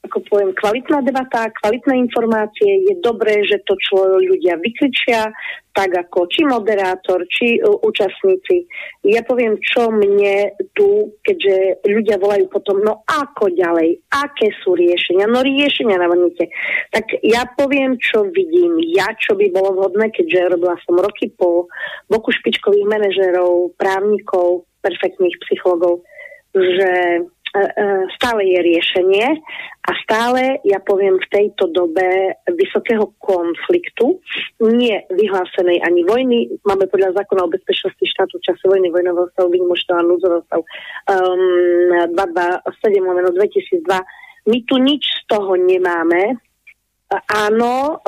ako poviem, kvalitná debata, kvalitné informácie. Je dobré, že to čo ľudia vykričia, tak ako či moderátor, či uh, účastníci. Ja poviem, čo mne tu, keďže ľudia volajú potom, no ako ďalej, aké sú riešenia, no riešenia navrnite. Tak ja poviem, čo vidím ja, čo by bolo vhodné, keďže robila som roky po boku špičkových manažerov, právnikov, perfektných psychologov, že stále je riešenie a stále, ja poviem, v tejto dobe vysokého konfliktu, nie vyhlásenej ani vojny, máme podľa zákona o bezpečnosti štátu v čase vojny, vojnového stavu, výnimočného a núdzového stavu. Um, 227 2002, my tu nič z toho nemáme, Áno,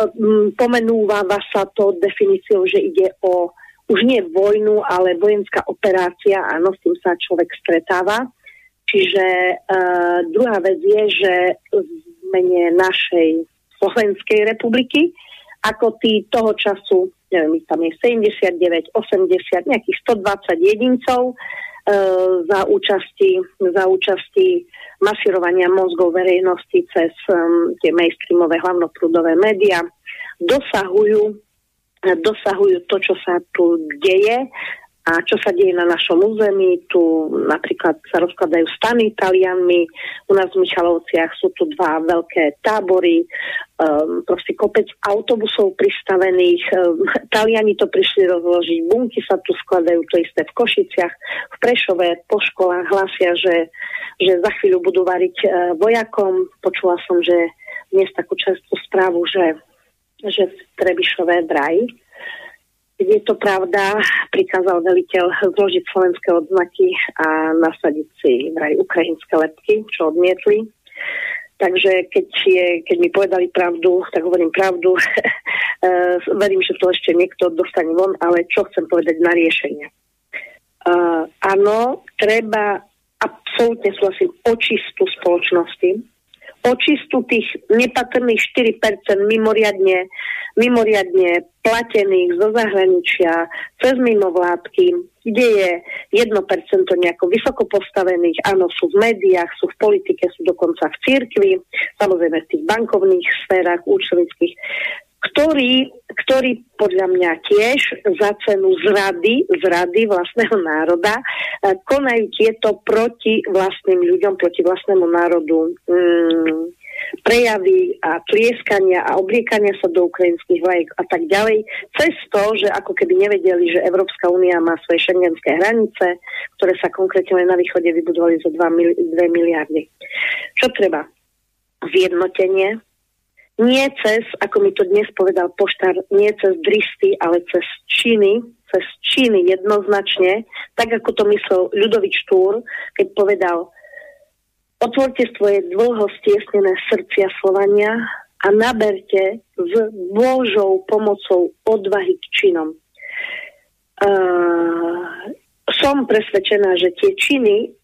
pomenúva sa to definíciou, že ide o už nie vojnu, ale vojenská operácia, áno, s tým sa človek stretáva. Čiže uh, druhá vec je, že v mene našej Slovenskej republiky, ako tí toho času, neviem, tam je 79, 80, nejakých 120 jedincov uh, za účasti, za účasti masírovania mozgov verejnosti cez um, tie mainstreamové hlavnoprúdové médiá, dosahujú dosahujú to, čo sa tu deje a čo sa deje na našom území. Tu napríklad sa rozkladajú stany Talianmi, u nás v Michalovciach sú tu dva veľké tábory, um, proste kopec autobusov pristavených, um, Taliani to prišli rozložiť, bunky sa tu skladajú, to isté v Košiciach, v Prešove, po školách hlasia, že, že za chvíľu budú variť uh, vojakom. Počula som, že dnes takú častú správu, že, že v Trebišové vraj je to pravda, prikázal veliteľ zložiť slovenské odznaky a nasadiť si vraj ukrajinské lepky, čo odmietli. Takže keď, je, keď mi povedali pravdu, tak hovorím pravdu. [LAUGHS] Eh, verím, že to ešte niekto dostane von, ale čo chcem povedať na riešenie. Uh, áno, treba absolútne súhlasím očistú spoločnosti, očistu tých nepatrných 4% mimoriadne, mimoriadne platených zo zahraničia cez mimovládky, kde je 1% nejako vysoko postavených, áno, sú v médiách, sú v politike, sú dokonca v cirkvi, samozrejme v tých bankovných sférach, účtovnických ktorí, ktorí podľa mňa tiež za cenu zrady, zrady vlastného národa eh, konajú tieto proti vlastným ľuďom, proti vlastnému národu mm, prejavy a tlieskania a obliekania sa do ukrajinských vlajek a tak ďalej, cez to, že ako keby nevedeli, že Európska únia má svoje šengenské hranice, ktoré sa konkrétne na východe vybudovali za 2, 2 miliardy. Čo treba? Zjednotenie, Nie cez, ako mi to dnes povedal poštár, nie cez dristy, ale cez činy, cez činy jednoznačne, tak ako to myslel Ľudovič Túr, keď povedal, otvorte svoje dlho stiesnené srdcia Slovania a naberte s Božou pomocou odvahy k činom. Uh, som presvedčená, že tie činy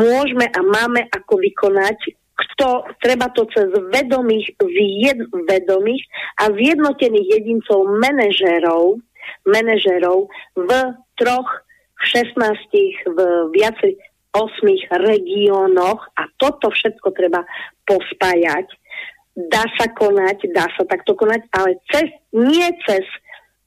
môžeme a máme ako vykonať kto, treba to cez vedomých, zjed, vedomých a zjednotených jedincov manažérov, manažérov v troch, v 16, v viacej osmých regiónoch a toto všetko treba pospájať. Dá sa konať, dá sa takto konať, ale cez, nie cez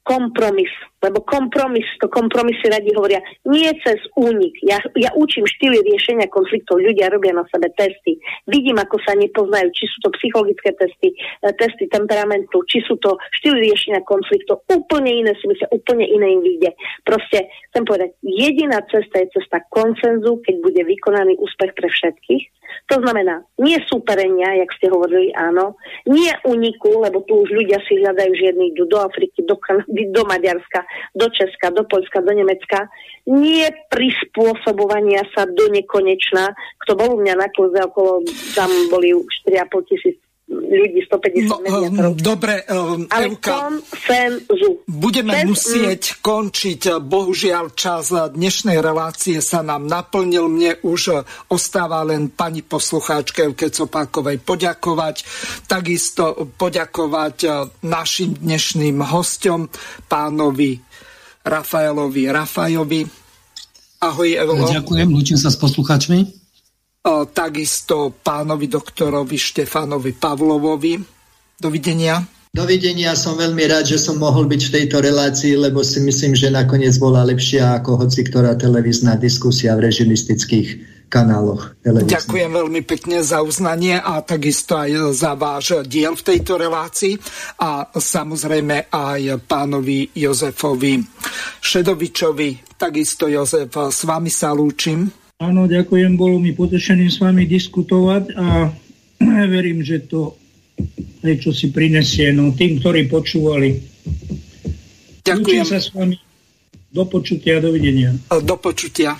kompromis, lebo kompromis, to kompromisy radi hovoria, nie cez únik. Ja, ja učím štýly riešenia konfliktov, ľudia robia na sebe testy. Vidím, ako sa nepoznajú, či sú to psychologické testy, e, testy temperamentu, či sú to štýly riešenia konfliktov. Úplne iné si myslia, úplne iné im vyjde. Proste chcem povedať, jediná cesta je cesta koncenzu, keď bude vykonaný úspech pre všetkých to znamená, nie súperenia, jak ste hovorili, áno, nie uniku, lebo tu už ľudia si hľadajú, že jedni idú do Afriky, do do Maďarska, do Česka, do Polska, do Nemecka. Nie prispôsobovania sa do nekonečna. Kto bol u mňa na kurze okolo, tam boli 4,5 tisíc ľudí 150 no, mediátorov. Hm, dobre, um, Ale Evka, budeme Sen, musieť mm. končiť. Bohužiaľ, čas dnešnej relácie sa nám naplnil. Mne už ostáva len pani poslucháčke Evke Copákovej poďakovať. Takisto poďakovať našim dnešným hostom, pánovi Rafaelovi Rafajovi. Ahoj, Evlo. Ďakujem, ľúčim sa s poslucháčmi takisto pánovi doktorovi Štefanovi Pavlovovi. Dovidenia. Dovidenia, som veľmi rád, že som mohol byť v tejto relácii, lebo si myslím, že nakoniec bola lepšia ako hoci ktorá televízna diskusia v režimistických kanáloch. Televízne. Ďakujem veľmi pekne za uznanie a takisto aj za váš diel v tejto relácii a samozrejme aj pánovi Jozefovi Šedovičovi. Takisto Jozef, s vami sa lúčim. Áno, ďakujem, bolo mi potešením s vami diskutovať a [CLEARS THROAT] verím, že to niečo si prinesie no, tým, ktorí počúvali. Ďakujem. Učím sa s vami. Do počutia, dovidenia. Do počutia.